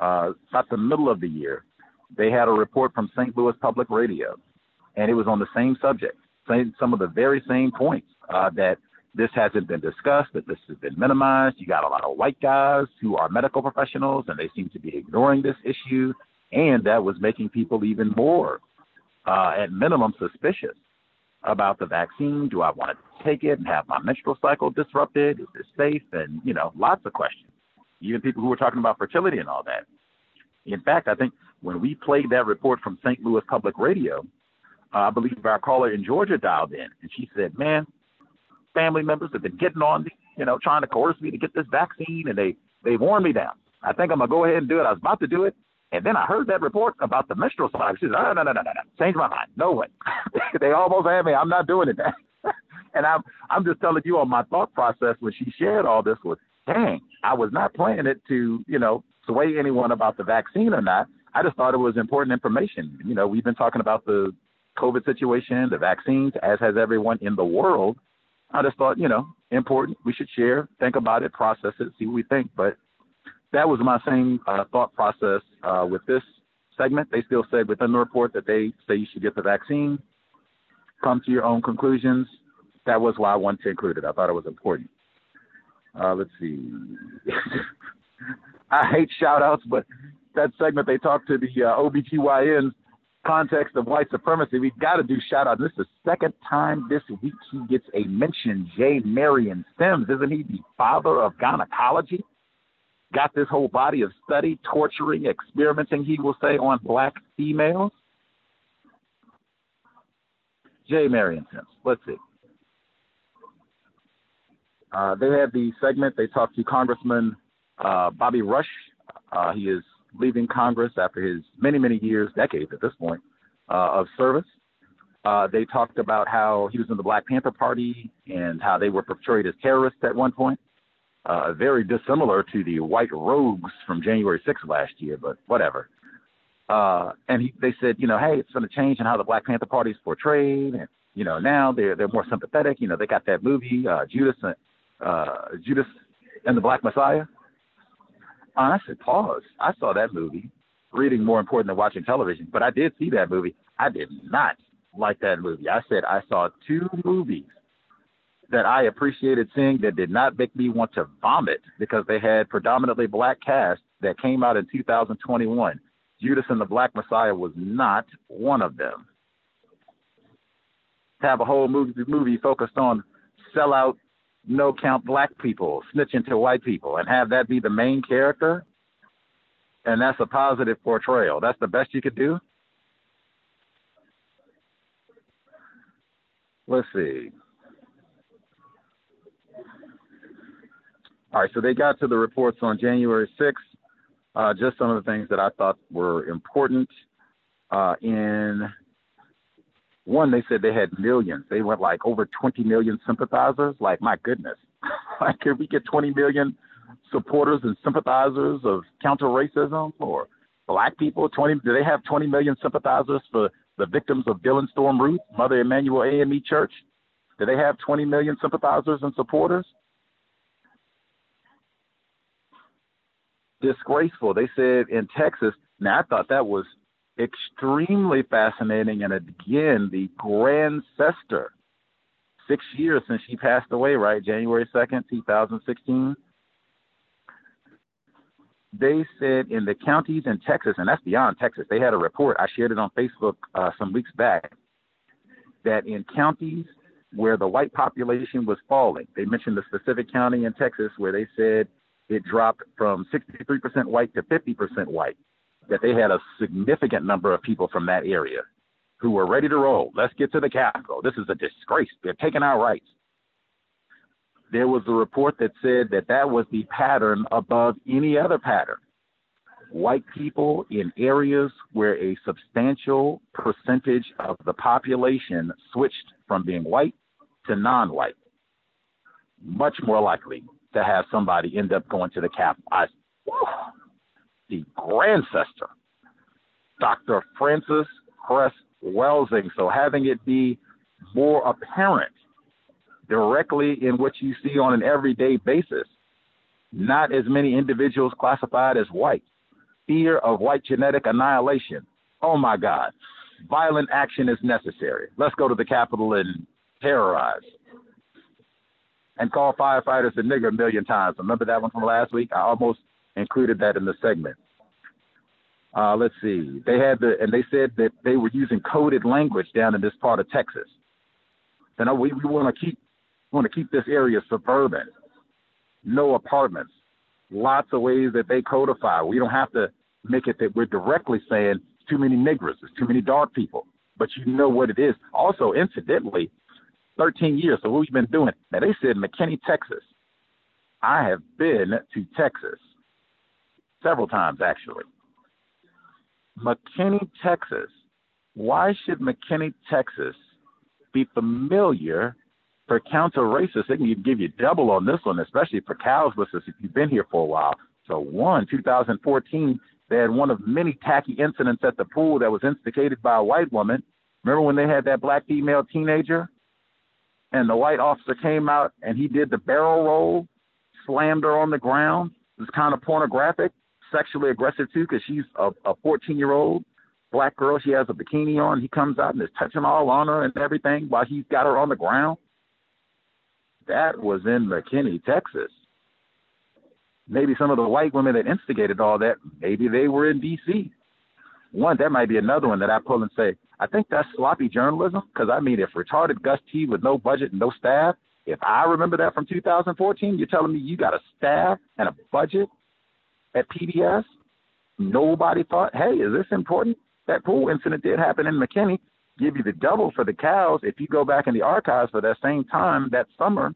uh, about the middle of the year. They had a report from St. Louis Public Radio, and it was on the same subject, same, some of the very same points uh, that this hasn't been discussed, that this has been minimized. You got a lot of white guys who are medical professionals, and they seem to be ignoring this issue. And that was making people even more, uh, at minimum, suspicious about the vaccine. Do I want to take it and have my menstrual cycle disrupted? Is this safe? And, you know, lots of questions. Even people who were talking about fertility and all that. In fact, I think when we played that report from St. Louis Public Radio, uh, I believe our caller in Georgia dialed in, and she said, "Man, family members have been getting on me, you know, trying to coerce me to get this vaccine, and they they worn me down. I think I'm gonna go ahead and do it. I was about to do it, and then I heard that report about the menstrual cycle. She said, "Oh no no no no no, change my mind. No way. they almost had me. I'm not doing it." and I'm I'm just telling you on my thought process when she shared all this was, dang, I was not playing it to you know sway anyone about the vaccine or not. I just thought it was important information. You know, we've been talking about the COVID situation, the vaccines, as has everyone in the world. I just thought, you know, important. We should share, think about it, process it, see what we think. But that was my same uh, thought process uh, with this segment. They still said within the report that they say you should get the vaccine, come to your own conclusions. That was why I wanted to include it. I thought it was important. Uh, let's see. I hate shout outs, but that segment they talked to the uh, OBGYN's context of white supremacy, we've got to do shout out. This is the second time this week he gets a mention. J. Marion Sims, isn't he the father of gynecology? Got this whole body of study, torturing, experimenting, he will say, on black females. J. Marion Sims. Let's see. Uh, they had the segment. They talked to Congressman uh, Bobby Rush. Uh, he is leaving Congress after his many, many years, decades at this point, uh, of service. Uh, they talked about how he was in the Black Panther Party and how they were portrayed as terrorists at one point. Uh, very dissimilar to the white rogues from January 6th last year, but whatever. Uh, and he, they said, you know, hey, it's going to change in how the Black Panther Party is portrayed, and you know, now they're they're more sympathetic. You know, they got that movie uh, Judas, uh, Judas and the Black Messiah. And I said, pause. I saw that movie. Reading more important than watching television, but I did see that movie. I did not like that movie. I said I saw two movies that I appreciated seeing that did not make me want to vomit because they had predominantly black cast that came out in 2021. Judas and the Black Messiah was not one of them. Have a whole movie, movie focused on sellout, no count black people snitching to white people and have that be the main character, and that's a positive portrayal. That's the best you could do. Let's see. All right, so they got to the reports on January 6th. Uh, just some of the things that I thought were important. Uh, in one, they said they had millions. They went like over 20 million sympathizers. Like, my goodness. like, can we get 20 million supporters and sympathizers of counter racism or black people? 20, do they have 20 million sympathizers for the victims of Dylann Storm Roof, Mother Emanuel AME Church? Do they have 20 million sympathizers and supporters? Disgraceful. They said in Texas. Now I thought that was extremely fascinating, and again, the Grandcestor. Six years since she passed away, right? January second, two thousand sixteen. They said in the counties in Texas, and that's beyond Texas. They had a report. I shared it on Facebook uh, some weeks back. That in counties where the white population was falling, they mentioned the specific county in Texas where they said it dropped from 63% white to 50% white. That they had a significant number of people from that area who were ready to roll. Let's get to the Capitol. This is a disgrace. They're taking our rights. There was a report that said that that was the pattern above any other pattern. White people in areas where a substantial percentage of the population switched from being white to non white. Much more likely to have somebody end up going to the Capitol. The Grandcestor, Dr. Frances Cress Welsing. So having it be more apparent directly in what you see on an everyday basis, not as many individuals classified as white. Fear of white genetic annihilation. Oh my God. Violent action is necessary. Let's go to the Capitol and terrorize and call firefighters a nigger a million times. Remember that one from last week? I almost included that in the segment. Uh, let's see. They had the, and they said that they were using coded language down in this part of Texas. And we, we want to keep, want to keep this area suburban, no apartments, lots of ways that they codify. We don't have to make it that we're directly saying too many niggers, too many dark people, but you know what it is. Also, incidentally, 13 years. So what we've been doing. Now they said McKinney, Texas. I have been to Texas several times actually. McKinney, Texas. Why should McKinney, Texas be familiar for counter racists? They can give you double on this one, especially for cows if you've been here for a while. So one, 2014, they had one of many tacky incidents at the pool that was instigated by a white woman Remember when they had that black female teenager and the white officer came out and he did the barrel roll, slammed her on the ground? It was kind of pornographic, sexually aggressive too, because she's a, a 14 year old black girl. She has a bikini on. He comes out and is touching all on her and everything while he's got her on the ground. That was in McKinney, Texas. Maybe some of the white women that instigated all that, maybe they were in D.C. One, that might be another one that I pull and say, I think that's sloppy journalism. Because I mean, if retarded Gus T with no budget and no staff, if I remember that from 2014, you're telling me you got a staff and a budget at PBS? Nobody thought, hey, is this important? That pool incident did happen in McKinney. Give you the double for the cows. If you go back in the archives for that same time that summer,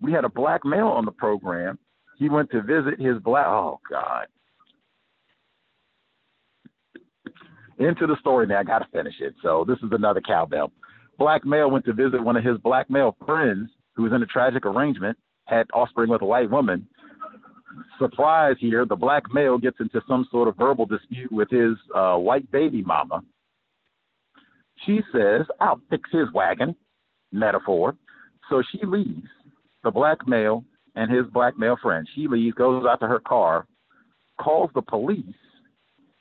we had a black male on the program. He went to visit his black. Oh God. Into the story now. I got to finish it. So this is another cowbell. Black male went to visit one of his black male friends who was in a tragic arrangement, had offspring with a white woman. Surprise here, the black male gets into some sort of verbal dispute with his uh, white baby mama. She says, I'll fix his wagon, metaphor. So she leaves the black male and his black male friend. She leaves, goes out to her car, calls the police,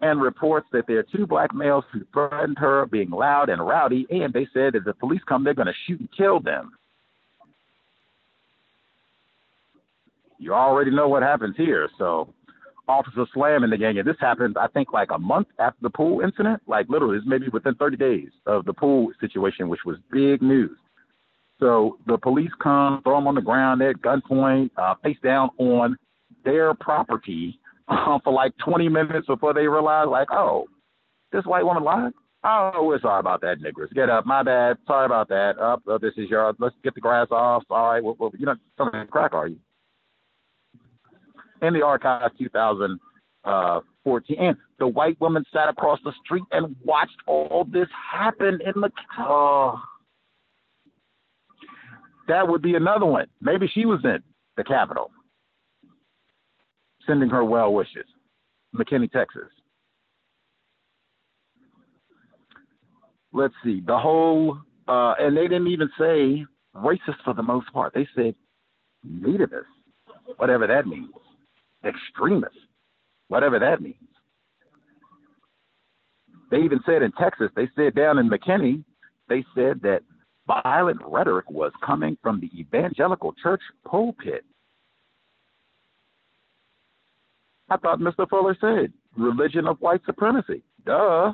and reports that there are two black males who threatened her, being loud and rowdy, and they said if the police come, they're going to shoot and kill them. You already know what happens here. So, Officer Slam in the gang, and this happened, I think, like a month after the pool incident, like literally, it's maybe within 30 days of the pool situation, which was big news. So the police come, throw them on the ground at gunpoint, uh, face down on their property uh, for like 20 minutes before they realize, like, oh, this white woman lied. Oh, we're sorry about that, niggers. Get up. My bad. Sorry about that. Up. This is your. Let's get the grass off. All right. Well, well you're not something crack, are you? In the archive, 2014, uh, and the white woman sat across the street and watched all this happen in the. Oh that would be another one. Maybe she was in the Capitol, sending her well wishes. McKinney, Texas. Let's see. The whole, uh, and they didn't even say racist for the most part. They said nativist, whatever that means, extremist, whatever that means. They even said in Texas, they said down in McKinney, they said that violent rhetoric was coming from the evangelical church pulpit. I thought Mr. Fuller said religion of white supremacy. Duh.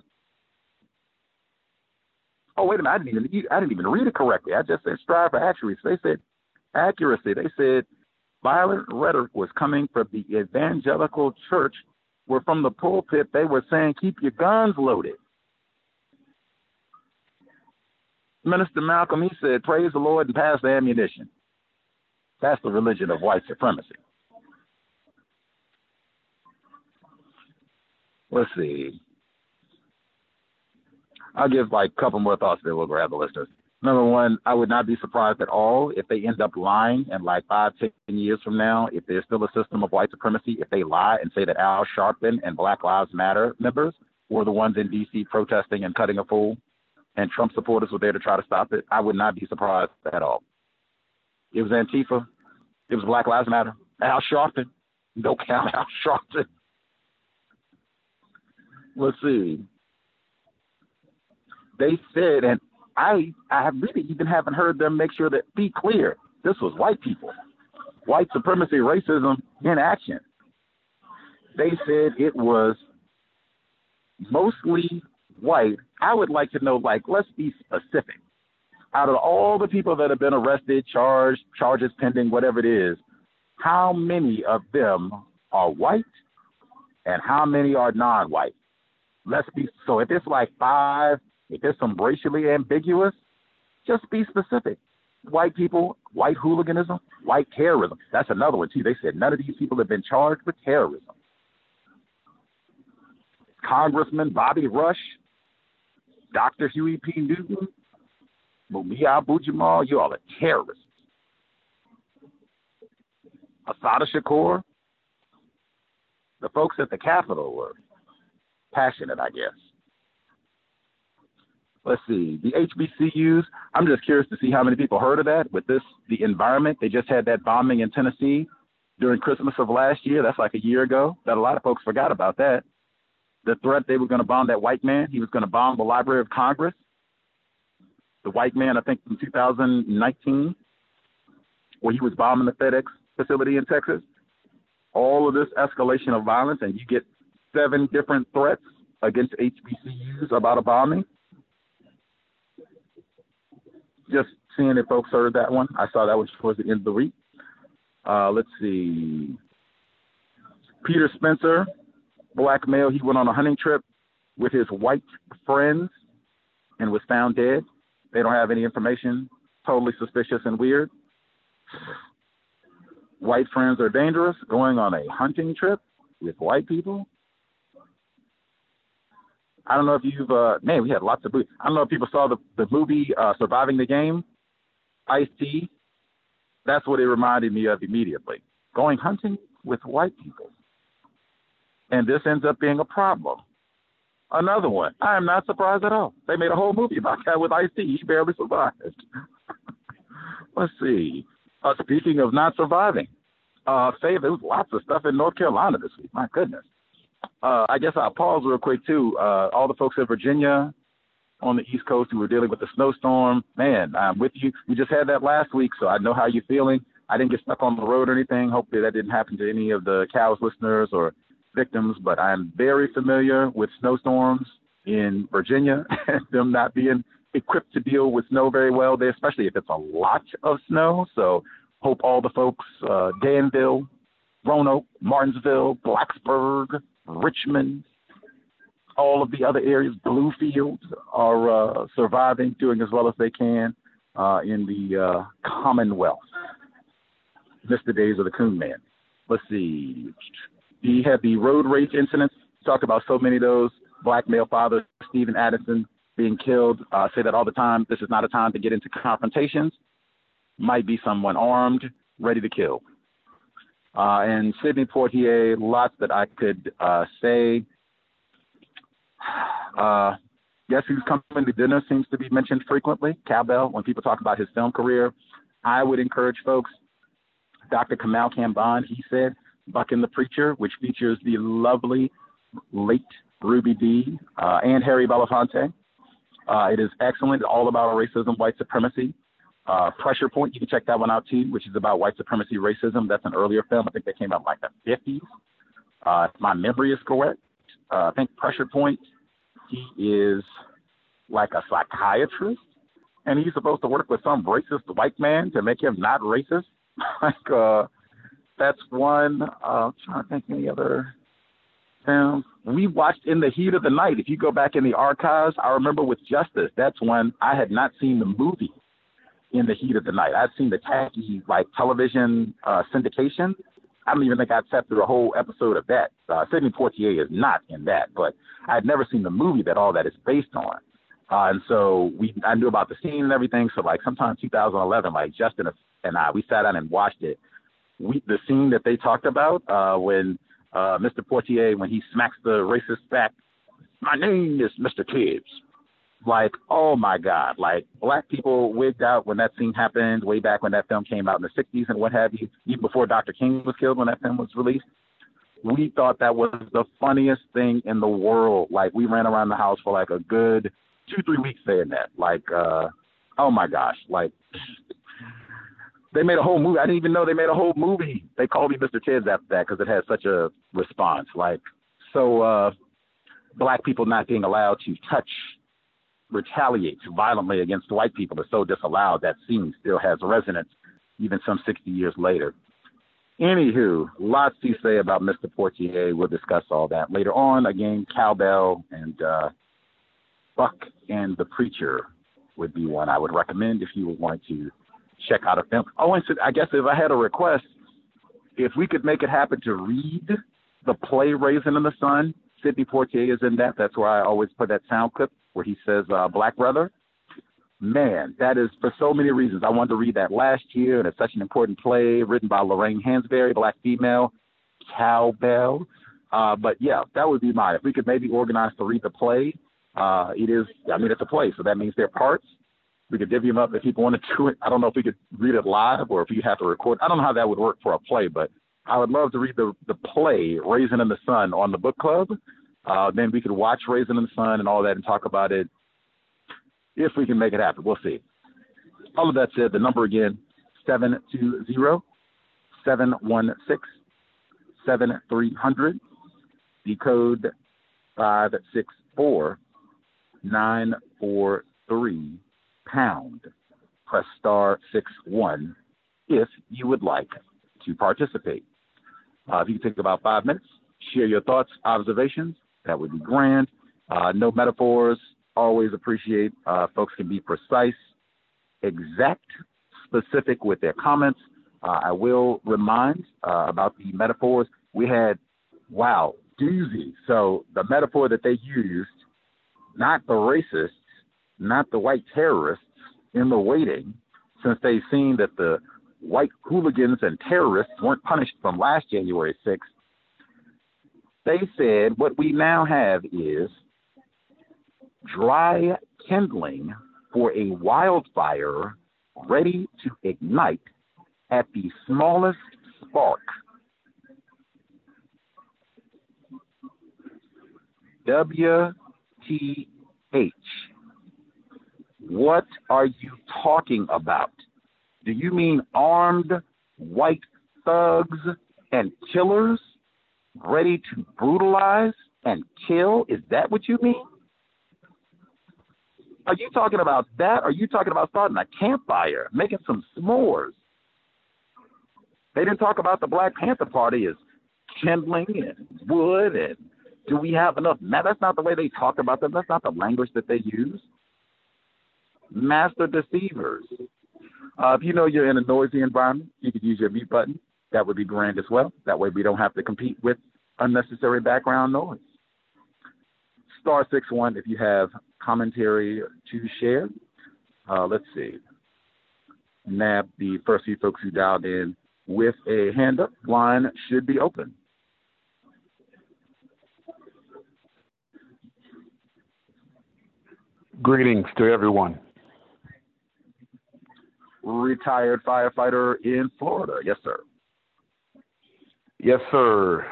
Oh wait a minute! I didn't even I didn't even read it correctly. I just said strive for accuracy. They said accuracy. They said violent rhetoric was coming from the evangelical church, where from the pulpit they were saying keep your guns loaded. Minister Malcolm, he said, praise the Lord and pass the ammunition. That's the religion of white supremacy. Let's see. I'll give like a couple more thoughts that we'll grab the listeners. Number one, I would not be surprised at all if they end up lying in like five, ten years from now, if there's still a system of white supremacy, if they lie and say that Al Sharpton and Black Lives Matter members were the ones in D.C. protesting and cutting a fool and Trump supporters were there to try to stop it, I would not be surprised at all. It was Antifa. It was Black Lives Matter. Al Sharpton. No count Al Sharpton. Let's see. They said, and I I really even haven't heard them make sure that be clear. This was white people. White supremacy, racism in action. They said it was mostly white, I would like to know, like, let's be specific. Out of all the people that have been arrested, charged, charges pending, whatever it is, how many of them are white and how many are non white? Let's be so if it's like five, if it's some racially ambiguous, just be specific. White people, white hooliganism, white terrorism. That's another one too. They said none of these people have been charged with terrorism. Congressman Bobby Rush, Dr. Huey P. Newton, Mumia Abu Jamal, you all are terrorists. Assata Shakur, the folks at the Capitol were passionate, I guess. let's see, the HBCUs. I'm just curious to see how many people heard of that with this, the environment. They just had that bombing in Tennessee during Christmas of last year. That's like a year ago. That a lot of folks forgot about that. The threat they were going to bomb that white man. He was going to bomb the Library of Congress. The white man, I think, in 2019, where he was bombing the FedEx facility in Texas. All of this escalation of violence, and you get seven different threats against HBCUs about a bombing. Just seeing if folks heard that one. I saw that was towards the end of the week. Uh, let's see. Peter Spencer, black male. He went on a hunting trip with his white friends and was found dead. They don't have any information. Totally suspicious and weird. White friends are dangerous. Going on a hunting trip with white people. I don't know if you've uh man, we had lots of movies. I don't know if people saw the the movie uh Surviving the Game, Ice T. That's what it reminded me of immediately. Going hunting with white people. And this ends up being a problem. Another one. I am not surprised at all. They made a whole movie about that with Ice T. He barely survived. Let's see. Uh, speaking of not surviving, uh, say there was lots of stuff in North Carolina this week. My goodness uh, I guess I'll pause real quick too. Uh, all the folks in Virginia on the East Coast who were dealing with the snowstorm, man, I'm with you. We just had that last week, so I know how you're feeling. I didn't get stuck on the road or anything. Hopefully that didn't happen to any of the cows listeners or victims, but I'm very familiar with snowstorms in Virginia and them not being equipped to deal with snow very well there, especially if it's a lot of snow. So hope all the folks, uh, Danville, Roanoke, Martinsville, Blacksburg, Richmond, all of the other areas, Bluefield, are uh, surviving, doing as well as they can uh, in the uh, Commonwealth. Missed the days of the Coon Man. Let's see. He had the road rage incidents. Talked about so many of those. Black male father Stephen Addison being killed. Uh, say that all the time. This is not a time to get into confrontations. Might be someone armed, ready to kill. Uh, and Sidney Poitier, lots that I could uh, say. Uh, Guess Who's Coming to Dinner seems to be mentioned frequently. Cowbell, when people talk about his film career, I would encourage folks. Dr. Kamau Kambon, he said, Buck and the Preacher, which features the lovely late Ruby Dee uh, and Harry Belafonte. Uh, it is excellent, all about racism, white supremacy. Uh, Pressure Point, you can check that one out too, which is about white supremacy, racism. That's an earlier film. I think that came out like the 50s. Uh, if my memory is correct, uh, I think Pressure Point, he is like a psychiatrist, and he's supposed to work with some racist white man to make him not racist. like, uh, that's one. Uh, I'm trying to think any other films. We watched In the Heat of the Night. If you go back in the archives, I remember with Justice, that's one I had not seen the movie in the heat of the night. I've seen the tacky like television uh, syndication. I don't even think I'd sat through a whole episode of that. Uh, Sidney Poitier is not in that, but I'd never seen the movie that all that is based on. Uh, and so we, I knew about the scene and everything. So like sometime 2011, like Justin and I, we sat down and watched it. We, the scene that they talked about uh, when uh, Mr. Poitier, when he smacks the racist back, my name is Mr. Tibbs like, oh my God, like black people wigged out when that scene happened way back when that film came out in the 60s and what have you, even before Dr. King was killed when that film was released. We thought that was the funniest thing in the world. Like, we ran around the house for like a good two, three weeks saying that. Like, uh, oh my gosh, like, they made a whole movie. I didn't even know they made a whole movie. They called me Mr. Tibbs after that because it had such a response. Like, so, uh, black people not being allowed to touch retaliates violently against white people is so disallowed that scene still has resonance even some 60 years later. Anywho, lots to say about Mr. Poitier. We'll discuss all that later on. Again, Cowbell and uh, Buck and the Preacher would be one I would recommend if you would want to check out a film. Oh, and so I guess if I had a request, if we could make it happen to read the play Raisin in the Sun, Sidney Poitier is in that. That's where I always put that sound clip where he says uh, black brother. Man, that is for so many reasons. I wanted to read that last year, and it's such an important play written by Lorraine Hansberry, black female, cowbell. Uh, but yeah, that would be mine. If we could maybe organize to read the play Uh, it is, I mean, it's a play, so that means they're parts. We could divvy them up if people want to do it. I don't know if we could read it live or if you have to record. I don't know how that would work for a play, but I would love to read the the play Raisin in the Sun on the book club. Uh, then we could watch Raisin in the Sun and all that and talk about it if we can make it happen. We'll see. All of that said, the number again, 720 716 7300. The code 564 943 pound. Press star 6-1 if you would like to participate. Uh, if you can take about five minutes, share your thoughts, observations, that would be grand. Uh, no metaphors, always appreciate uh, folks can be precise, exact, specific with their comments. Uh, I will remind uh, about the metaphors. We had, wow, doozy. So the metaphor that they used, not the racists, not the white terrorists in the waiting, since they've seen that the white hooligans and terrorists weren't punished from last January 6th, they said what we now have is dry kindling for a wildfire ready to ignite at the smallest spark. WTH. What are you talking about? Do you mean armed white thugs and killers ready to brutalize and kill? Is that what you mean? Are you talking about that? Are you talking about starting a campfire, making some s'mores? They didn't talk about the Black Panther Party as kindling and wood and do we have enough? Now, that's not the way they talk about them. That's not the language that they use. Master deceivers. Uh, if you know you're in a noisy environment, you could use your mute button. That would be grand as well. That way we don't have to compete with unnecessary background noise. Star six one if you have commentary to share. Uh, let's see. Nab the first few folks who dialed in with a hand up. Line should be open. Greetings to everyone. Retired firefighter in Florida. Yes, sir. Yes, sir.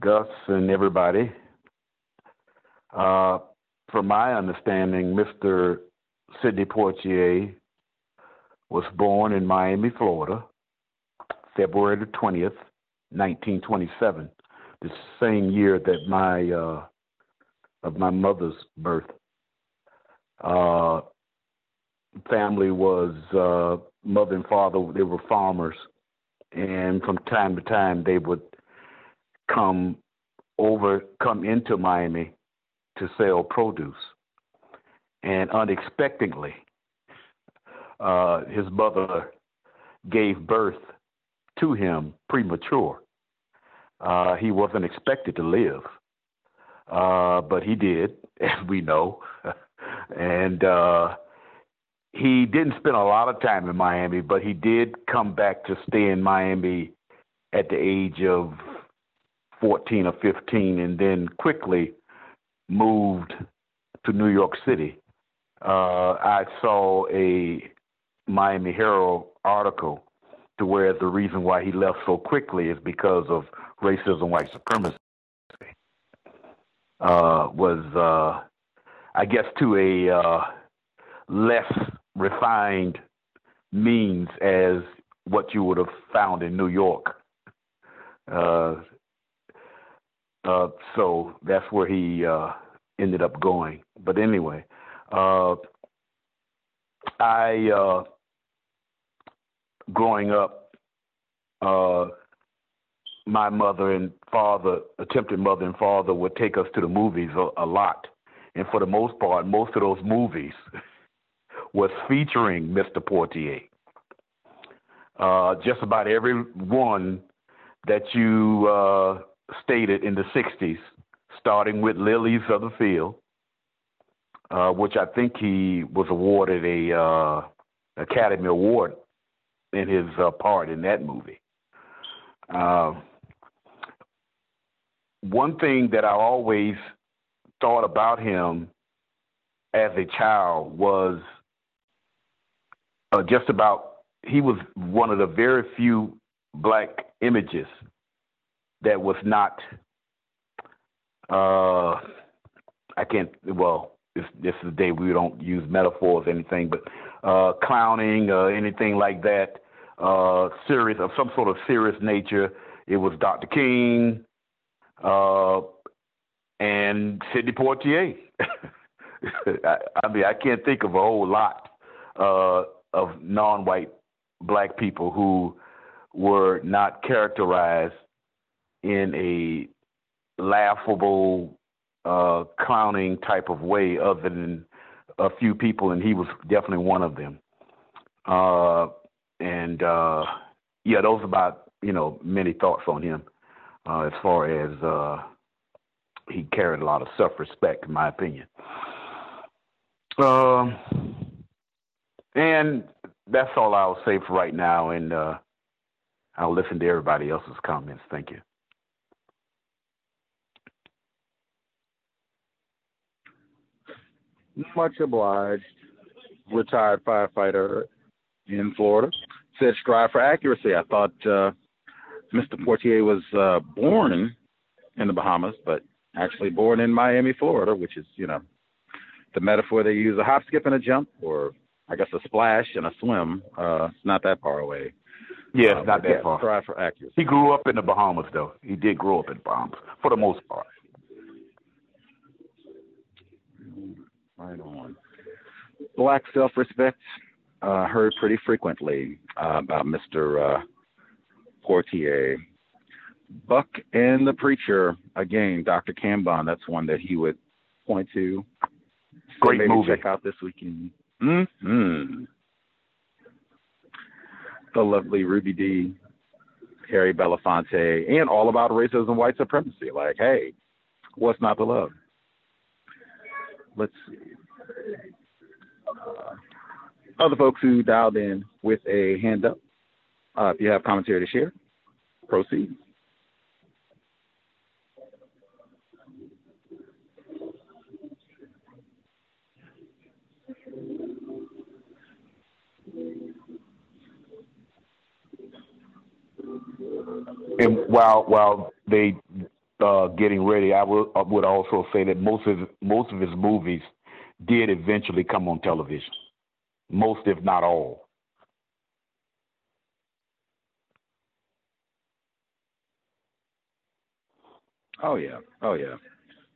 Gus and everybody. Uh, from my understanding, Mr. Sidney Poitier was born in Miami, Florida, February the 20th, 1927, the same year that my uh, of my mother's birth. Uh, family was uh, mother and father. They were farmers, and from time to time they would come over, come into Miami to sell produce. And unexpectedly, uh, his mother gave birth to him premature. Uh, he wasn't expected to live, uh, but he did, as we know. and uh, he didn't spend a lot of time in Miami, but he did come back to stay in Miami at the age of 14 or 15, and then quickly moved to New York City. Uh, I saw a Miami Herald article to where the reason why he left so quickly is because of racism, white supremacy. Uh, was uh, I guess to a uh, less refined means as what you would have found in New York. Uh, uh, so that's where he uh, ended up going. But anyway, uh, I uh, growing up, uh, my mother and father, attempted mother and father, would take us to the movies a, a lot, and for the most part, most of those movies was featuring Mr. Poitier. Uh, just about every one that you uh, stated in the 60s, starting with Lilies of the Field, uh, which I think he was awarded a uh, Academy Award in his uh, part in that movie. Uh, one thing that I always thought about him as a child was uh, just about. He was one of the very few black images that was not. Uh, I can't. Well, this this is the day we don't use metaphors or anything, but uh, clowning, uh, anything like that, uh, serious of some sort of serious nature. It was Dr. King uh, and Sidney Poitier. I, I mean, I can't think of a whole lot uh, of non-white black people who were not characterized in a laughable, uh, clowning type of way, other than a few people, and he was definitely one of them. Uh, and uh, yeah, those about you know many thoughts on him uh, as far as uh, he carried a lot of self-respect, in my opinion. Um, and that's all I'll say for right now, and uh, I'll listen to everybody else's comments. Thank you. Much obliged. Retired firefighter in Florida. Said strive for accuracy. I thought uh, Mr. Poitier was uh, born in the Bahamas, but actually born in Miami, Florida, which is, you know, the metaphor they use a hop, skip, and a jump, or I guess a splash and a swim. Uh, it's not that far away. Yeah, uh, not that yeah, far. Strive for accuracy. He grew up in the Bahamas, though. He did grow up in the Bahamas for the most part. Right on. Black self-respect uh, heard pretty frequently uh, about Mr. Uh, Poitier. Buck and the Preacher, again, Dr. Kambon, that's one that he would point to. So Great maybe movie. Check out this weekend. Hmm The lovely Ruby Dee, Harry Belafonte, and all about racism, and white supremacy. Like, hey, what's not to love? Let's see. Uh, other folks who dialed in with a hand up. Uh, if you have commentary to share, proceed. And while while they uh, getting ready, I would I would also say that most of most of his movies did eventually come on television. Most, if not all. Oh yeah, oh yeah.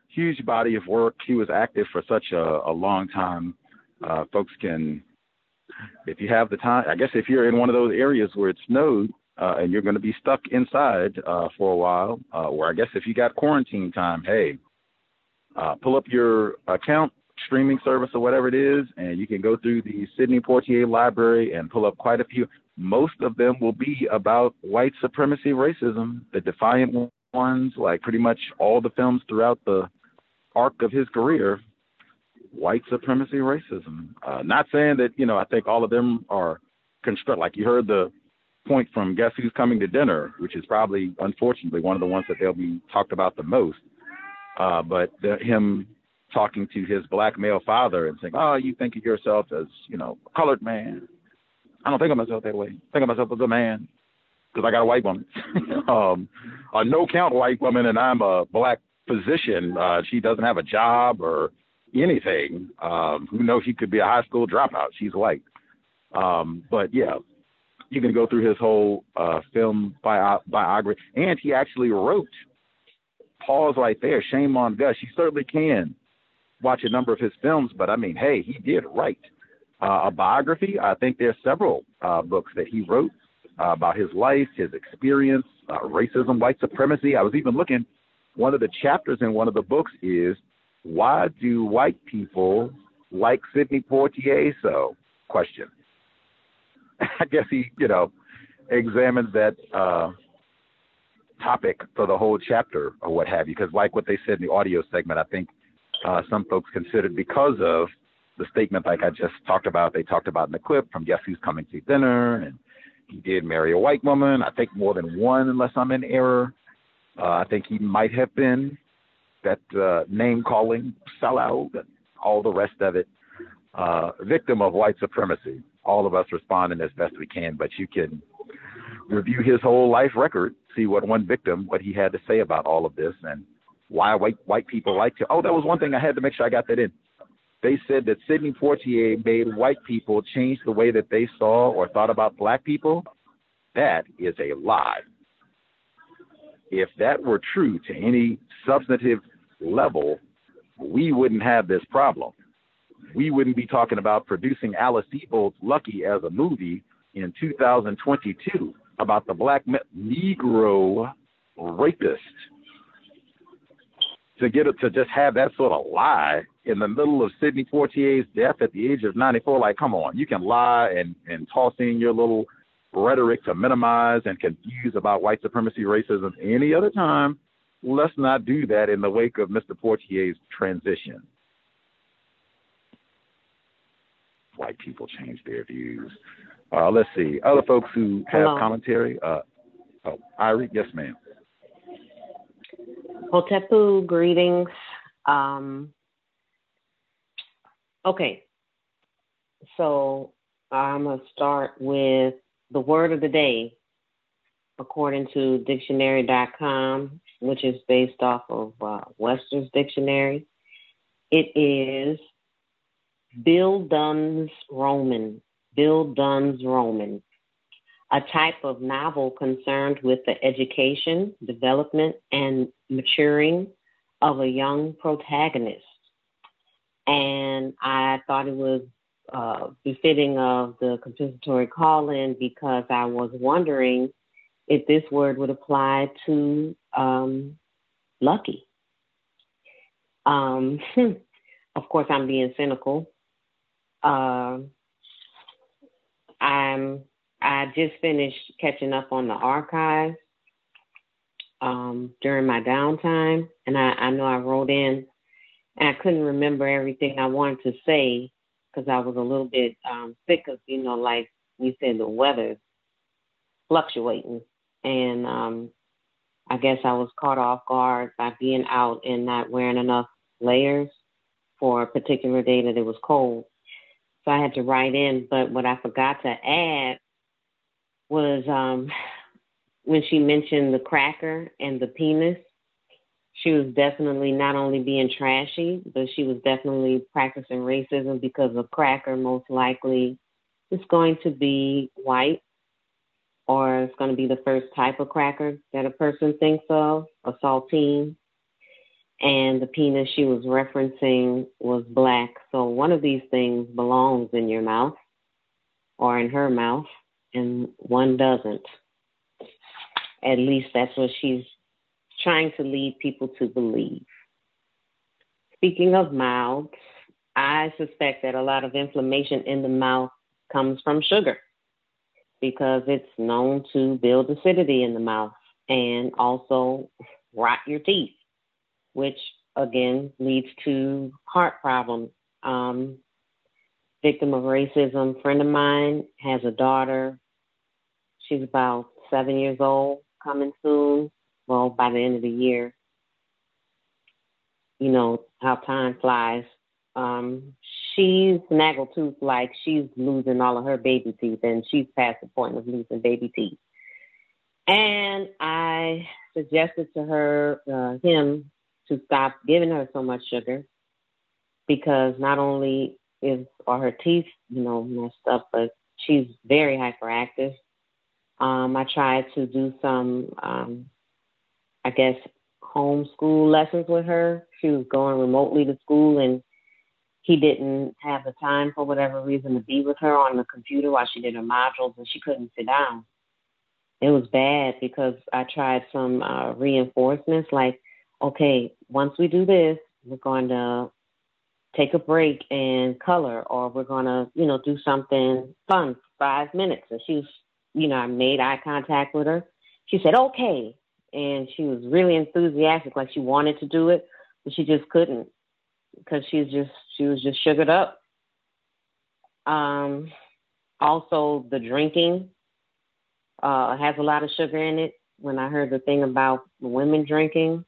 Huge body of work. He was active for such a, a long time. Uh, folks can, if you have the time, I guess if you're in one of those areas where it snowed uh, and you're going to be stuck inside uh, for a while, uh, or I guess if you got quarantine time, hey, uh, pull up your account streaming service or whatever it is, and you can go through the Sidney Poitier library and pull up quite a few. Most of them will be about white supremacy, racism, the defiant ones, like pretty much all the films throughout the arc of his career, white supremacy, racism. Uh, not saying that, you know, I think all of them are construct, like you heard the point from Guess Who's Coming to Dinner, which is probably, unfortunately, one of the ones that they'll be talked about the most. Uh, but the, him talking to his black male father and saying, "Oh, you think of yourself as you know a colored man? I don't think of myself that way. I think of myself as a man because I got a white woman, um, a no count white woman, and I'm a black physician. Uh, she doesn't have a job or anything. Um, who knows? She could be a high school dropout. She's white. Um, but yeah, you can go through his whole uh, film bio- biography, and he actually wrote. Pause right there. Shame on Gus. You certainly can watch a number of his films, but I mean, hey, he did write uh, a biography. I think there's several uh, books that he wrote uh, about his life, his experience, uh, racism, white supremacy. I was even looking. One of the chapters in one of the books is why do white people like Sidney Poitier so? Question. I guess he, you know, examines that uh, topic for the whole chapter or what have you. Because, like what they said in the audio segment, I think uh, some folks considered because of the statement, like I just talked about, they talked about in the clip from Guess Who's Coming to Dinner, and he did marry a white woman. I think more than one, unless I'm in error. Uh, I think he might have been that uh, name calling sellout, all the rest of it. Uh, victim of white supremacy. All of us responding as best we can, but you can review his whole life record, see what one victim, what he had to say about all of this, and why white white people like to. Oh, that was one thing I had to make sure I got that in. They said that Sidney Poitier made white people change the way that they saw or thought about black people. That is a lie. If that were true to any substantive level, we wouldn't have this problem. We wouldn't be talking about producing Alice Sebold's Lucky as a movie in 2022 about the black Negro rapist. To get it to just have that sort of lie in the middle of Sidney Poitier's death at the age of 94, like, come on, you can lie and, and toss in your little rhetoric to minimize and confuse about white supremacy, racism any other time. Let's not do that in the wake of Mr. Poitier's transition. White people change their views. Uh, let's see. Other folks who have Hello. commentary. Uh, oh, Irie, yes, ma'am. Hotepu, greetings. Um, okay, so I'm going to start with the word of the day, according to dictionary.com, which is based off of uh, Webster's Dictionary. It is Bill Dunn's Roman. Bildungsroman, a type of novel concerned with the education, development, and maturing of a young protagonist. And I thought it was uh, befitting of the compensatory call in because I was wondering if this word would apply to um, Lucky. Um, of course, I'm being cynical. Uh, I'm I just finished catching up on the archives um, during my downtime, and I, I know I wrote in, and I couldn't remember everything I wanted to say because I was a little bit um, sick of, you know, like you said, the weather fluctuating, and um, I guess I was caught off guard by being out and not wearing enough layers for a particular day that it was cold. So I had to write in, but what I forgot to add was um, when she mentioned the cracker and the penis, she was definitely not only being trashy, but she was definitely practicing racism because a cracker most likely is going to be white or it's going to be the first type of cracker that a person thinks of, a saltine. And the penis she was referencing was black. So one of these things belongs in your mouth or in her mouth, and one doesn't. At least that's what she's trying to lead people to believe. Speaking of mouths, I suspect that a lot of inflammation in the mouth comes from sugar because it's known to build acidity in the mouth and also rot your teeth, which again leads to heart problems. Um, victim of racism, friend of mine has a daughter. She's about seven years old, coming soon. Well, by the end of the year. You know how time flies. Um, she's snaggletooth like she's losing all of her baby teeth and she's past the point of losing baby teeth. And I suggested to her, uh, him, to stop giving her so much sugar because not only is are her teeth, you know, messed up, but she's very hyperactive. Um, I tried to do some, um, I guess, homeschool lessons with her. She was going remotely to school and he didn't have the time for whatever reason to be with her on the computer while she did her modules and she couldn't sit down. It was bad because I tried some uh, reinforcements like, okay, once we do this, we're going to take a break and color or we're going to, you know, do something fun for five minutes. And she was, you know, I made eye contact with her. She said, okay. And she was really enthusiastic, like she wanted to do it, but she just couldn't because she's just she was just sugared up. Um, also, the drinking uh, has a lot of sugar in it. When I heard the thing about women drinking,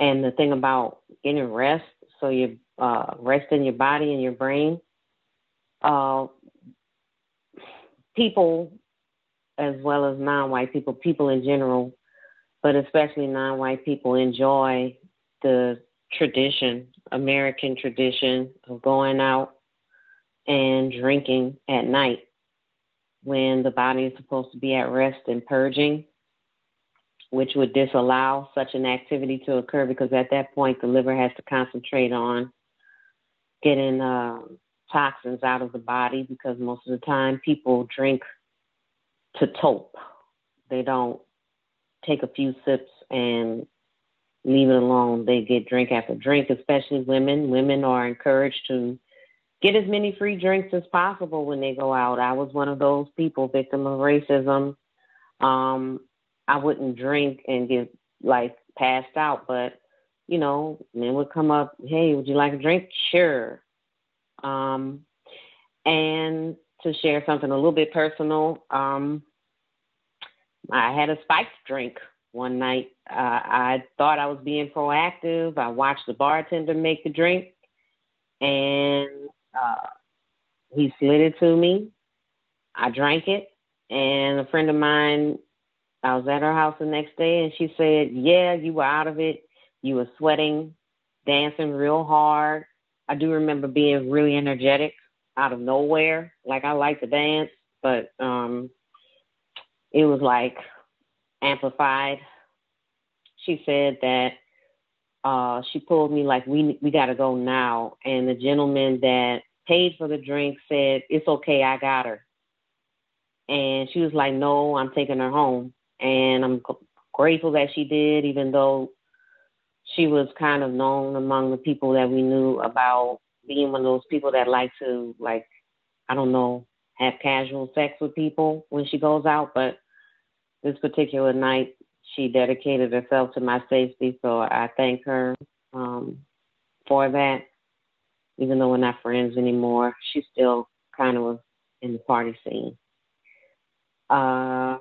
and the thing about getting rest so your uh, rest in your body and your brain. Uh, people, as well as non-white people, people in general, but especially non-white people, enjoy the tradition, American tradition of going out and drinking at night when the body is supposed to be at rest and purging, which would disallow such an activity to occur because at that point the liver has to concentrate on getting uh, toxins out of the body because most of the time people drink to tope. They don't take a few sips and leave it alone. They get drink after drink, especially women. Women are encouraged to get as many free drinks as possible when they go out. I was one of those people, victim of racism. Um, I wouldn't drink and get like passed out, but you know, men would come up, hey, would you like a drink? Sure. Um, and to share something a little bit personal, um, I had a spiked drink one night. Uh, I thought I was being proactive. I watched the bartender make the drink, and uh, he slid it to me. I drank it, and a friend of mine, I was at her house the next day, and she said, "Yeah, you were out of it. You were sweating, dancing real hard. I do remember being really energetic out of nowhere. Like I like to dance, but um, it was like amplified. She said that uh, she pulled me like we we got to go now, and the gentleman that paid for the drink said it's okay, I got her. And she was like, no, I'm taking her home, and I'm grateful that she did, even though she was kind of known among the people that we knew about being one of those people that like to like I don't know have casual sex with people when she goes out, but this particular night she dedicated herself to my safety, so I thank her um, for that. Even though we're not friends anymore, she still kind of was in the party scene. Uh,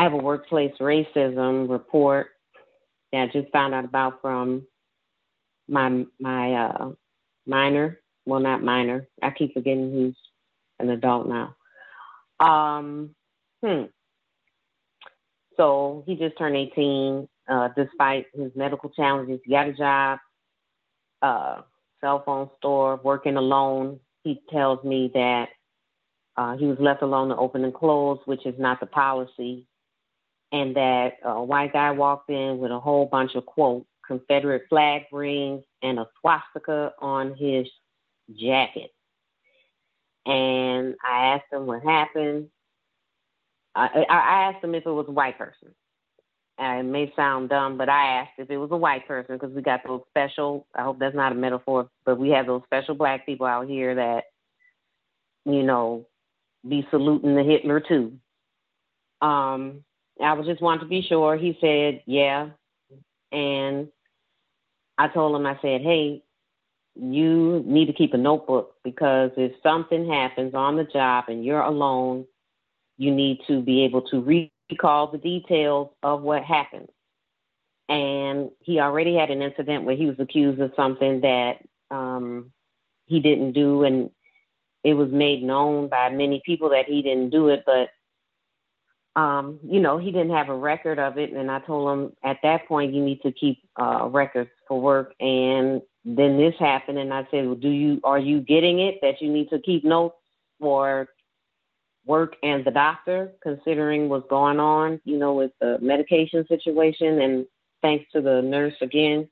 I have a workplace racism report that I just found out about from my my uh, minor. Well, not minor. I keep forgetting who's an adult now. Um, hmm. So he just turned 18. Uh, despite his medical challenges, he got a job, uh, cell phone store, working alone. He tells me that uh, he was left alone to open and close, which is not the policy, and that a white guy walked in with a whole bunch of quote Confederate flag rings and a swastika on his jacket. And I asked him what happened. I, I asked him if it was a white person. Uh, it may sound dumb, but I asked if it was a white person because we got those special. I hope that's not a metaphor, but we have those special black people out here that, you know, be saluting the Hitler too. Um, I was just wanting to be sure. He said, yeah, and I told him, I said, hey, you need to keep a notebook because if something happens on the job and you're alone you need to be able to recall the details of what happened. And he already had an incident where he was accused of something that um, he didn't do, and it was made known by many people that he didn't do it, but um, you know, he didn't have a record of it. And I told him at that point, you need to keep uh, records for work. And then this happened, and I said, well, do you are you getting it that you need to keep notes for work and the doctor, considering what's going on, you know, with the medication situation. And thanks to the nurse again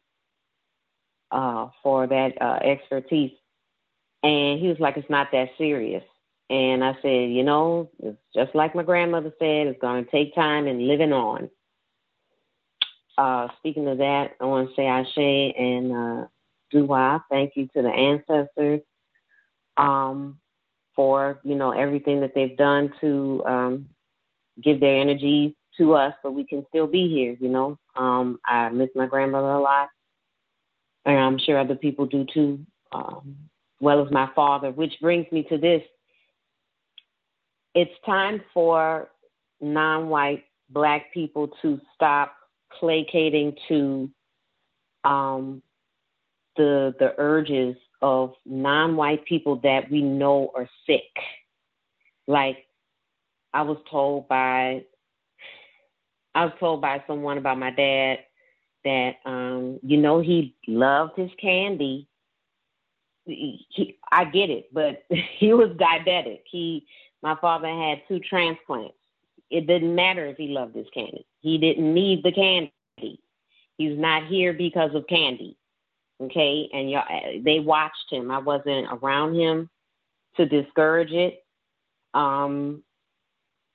uh, for that uh, expertise. And he was like, it's not that serious. And I said, you know, it's just like my grandmother said, it's going to take time and living on. Uh, speaking of that, I want to say Ashe and uh, Dua. Thank you to the ancestors. Um, for you know everything that they've done to um, give their energy to us, so we can still be here. You know, um, I miss my grandmother a lot, and I'm sure other people do too, um, as well as my father. Which brings me to this: it's time for non-white Black people to stop placating to um, the the urges of non-white people that we know are sick. Like I was told by I was told by someone about my dad that um, you know he loved his candy. He, he, I get it, but he was diabetic. He my father had two transplants. It didn't matter if he loved his candy. He didn't need the candy. He's not here because of candy. Okay, and y'all, they watched him. I wasn't around him to discourage it. Um,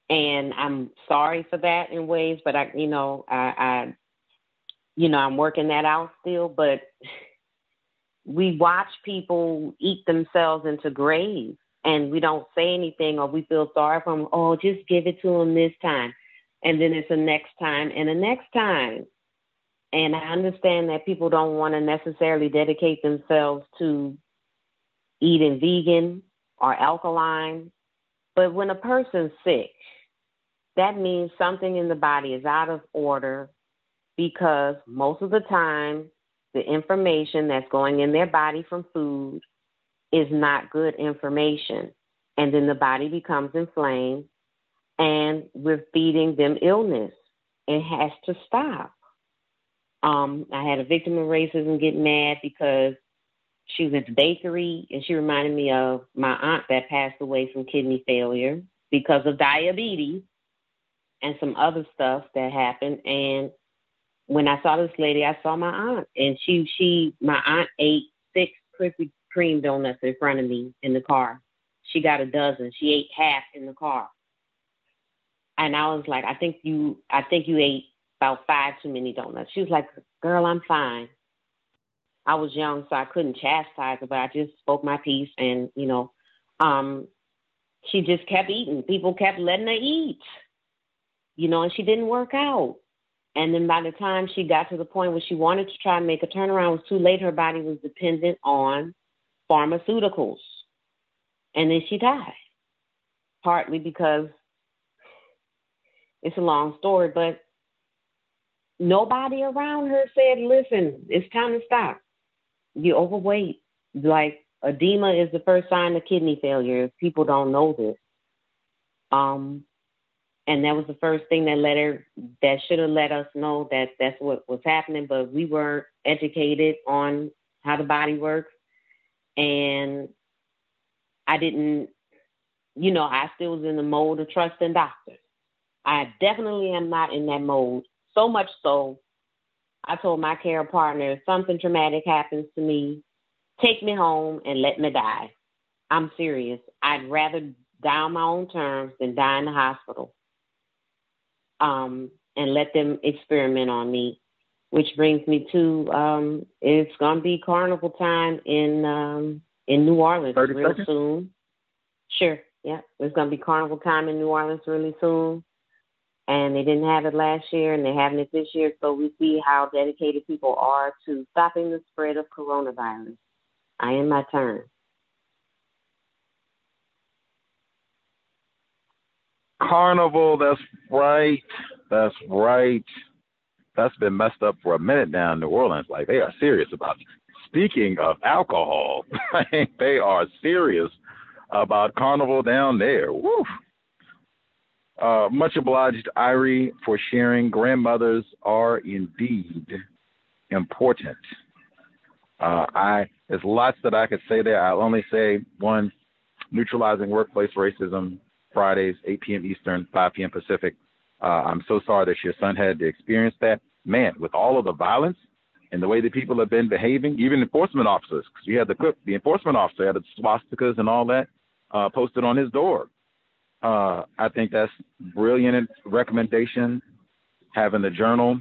and I'm sorry for that in ways, but I, you know, I, I, you know, I'm working that out still. But we watch people eat themselves into graves, and we don't say anything, or we feel sorry for them. Oh, just give it to them this time, and then it's the next time and the next time. And I understand that people don't want to necessarily dedicate themselves to eating vegan or alkaline. But when a person's sick, that means something in the body is out of order because most of the time, the information that's going in their body from food is not good information. And then the body becomes inflamed, and we're feeding them illness. It has to stop. Um, I had a victim of racism get mad because she was at the bakery and she reminded me of my aunt that passed away from kidney failure because of diabetes and some other stuff that happened. And when I saw this lady, I saw my aunt, and she she my aunt ate six Krispy Kreme donuts in front of me in the car. She got a dozen. She ate half in the car. And I was like, I think you I think you ate about five too many donuts. She was like, Girl, I'm fine. I was young, so I couldn't chastise her, but I just spoke my piece and, you know, um, she just kept eating. People kept letting her eat. You know, and she didn't work out. And then by the time she got to the point where she wanted to try and make a turnaround, it was too late. Her body was dependent on pharmaceuticals. And then she died. Partly because it's a long story, but nobody around her said, listen, it's time to stop. You're overweight. Like edema is the first sign of kidney failure. People don't know this. Um, and that was the first thing that let her that should have let us know that that's what was happening, but we weren't educated on how the body works. And I didn't, you know, I still was in the mode of trusting doctors. I definitely am not in that mode so much so, I told my care partner if something traumatic happens to me, take me home and let me die. I'm serious. I'd rather die on my own terms than die in the hospital. Um, and let them experiment on me. Which brings me to um, it's gonna be carnival time in um, in New Orleans real seconds? soon. Sure, yeah, it's gonna be carnival time in New Orleans really soon and they didn't have it last year and they're having it this year. So we see how dedicated people are to stopping the spread of coronavirus. I am my turn. Carnival, that's right. That's right. That's been messed up for a minute now in New Orleans. Like they are serious about. Speaking of alcohol, they are serious about carnival down there. Woo. Uh, much obliged, Irie, for sharing. Grandmothers are indeed important. Uh, I there's lots that I could say there. I'll only say one: neutralizing workplace racism. Fridays, 8 p.m. Eastern, 5 p.m. Pacific. Uh, I'm so sorry that your son had to experience that. Man, with all of the violence and the way that people have been behaving, even enforcement officers, because you had the cook, the enforcement officer had the swastikas and all that uh, posted on his door. Uh, I think that's brilliant recommendation. Having the journal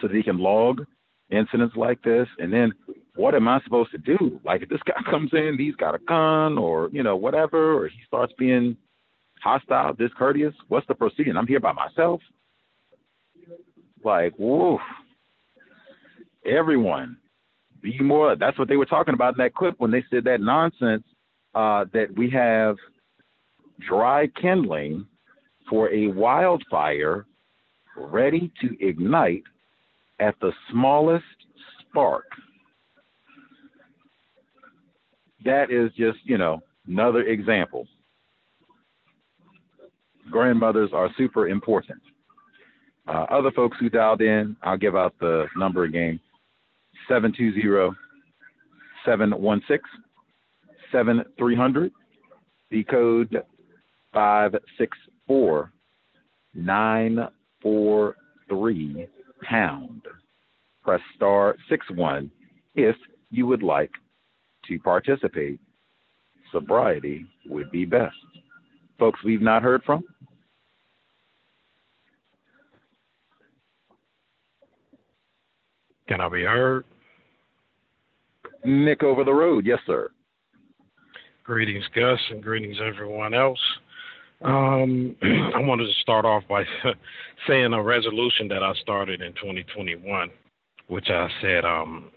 so that he can log incidents like this, and then what am I supposed to do? Like if this guy comes in, he's got a gun, or you know whatever, or he starts being hostile, discourteous. What's the proceeding? I'm here by myself. Like, woof. Everyone, be more. That's what they were talking about in that clip when they said that nonsense uh, that we have dry kindling for a wildfire ready to ignite at the smallest spark. that is just, you know, another example. Grandmothers are super important. Uh, other folks who dialed in, I'll give out the number again 720 716 7300. The code 564 943 pound. Press star 61 if you would like to participate. Sobriety would be best. Folks we've not heard from, Can I be heard? Nick over the road, yes, sir. Greetings, Gus, and greetings, everyone else. Um, I wanted to start off by saying a resolution that I started in 2021, which I said, um,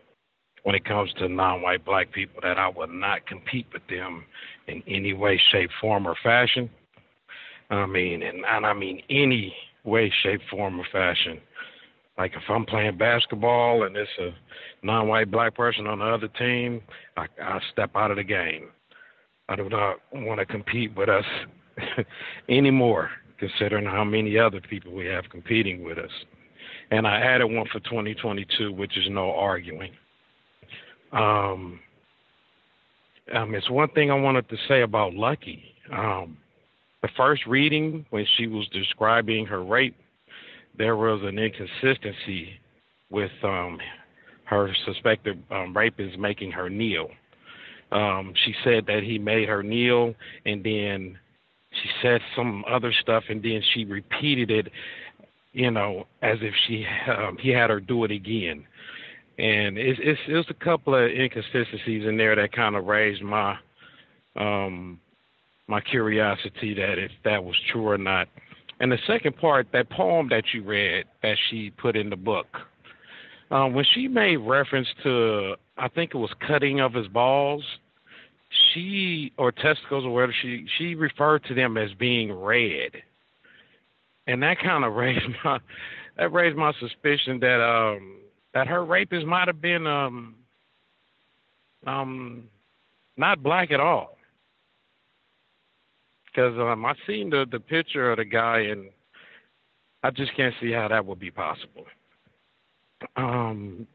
when it comes to non-white black people, that I would not compete with them in any way, shape, form, or fashion. I mean, and, and I mean any way, shape, form, or fashion. Like if I'm playing basketball and it's a non-white black person on the other team, I, I step out of the game. I do not want to compete with us anymore, considering how many other people we have competing with us. And I added one for 2022, which is no arguing. Um, um, it's one thing I wanted to say about Lucky. Um, the first reading, when she was describing her rape, there was an inconsistency with um, her suspected um, rapist making her kneel. Um, she said that he made her kneel, and then she said some other stuff, and then she repeated it, you know, as if she um, he had her do it again. And it's, it's there's a couple of inconsistencies in there that kind of raised my um, my curiosity that if that was true or not. And the second part, that poem that you read that she put in the book, um, when she made reference to, I think it was cutting of his balls, she or testicles or whatever she she referred to them as being red, and that kind of raised my that raised my suspicion that um that her rapist might have been um um not black at all because um I seen the the picture of the guy and I just can't see how that would be possible. Um,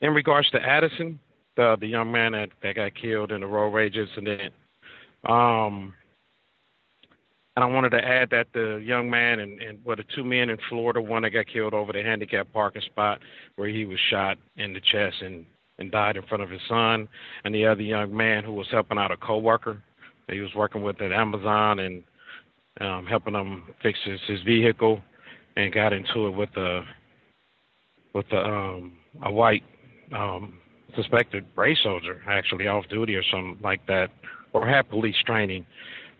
in regards to Addison, the the young man that, that got killed in the road rage incident. Um, and I wanted to add that the young man and, and well, the two men in Florida, one that got killed over the handicap parking spot where he was shot in the chest and, and died in front of his son, and the other young man who was helping out a coworker. He was working with at Amazon and um, helping him fix his, his vehicle, and got into it with a with a, um, a white um, suspected race soldier actually off duty or something like that, or had police training.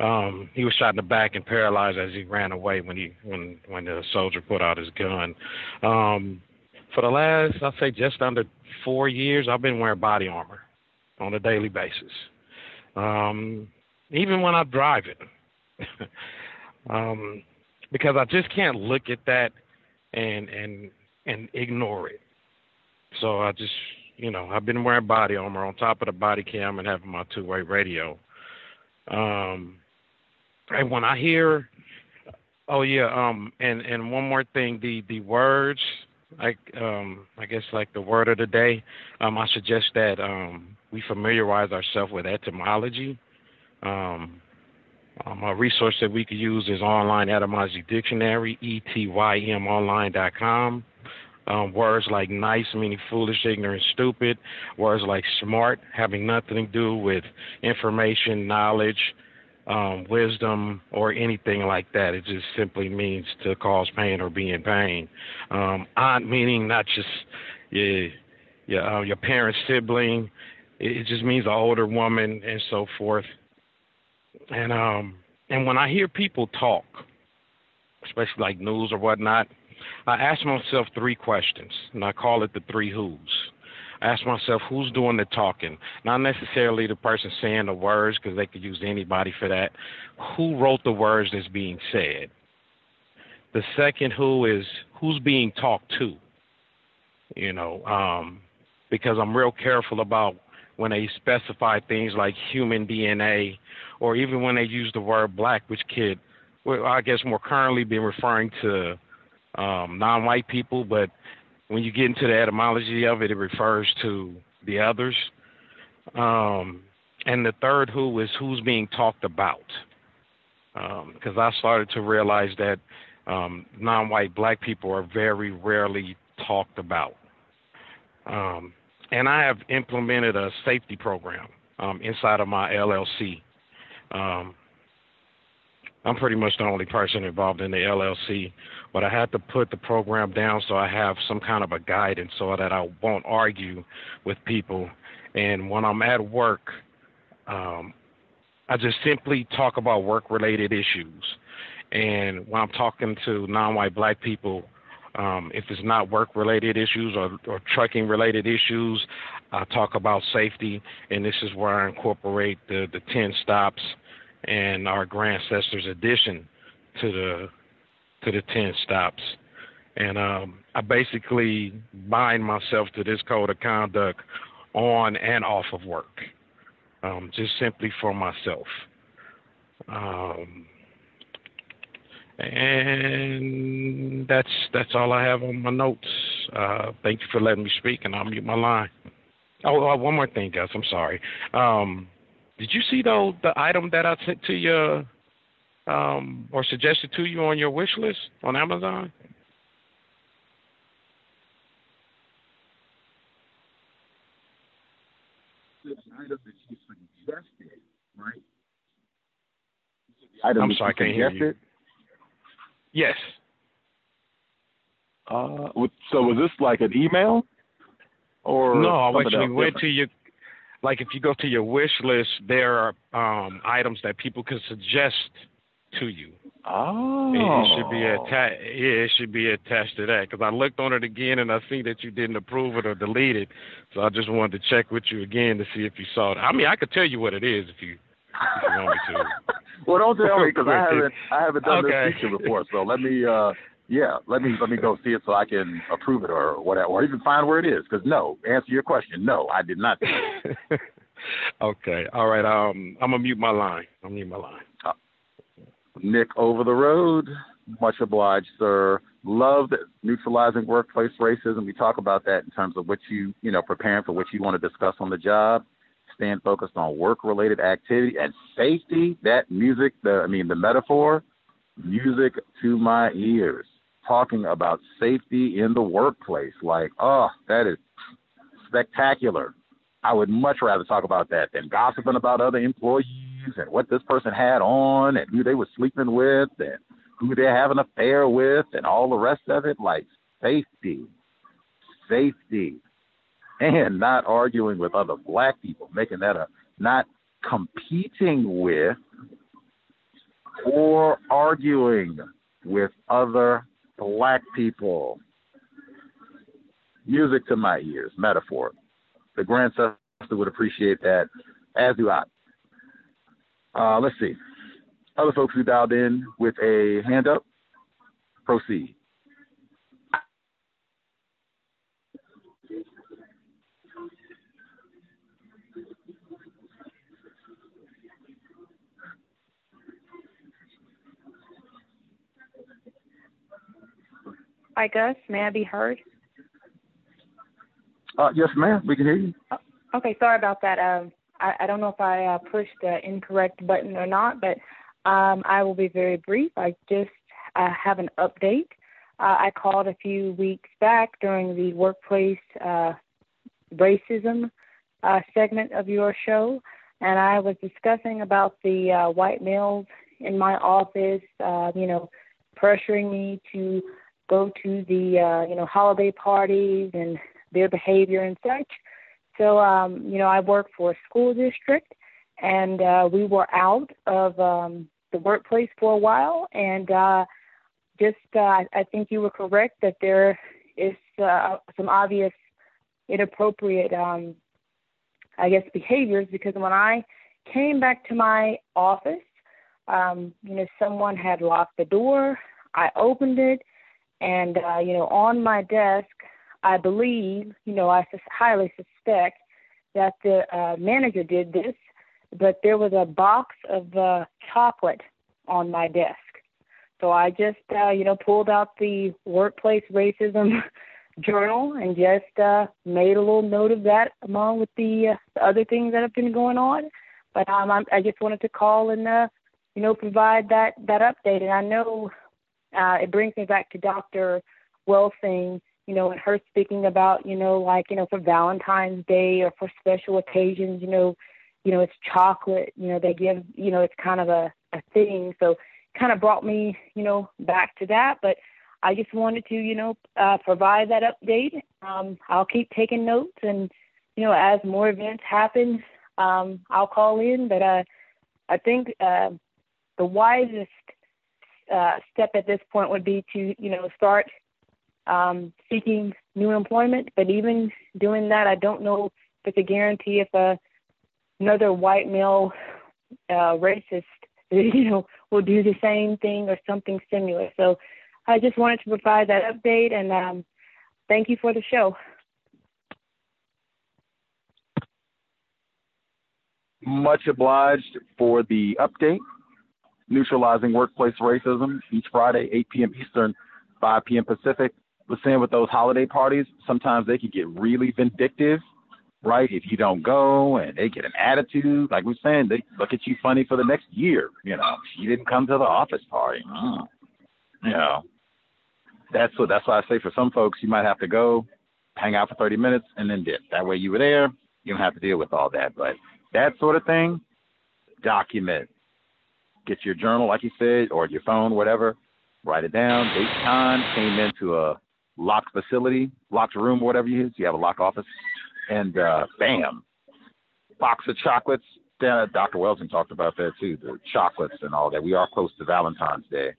Um, he was shot in the back and paralyzed as he ran away when he when when the soldier put out his gun. Um, for the last, I'll say, just under four years, I've been wearing body armor on a daily basis, um, even when I'm driving, um, because I just can't look at that and and and ignore it. So I just you know, I've been wearing body armor on top of the body cam and having my two way radio. Um, and when I hear, oh yeah, um, and and one more thing, the the words, like um, I guess like the word of the day, um, I suggest that um, we familiarize ourselves with etymology. Um, um, a resource that we could use is online etymology dictionary, etym um, words like nice, meaning foolish, ignorant, stupid. Words like smart, having nothing to do with information, knowledge, um, wisdom, or anything like that. It just simply means to cause pain or be in pain. Um, aunt, meaning not just your, your, uh, your parent's sibling. It, just means an older woman and so forth. And um, and when I hear people talk, especially like news or whatnot, I ask myself three questions, and I call it the three who's. I ask myself who's doing the talking, not necessarily the person saying the words, because they could use anybody for that. Who wrote the words that's being said? The second who is who's being talked to. You know, um, because I'm real careful about when they specify things like human DNA, or even when they use the word black, which could, well, I guess, more currently be referring to um, non-white people, but when you get into the etymology of it, it refers to the others. Um, and the third who is who's being talked about. Because um, I started to realize that um, non-white black people are very rarely talked about. Um, and I have implemented a safety program um, inside of my LLC. Um, I'm pretty much the only person involved in the LLC, but I had to put the program down so I have some kind of a guidance so that I won't argue with people. And when I'm at work, um, I just simply talk about work related issues. And when I'm talking to non white black people, um, if it's not work related issues or, or trucking related issues, I talk about safety. And this is where I incorporate the, the 10 stops and our Grantcestors addition to the to the 10 stops. And um, I basically bind myself to this code of conduct on and off of work um, just simply for myself. Um, and that's that's all I have on my notes. Uh, thank you for letting me speak, and I'll mute my line. Oh, uh, one more thing, guys. I'm sorry. Um, did you see though the item that I sent to you um, or suggested to you on your wish list on Amazon? Item that you suggested, right? Item I'm sorry, I can't hear you. Yes. Uh, so was this like an email? Or no, I actually went to your like if you go to your wish list, there are um, items that people can suggest to you. Oh, it, should be attached. Yeah, it should be attached to that because I looked on it again and I see that you didn't approve it or delete it. So I just wanted to check with you again to see if you saw it. I mean, I could tell you what it is if you, if you want me to. well, don't tell me because I haven't I haven't done okay. this feature before. So let me uh yeah let me let me go see it so I can approve it or whatever or even find where it is. Because no, answer your question. No, I did not. okay, all right. Um, I'm gonna mute my line. I'm mute my line. Uh, Nick over the road. Much obliged, sir. Love neutralizing workplace racism. We talk about that in terms of what you, you know, preparing for what you want to discuss on the job. Staying focused on work-related activity and safety. That music, the I mean, the metaphor, music to my ears. Talking about safety in the workplace, like, oh, that is spectacular. I would much rather talk about that than gossiping about other employees and what this person had on and who they were sleeping with and who they have an affair with and all the rest of it. Like safety, safety, and not arguing with other black people, making that a not competing with or arguing with other black people. Music to my ears, metaphor. The grandson would appreciate that, as do I. Uh, let's see. Other folks who dialed in with a hand up, proceed. Hi, Gus. May I be heard? Uh, yes, ma'am. We can hear you. Okay, sorry about that. Um, I, I don't know if I uh, pushed the incorrect button or not, but um, I will be very brief. I just uh, have an update. Uh, I called a few weeks back during the workplace uh, racism uh, segment of your show, and I was discussing about the uh, white males in my office, uh, you know, pressuring me to go to the uh, you know holiday parties and their behavior and such. So, um, you know, I work for a school district, and uh, we were out of um, the workplace for a while. And uh, just, uh, I think you were correct that there is uh, some obvious inappropriate, um, I guess, behaviors because when I came back to my office, um, you know, someone had locked the door. I opened it, and uh, you know, on my desk I believe, you know, I highly suspect that the uh, manager did this, but there was a box of uh, chocolate on my desk. So I just, uh, you know, pulled out the workplace racism journal and just uh, made a little note of that along with the, uh, the other things that have been going on. But um, I'm, I just wanted to call and, uh, you know, provide that that update. And I know uh, it brings me back to Dr. Welsing, you know, and her speaking about, you know, like, you know, for Valentine's Day or for special occasions, you know, you know, it's chocolate, you know, they give, you know, it's kind of a, a thing. So kind of brought me, you know, back to that. But I just wanted to, you know, uh, provide that update. Um, I'll keep taking notes, and you know, as more events happen, um, I'll call in. But uh, I think uh, the wisest uh, step at this point would be to, you know, start um, seeking new employment. But even doing that, I don't know if it's a guarantee if uh, another white male uh, racist, you know, will do the same thing or something similar. So I just wanted to provide that update and um, thank you for the show. Much obliged for the update. Neutralizing workplace racism each Friday, 8 p.m. Eastern, 5 p.m. Pacific. Was saying with those holiday parties, sometimes they can get really vindictive, right? If you don't go and they get an attitude, like we're saying, they look at you funny for the next year. You know, you didn't come to the office party. Mm. You know, that's what that's why I say for some folks you might have to go, hang out for 30 minutes and then dip. That way you were there, you don't have to deal with all that. But that sort of thing, document. Get your journal, like you said, or your phone, whatever. Write it down. Date, time. Came into a locked facility, locked room, whatever you use. You have a locked office, and uh, bam, box of chocolates. Dr. Welsing talked about that too, the chocolates and all that. We are close to Valentine's Day.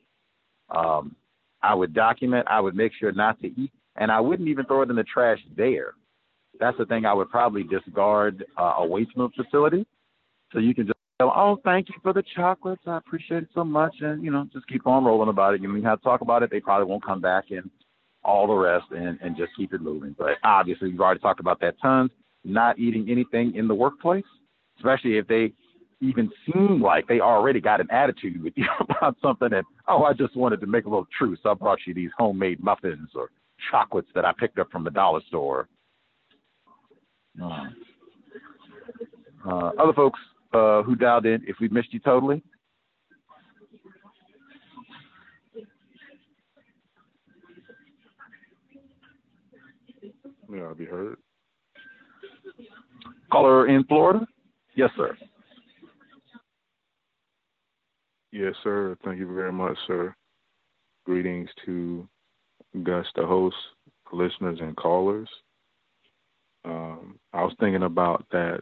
Um, I would document. I would make sure not to eat, and I wouldn't even throw it in the trash there. That's the thing I would probably discard uh, from the facility, so you can just oh, thank you for the chocolates. I appreciate it so much, and you know, just keep on rolling about it. You mean have to talk about it? They probably won't come back and all the rest, and and just keep it moving. But obviously, we've already talked about that tons. Not eating anything in the workplace, especially if they even seem like they already got an attitude with you about something and oh I just wanted to make a little truce. I brought you these homemade muffins or chocolates that I picked up from the dollar store. Uh, uh, other folks uh, who dialed in, if we missed you totally. Yeah, I'll be heard. Caller in Florida? Yes, sir. Yes, sir. Thank you very much, sir. Greetings to Gus, the host, listeners, and callers. Um, I was thinking about that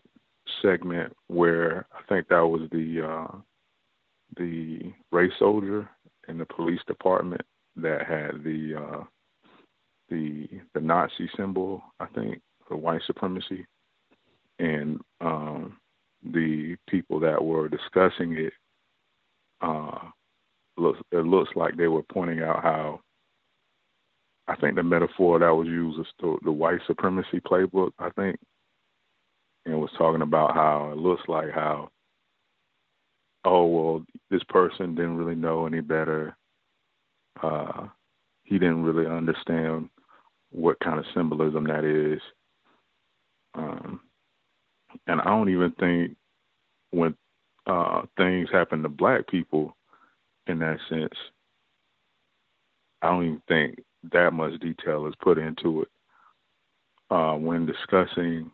segment where I think that was the uh, the race soldier in the police department that had the uh, the the Nazi symbol, I think, the white supremacy, and um, the people that were discussing it uh, looks it looks like they were pointing out how I think the metaphor that was used is the, the white supremacy playbook. I think, and was talking about how it looks like how oh well this person didn't really know any better. Uh, he didn't really understand what kind of symbolism that is. Um, and I don't even think when uh, things happen to black people in that sense. I don't even think that much detail is put into it uh, when discussing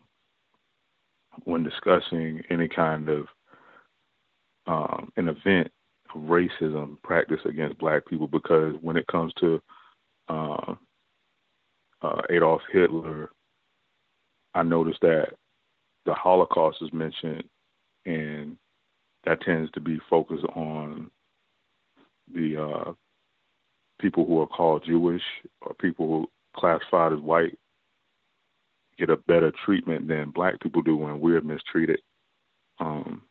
when discussing any kind of um, an event of racism practiced against black people because when it comes to uh, uh, Adolf Hitler, I noticed that the Holocaust is mentioned and that tends to be focused on the uh, people who are called Jewish or people who classified as white get a better treatment than black people do when we're mistreated. Um,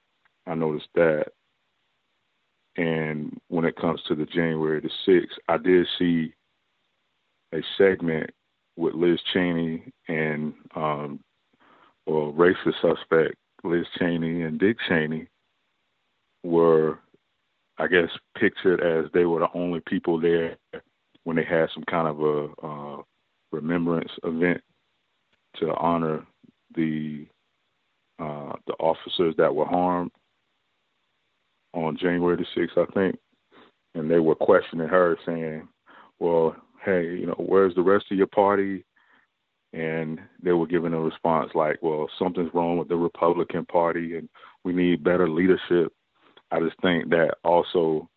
I noticed that. And when it comes to the January the 6th, I did see a segment with Liz Cheney and um, well, racist suspect Liz Cheney and Dick Cheney were, I guess, pictured as they were the only people there when they had some kind of a uh, remembrance event to honor the uh, the officers that were harmed on January the sixth, I think, and they were questioning her, saying, "Well, hey, you know, where's the rest of your party? And they were giving a response like, well, something's wrong with the Republican Party and we need better leadership. I just think that also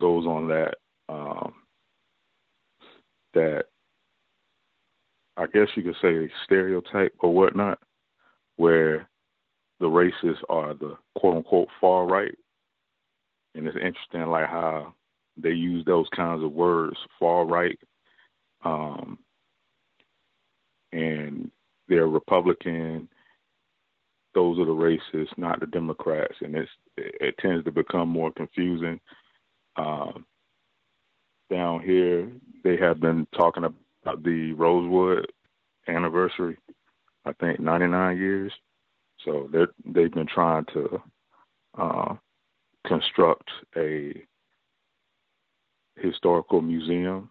goes on that, um, that I guess you could say stereotype or whatnot, where the racists are the quote unquote far right. And it's interesting, like how they use those kinds of words, far right, um, and they're Republican. Those are the racists, not the Democrats, and it's it, it tends to become more confusing. Um, down here, they have been talking about the Rosewood anniversary. I think 99 years. So they they've been trying to uh, construct a historical museum,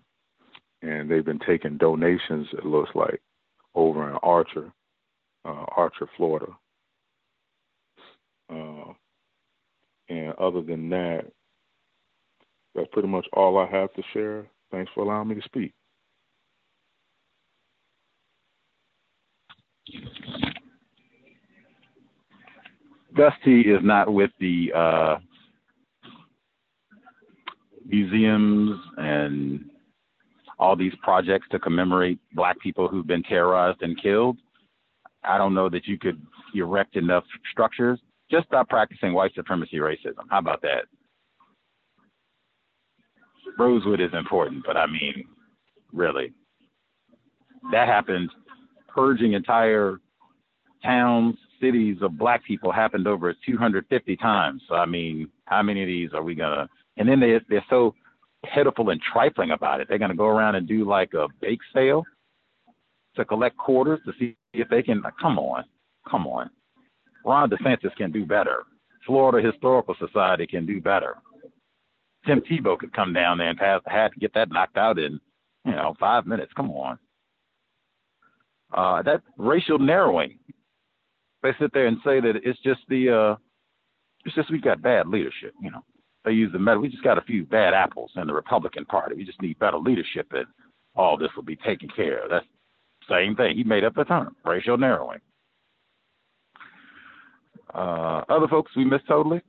and they've been taking donations. It looks like over in Archer, uh, Archer, Florida. Uh, and other than that, that's pretty much all I have to share. Thanks for allowing me to speak. Dusty is not with the uh, museums and all these projects to commemorate black people who've been terrorized and killed. I don't know that you could erect enough structures. Just stop practicing white supremacy racism. How about that? Rosewood is important, but I mean, really. That happened. Purging entire towns, cities of black people happened over 250 times. So, I mean, how many of these are we going to and then they they're so pitiful and trifling about it. They're going to go around and do like a bake sale to collect quarters to see if they can. Come on, come on. Ron DeSantis can do better. Florida Historical Society can do better. Tim Tebow could come down there and the hat to get that knocked out in, you know, five minutes. Come on. Uh, that racial narrowing. They sit there and say that it's just the, uh, it's just we've got bad leadership, you know they use the metal. We just got a few bad apples in the Republican Party. We just need better leadership, and all this will be taken care of. That's same thing. He made up the term, racial narrowing. Uh, other folks we missed totally.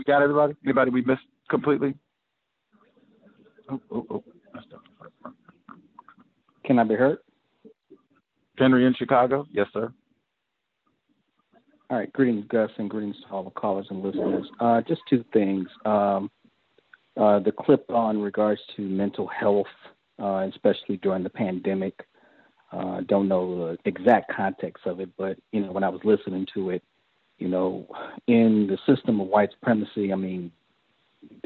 We got everybody? Anybody we missed completely? Oh, oh, oh. Can I be heard? Henry in Chicago. Yes, sir. All right. Greetings, Gus, and greetings to all the callers and listeners. Uh, just two things. Um, uh, the clip on regards to mental health, uh, especially during the pandemic. Uh, don't know the exact context of it, but you know, when I was listening to it, you know, in the system of white supremacy, I mean,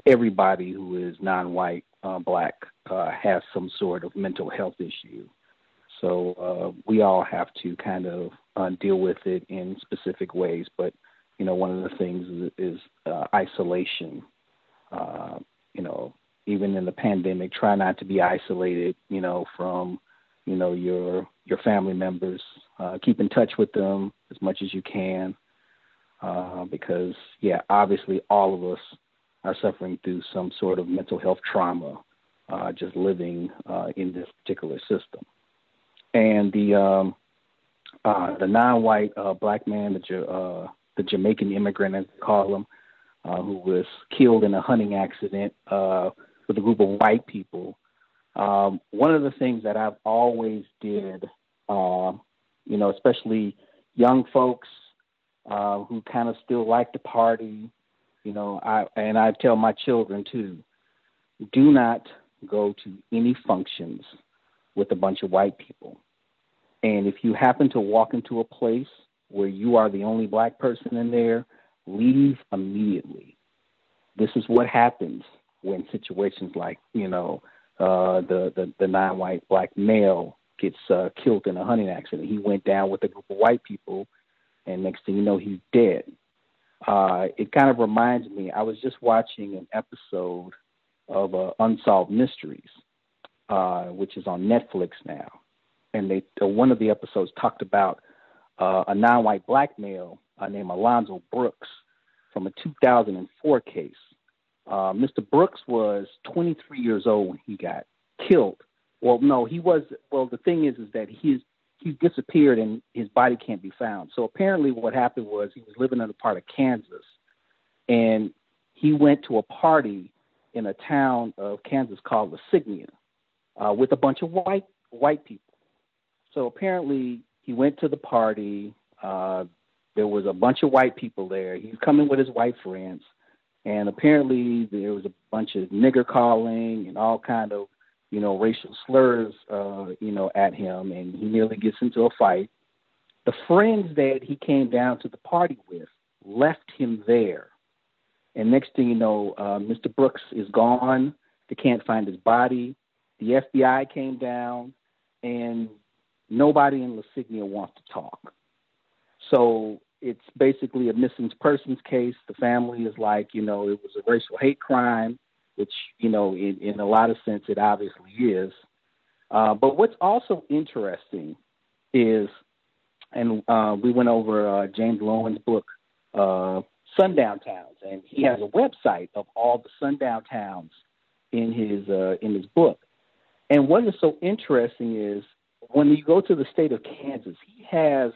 everybody who is non-white uh, black uh, has some sort of mental health issue. So uh, we all have to kind of uh, deal with it in specific ways. But you know, one of the things is, is uh, isolation. Uh, you know, even in the pandemic, try not to be isolated. You know, from you know your your family members. Uh, keep in touch with them as much as you can, uh, because yeah, obviously all of us are suffering through some sort of mental health trauma, uh, just living uh, in this particular system. And the um, uh, the non-white uh, black man, the uh, the Jamaican immigrant, as they call him, uh, who was killed in a hunting accident uh, with a group of white people. Um, one of the things that I've always did, uh, you know, especially young folks uh, who kind of still like to party, you know, I and I tell my children too, do not go to any functions with a bunch of white people. And if you happen to walk into a place where you are the only black person in there, leave immediately. This is what happens when situations like, you know, uh, the, the, the non white black male gets uh, killed in a hunting accident. He went down with a group of white people, and next thing you know, he's dead. Uh, it kind of reminds me, I was just watching an episode of uh, Unsolved Mysteries, uh, which is on Netflix now. And they uh, one of the episodes talked about uh, a non-white black male uh, named Alonzo Brooks from a 2004 case. Uh, Mr. Brooks was 23 years old when he got killed. Well, no, he was. Well, the thing is, is that he's he disappeared and his body can't be found. So apparently, what happened was he was living in a part of Kansas, and he went to a party in a town of Kansas called La Cygne uh, with a bunch of white white people. So apparently, he went to the party. Uh, there was a bunch of white people there. He's coming with his white friends, and apparently there was a bunch of nigger calling and all kind of you know racial slurs uh, you know at him, and he nearly gets into a fight. The friends that he came down to the party with left him there, and next thing you know, uh, Mr. Brooks is gone. They can't find his body. The FBI came down, and nobody in La Cygne wants to talk. So it's basically a missing persons case. The family is like, you know, it was a racial hate crime, which, you know, in, in a lot of sense, it obviously is. Uh, but what's also interesting is, and uh, we went over uh, James Loewen's book, uh, Sundown Towns, and he has a website of all the sundown towns in his uh, in his book. And what is so interesting is when you go to the state of Kansas, he has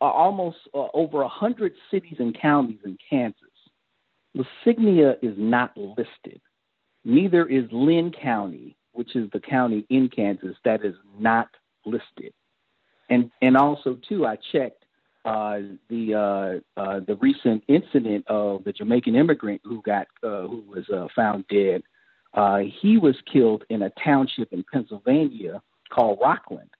uh, almost over a hundred cities and counties in Kansas. La Cygne is not listed. Neither is Linn County, which is the county in Kansas that is not listed. And and also too, I checked uh, the uh, uh, the recent incident of the Jamaican immigrant who got uh, who was uh, found dead. Uh, he was killed in a township in Pennsylvania called Rockland.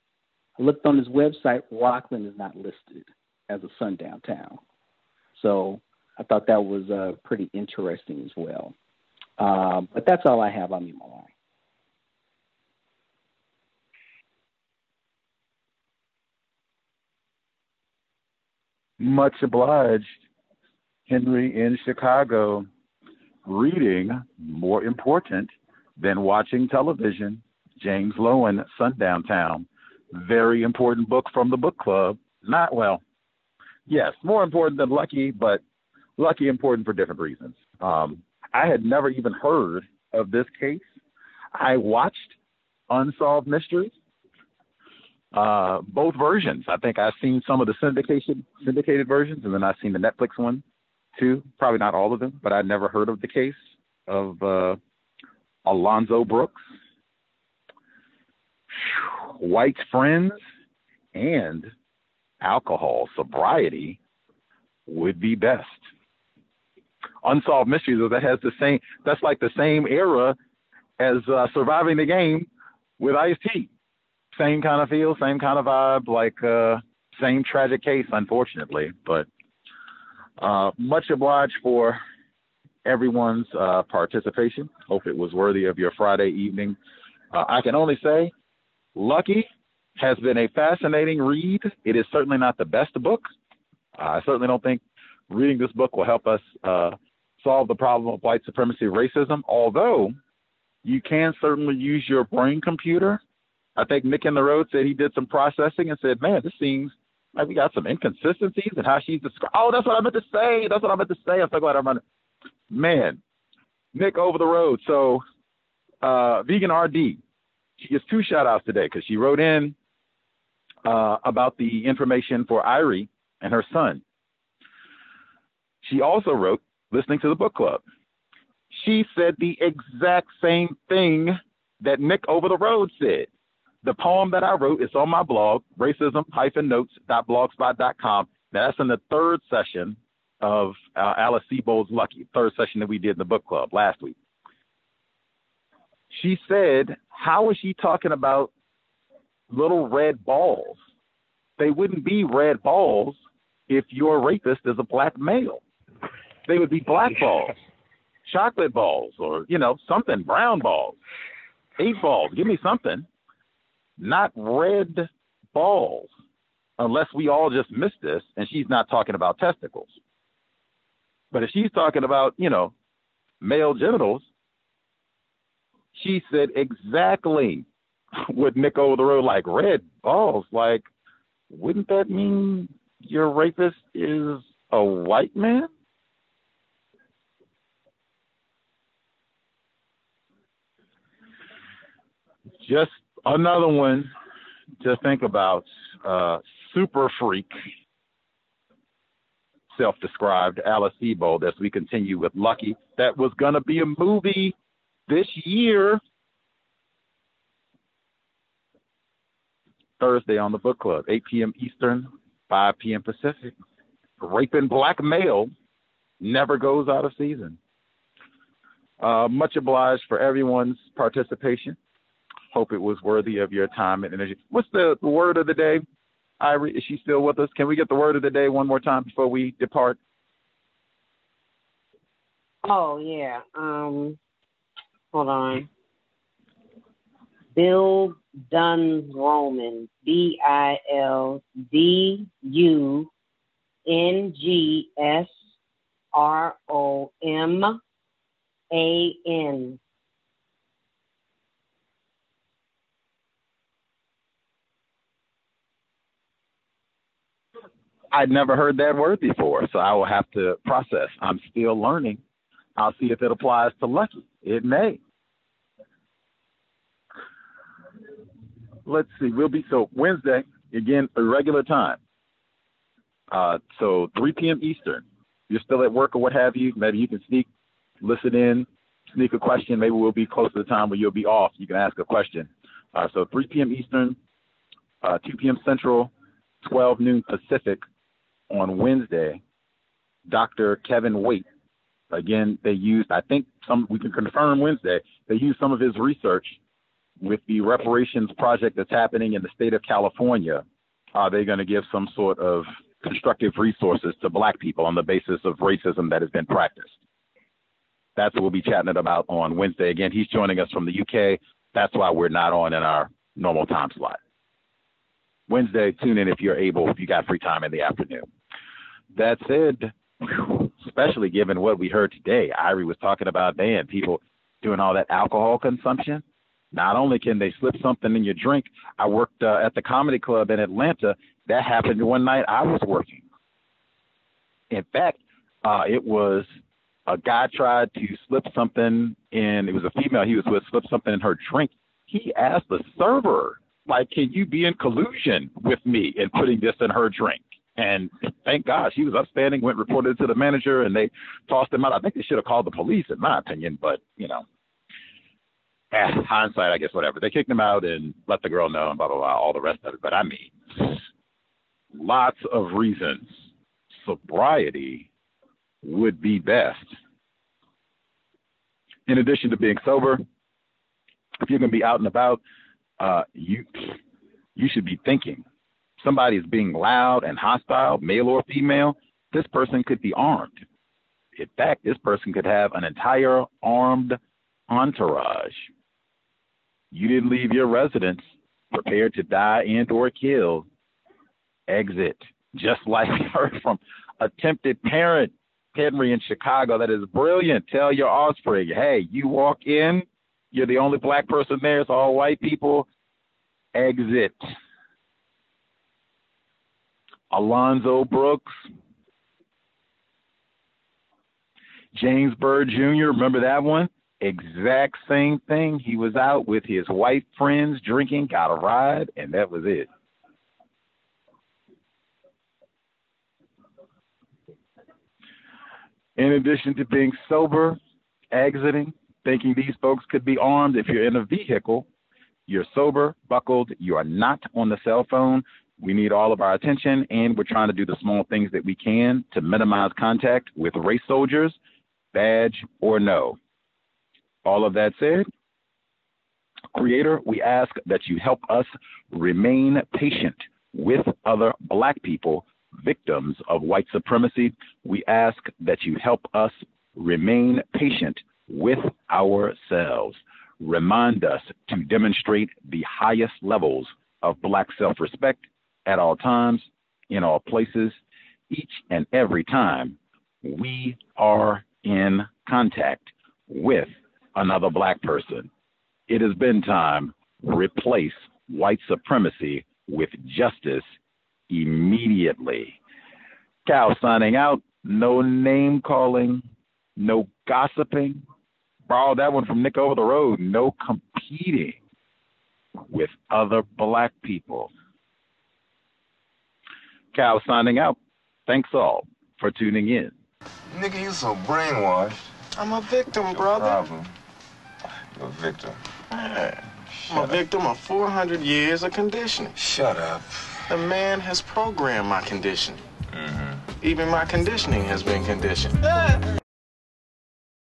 I looked on his website. Rockland is not listed as a sundown town. So I thought that was uh, pretty interesting as well. Um, but that's all I have on you, Malai. Much obliged, Henry in Chicago. Reading more important than watching television James Loewen, Sundown Town. Very important book from the book club. Not well, yes, more important than Lucky, but Lucky important for different reasons. Um, I had never even heard of this case. I watched Unsolved Mysteries, uh, both versions. I think I've seen some of the syndication syndicated versions, and then I've seen the Netflix one too. Probably not all of them, but I'd never heard of the case of uh, Alonzo Brooks white friends and alcohol sobriety would be best. Unsolved Mysteries, that has the same, that's like the same era as uh, Surviving the Game with Ice T. Same kind of feel, same kind of vibe, like uh, same tragic case, unfortunately. But uh, much obliged for everyone's uh, participation. Hope it was worthy of your Friday evening. Uh, I can only say Lucky has been a fascinating read. It is certainly not the best book. I certainly don't think reading this book will help us uh, solve the problem of white supremacy racism, although you can certainly use your brain computer. I think Nick in the Road said he did some processing and said, man, this seems like we got some inconsistencies in how she's described. Oh, that's what I meant to say. That's what I meant to say. I'm so glad I'm running. Man, Nick over the road. So, uh, Vegan RD, she gets two shout outs today because she wrote in uh, about the information for Irie and her son. She also wrote, listening to the book club. She said the exact same thing that Nick over the road said. The poem that I wrote is on my blog, racism-notes.blogspot.com. That's in the third session of uh, Alice Sebold's Lucky, third session that we did in the book club last week. She said how is she talking about little red balls they wouldn't be red balls if your rapist is a black male. They would be black balls, chocolate balls, or, you know, something, brown balls, eight balls. Give me something. Not red balls, unless we all just missed this and she's not talking about testicles. But if she's talking about, you know, male genitals, she said exactly what Nick over the road like red balls. Like, wouldn't that mean your rapist is a white man? Just another one to think about. Uh, super freak, self described Alice Sebold, as we continue with Lucky. That was going to be a movie this year. Thursday on the book club, 8 p.m. Eastern, 5 p.m. Pacific. Raping black male never goes out of season. Uh, much obliged for everyone's participation. Hope it was worthy of your time and energy. What's the, the word of the day? Irie, is she still with us? Can we get the word of the day one more time before we depart? Oh yeah. Um, hold on. Bill Duns Roman. B I L D U N G S R O M A N. I'd never heard that word before, so I will have to process. I'm still learning. I'll see if it applies to Lucky. It may. Let's see. We'll be so Wednesday again, irregular time. Uh, so 3 p.m. Eastern. You're still at work or what have you. Maybe you can sneak, listen in, sneak a question. Maybe we'll be close to the time where you'll be off. You can ask a question. Uh, so 3 p.m. Eastern, uh, 2 p.m. Central, 12 noon Pacific on Wednesday, Dr. Kevin Waite. Again, they used, I think some, we can confirm Wednesday, they used some of his research with the reparations project that's happening in the state of California. Are they going to give some sort of constructive resources to black people on the basis of racism that has been practiced? That's what we'll be chatting about on Wednesday. Again, he's joining us from the UK. That's why we're not on in our normal time slot. Wednesday, tune in if you're able, if you got free time in the afternoon. That said, especially given what we heard today, Irie was talking about, man, people doing all that alcohol consumption. Not only can they slip something in your drink, I worked uh, at the comedy club in Atlanta. That happened one night I was working. In fact, uh, it was a guy tried to slip something in, it was a female he was with, slip something in her drink. He asked the server, like, can you be in collusion with me in putting this in her drink? And thank God she was upstanding, went reported to the manager, and they tossed him out. I think they should have called the police, in my opinion, but, you know, eh, hindsight, I guess, whatever. They kicked him out and let the girl know and blah, blah, blah, all the rest of it. But I mean, lots of reasons sobriety would be best. In addition to being sober, if you're going to be out and about, uh, you you should be thinking somebody is being loud and hostile, male or female, this person could be armed. In fact, this person could have an entire armed entourage. You didn't leave your residence prepared to die and or kill. Exit. Just like we heard from attempted parent Henry in Chicago. That is brilliant. Tell your offspring, hey, you walk in, you're the only black person there, it's all white people. Exit. Alonzo Brooks, James Byrd Jr., remember that one? Exact same thing. He was out with his white friends drinking, got a ride, and that was it. In addition to being sober, exiting, thinking these folks could be armed, if you're in a vehicle, you're sober, buckled, you are not on the cell phone, we need all of our attention, and we're trying to do the small things that we can to minimize contact with race soldiers, badge or no. All of that said, Creator, we ask that you help us remain patient with other black people, victims of white supremacy, we ask that you help us remain patient with ourselves. Remind us to demonstrate the highest levels of black self respect at all times, in all places, each and every time we are in contact with another black person. It has been time. Replace white supremacy with justice immediately. Cal signing out. No name calling, no gossiping. Borrow that one from Nick over the road. No competing with other black people. Cal signing out. Thanks all for tuning in. Nigga, you so brainwashed. I'm a victim, brother. Problem. You're a victim. Man, I'm a victim of 400 years of conditioning. Shut up. The man has programmed my conditioning. Mm-hmm. Even my conditioning has been conditioned.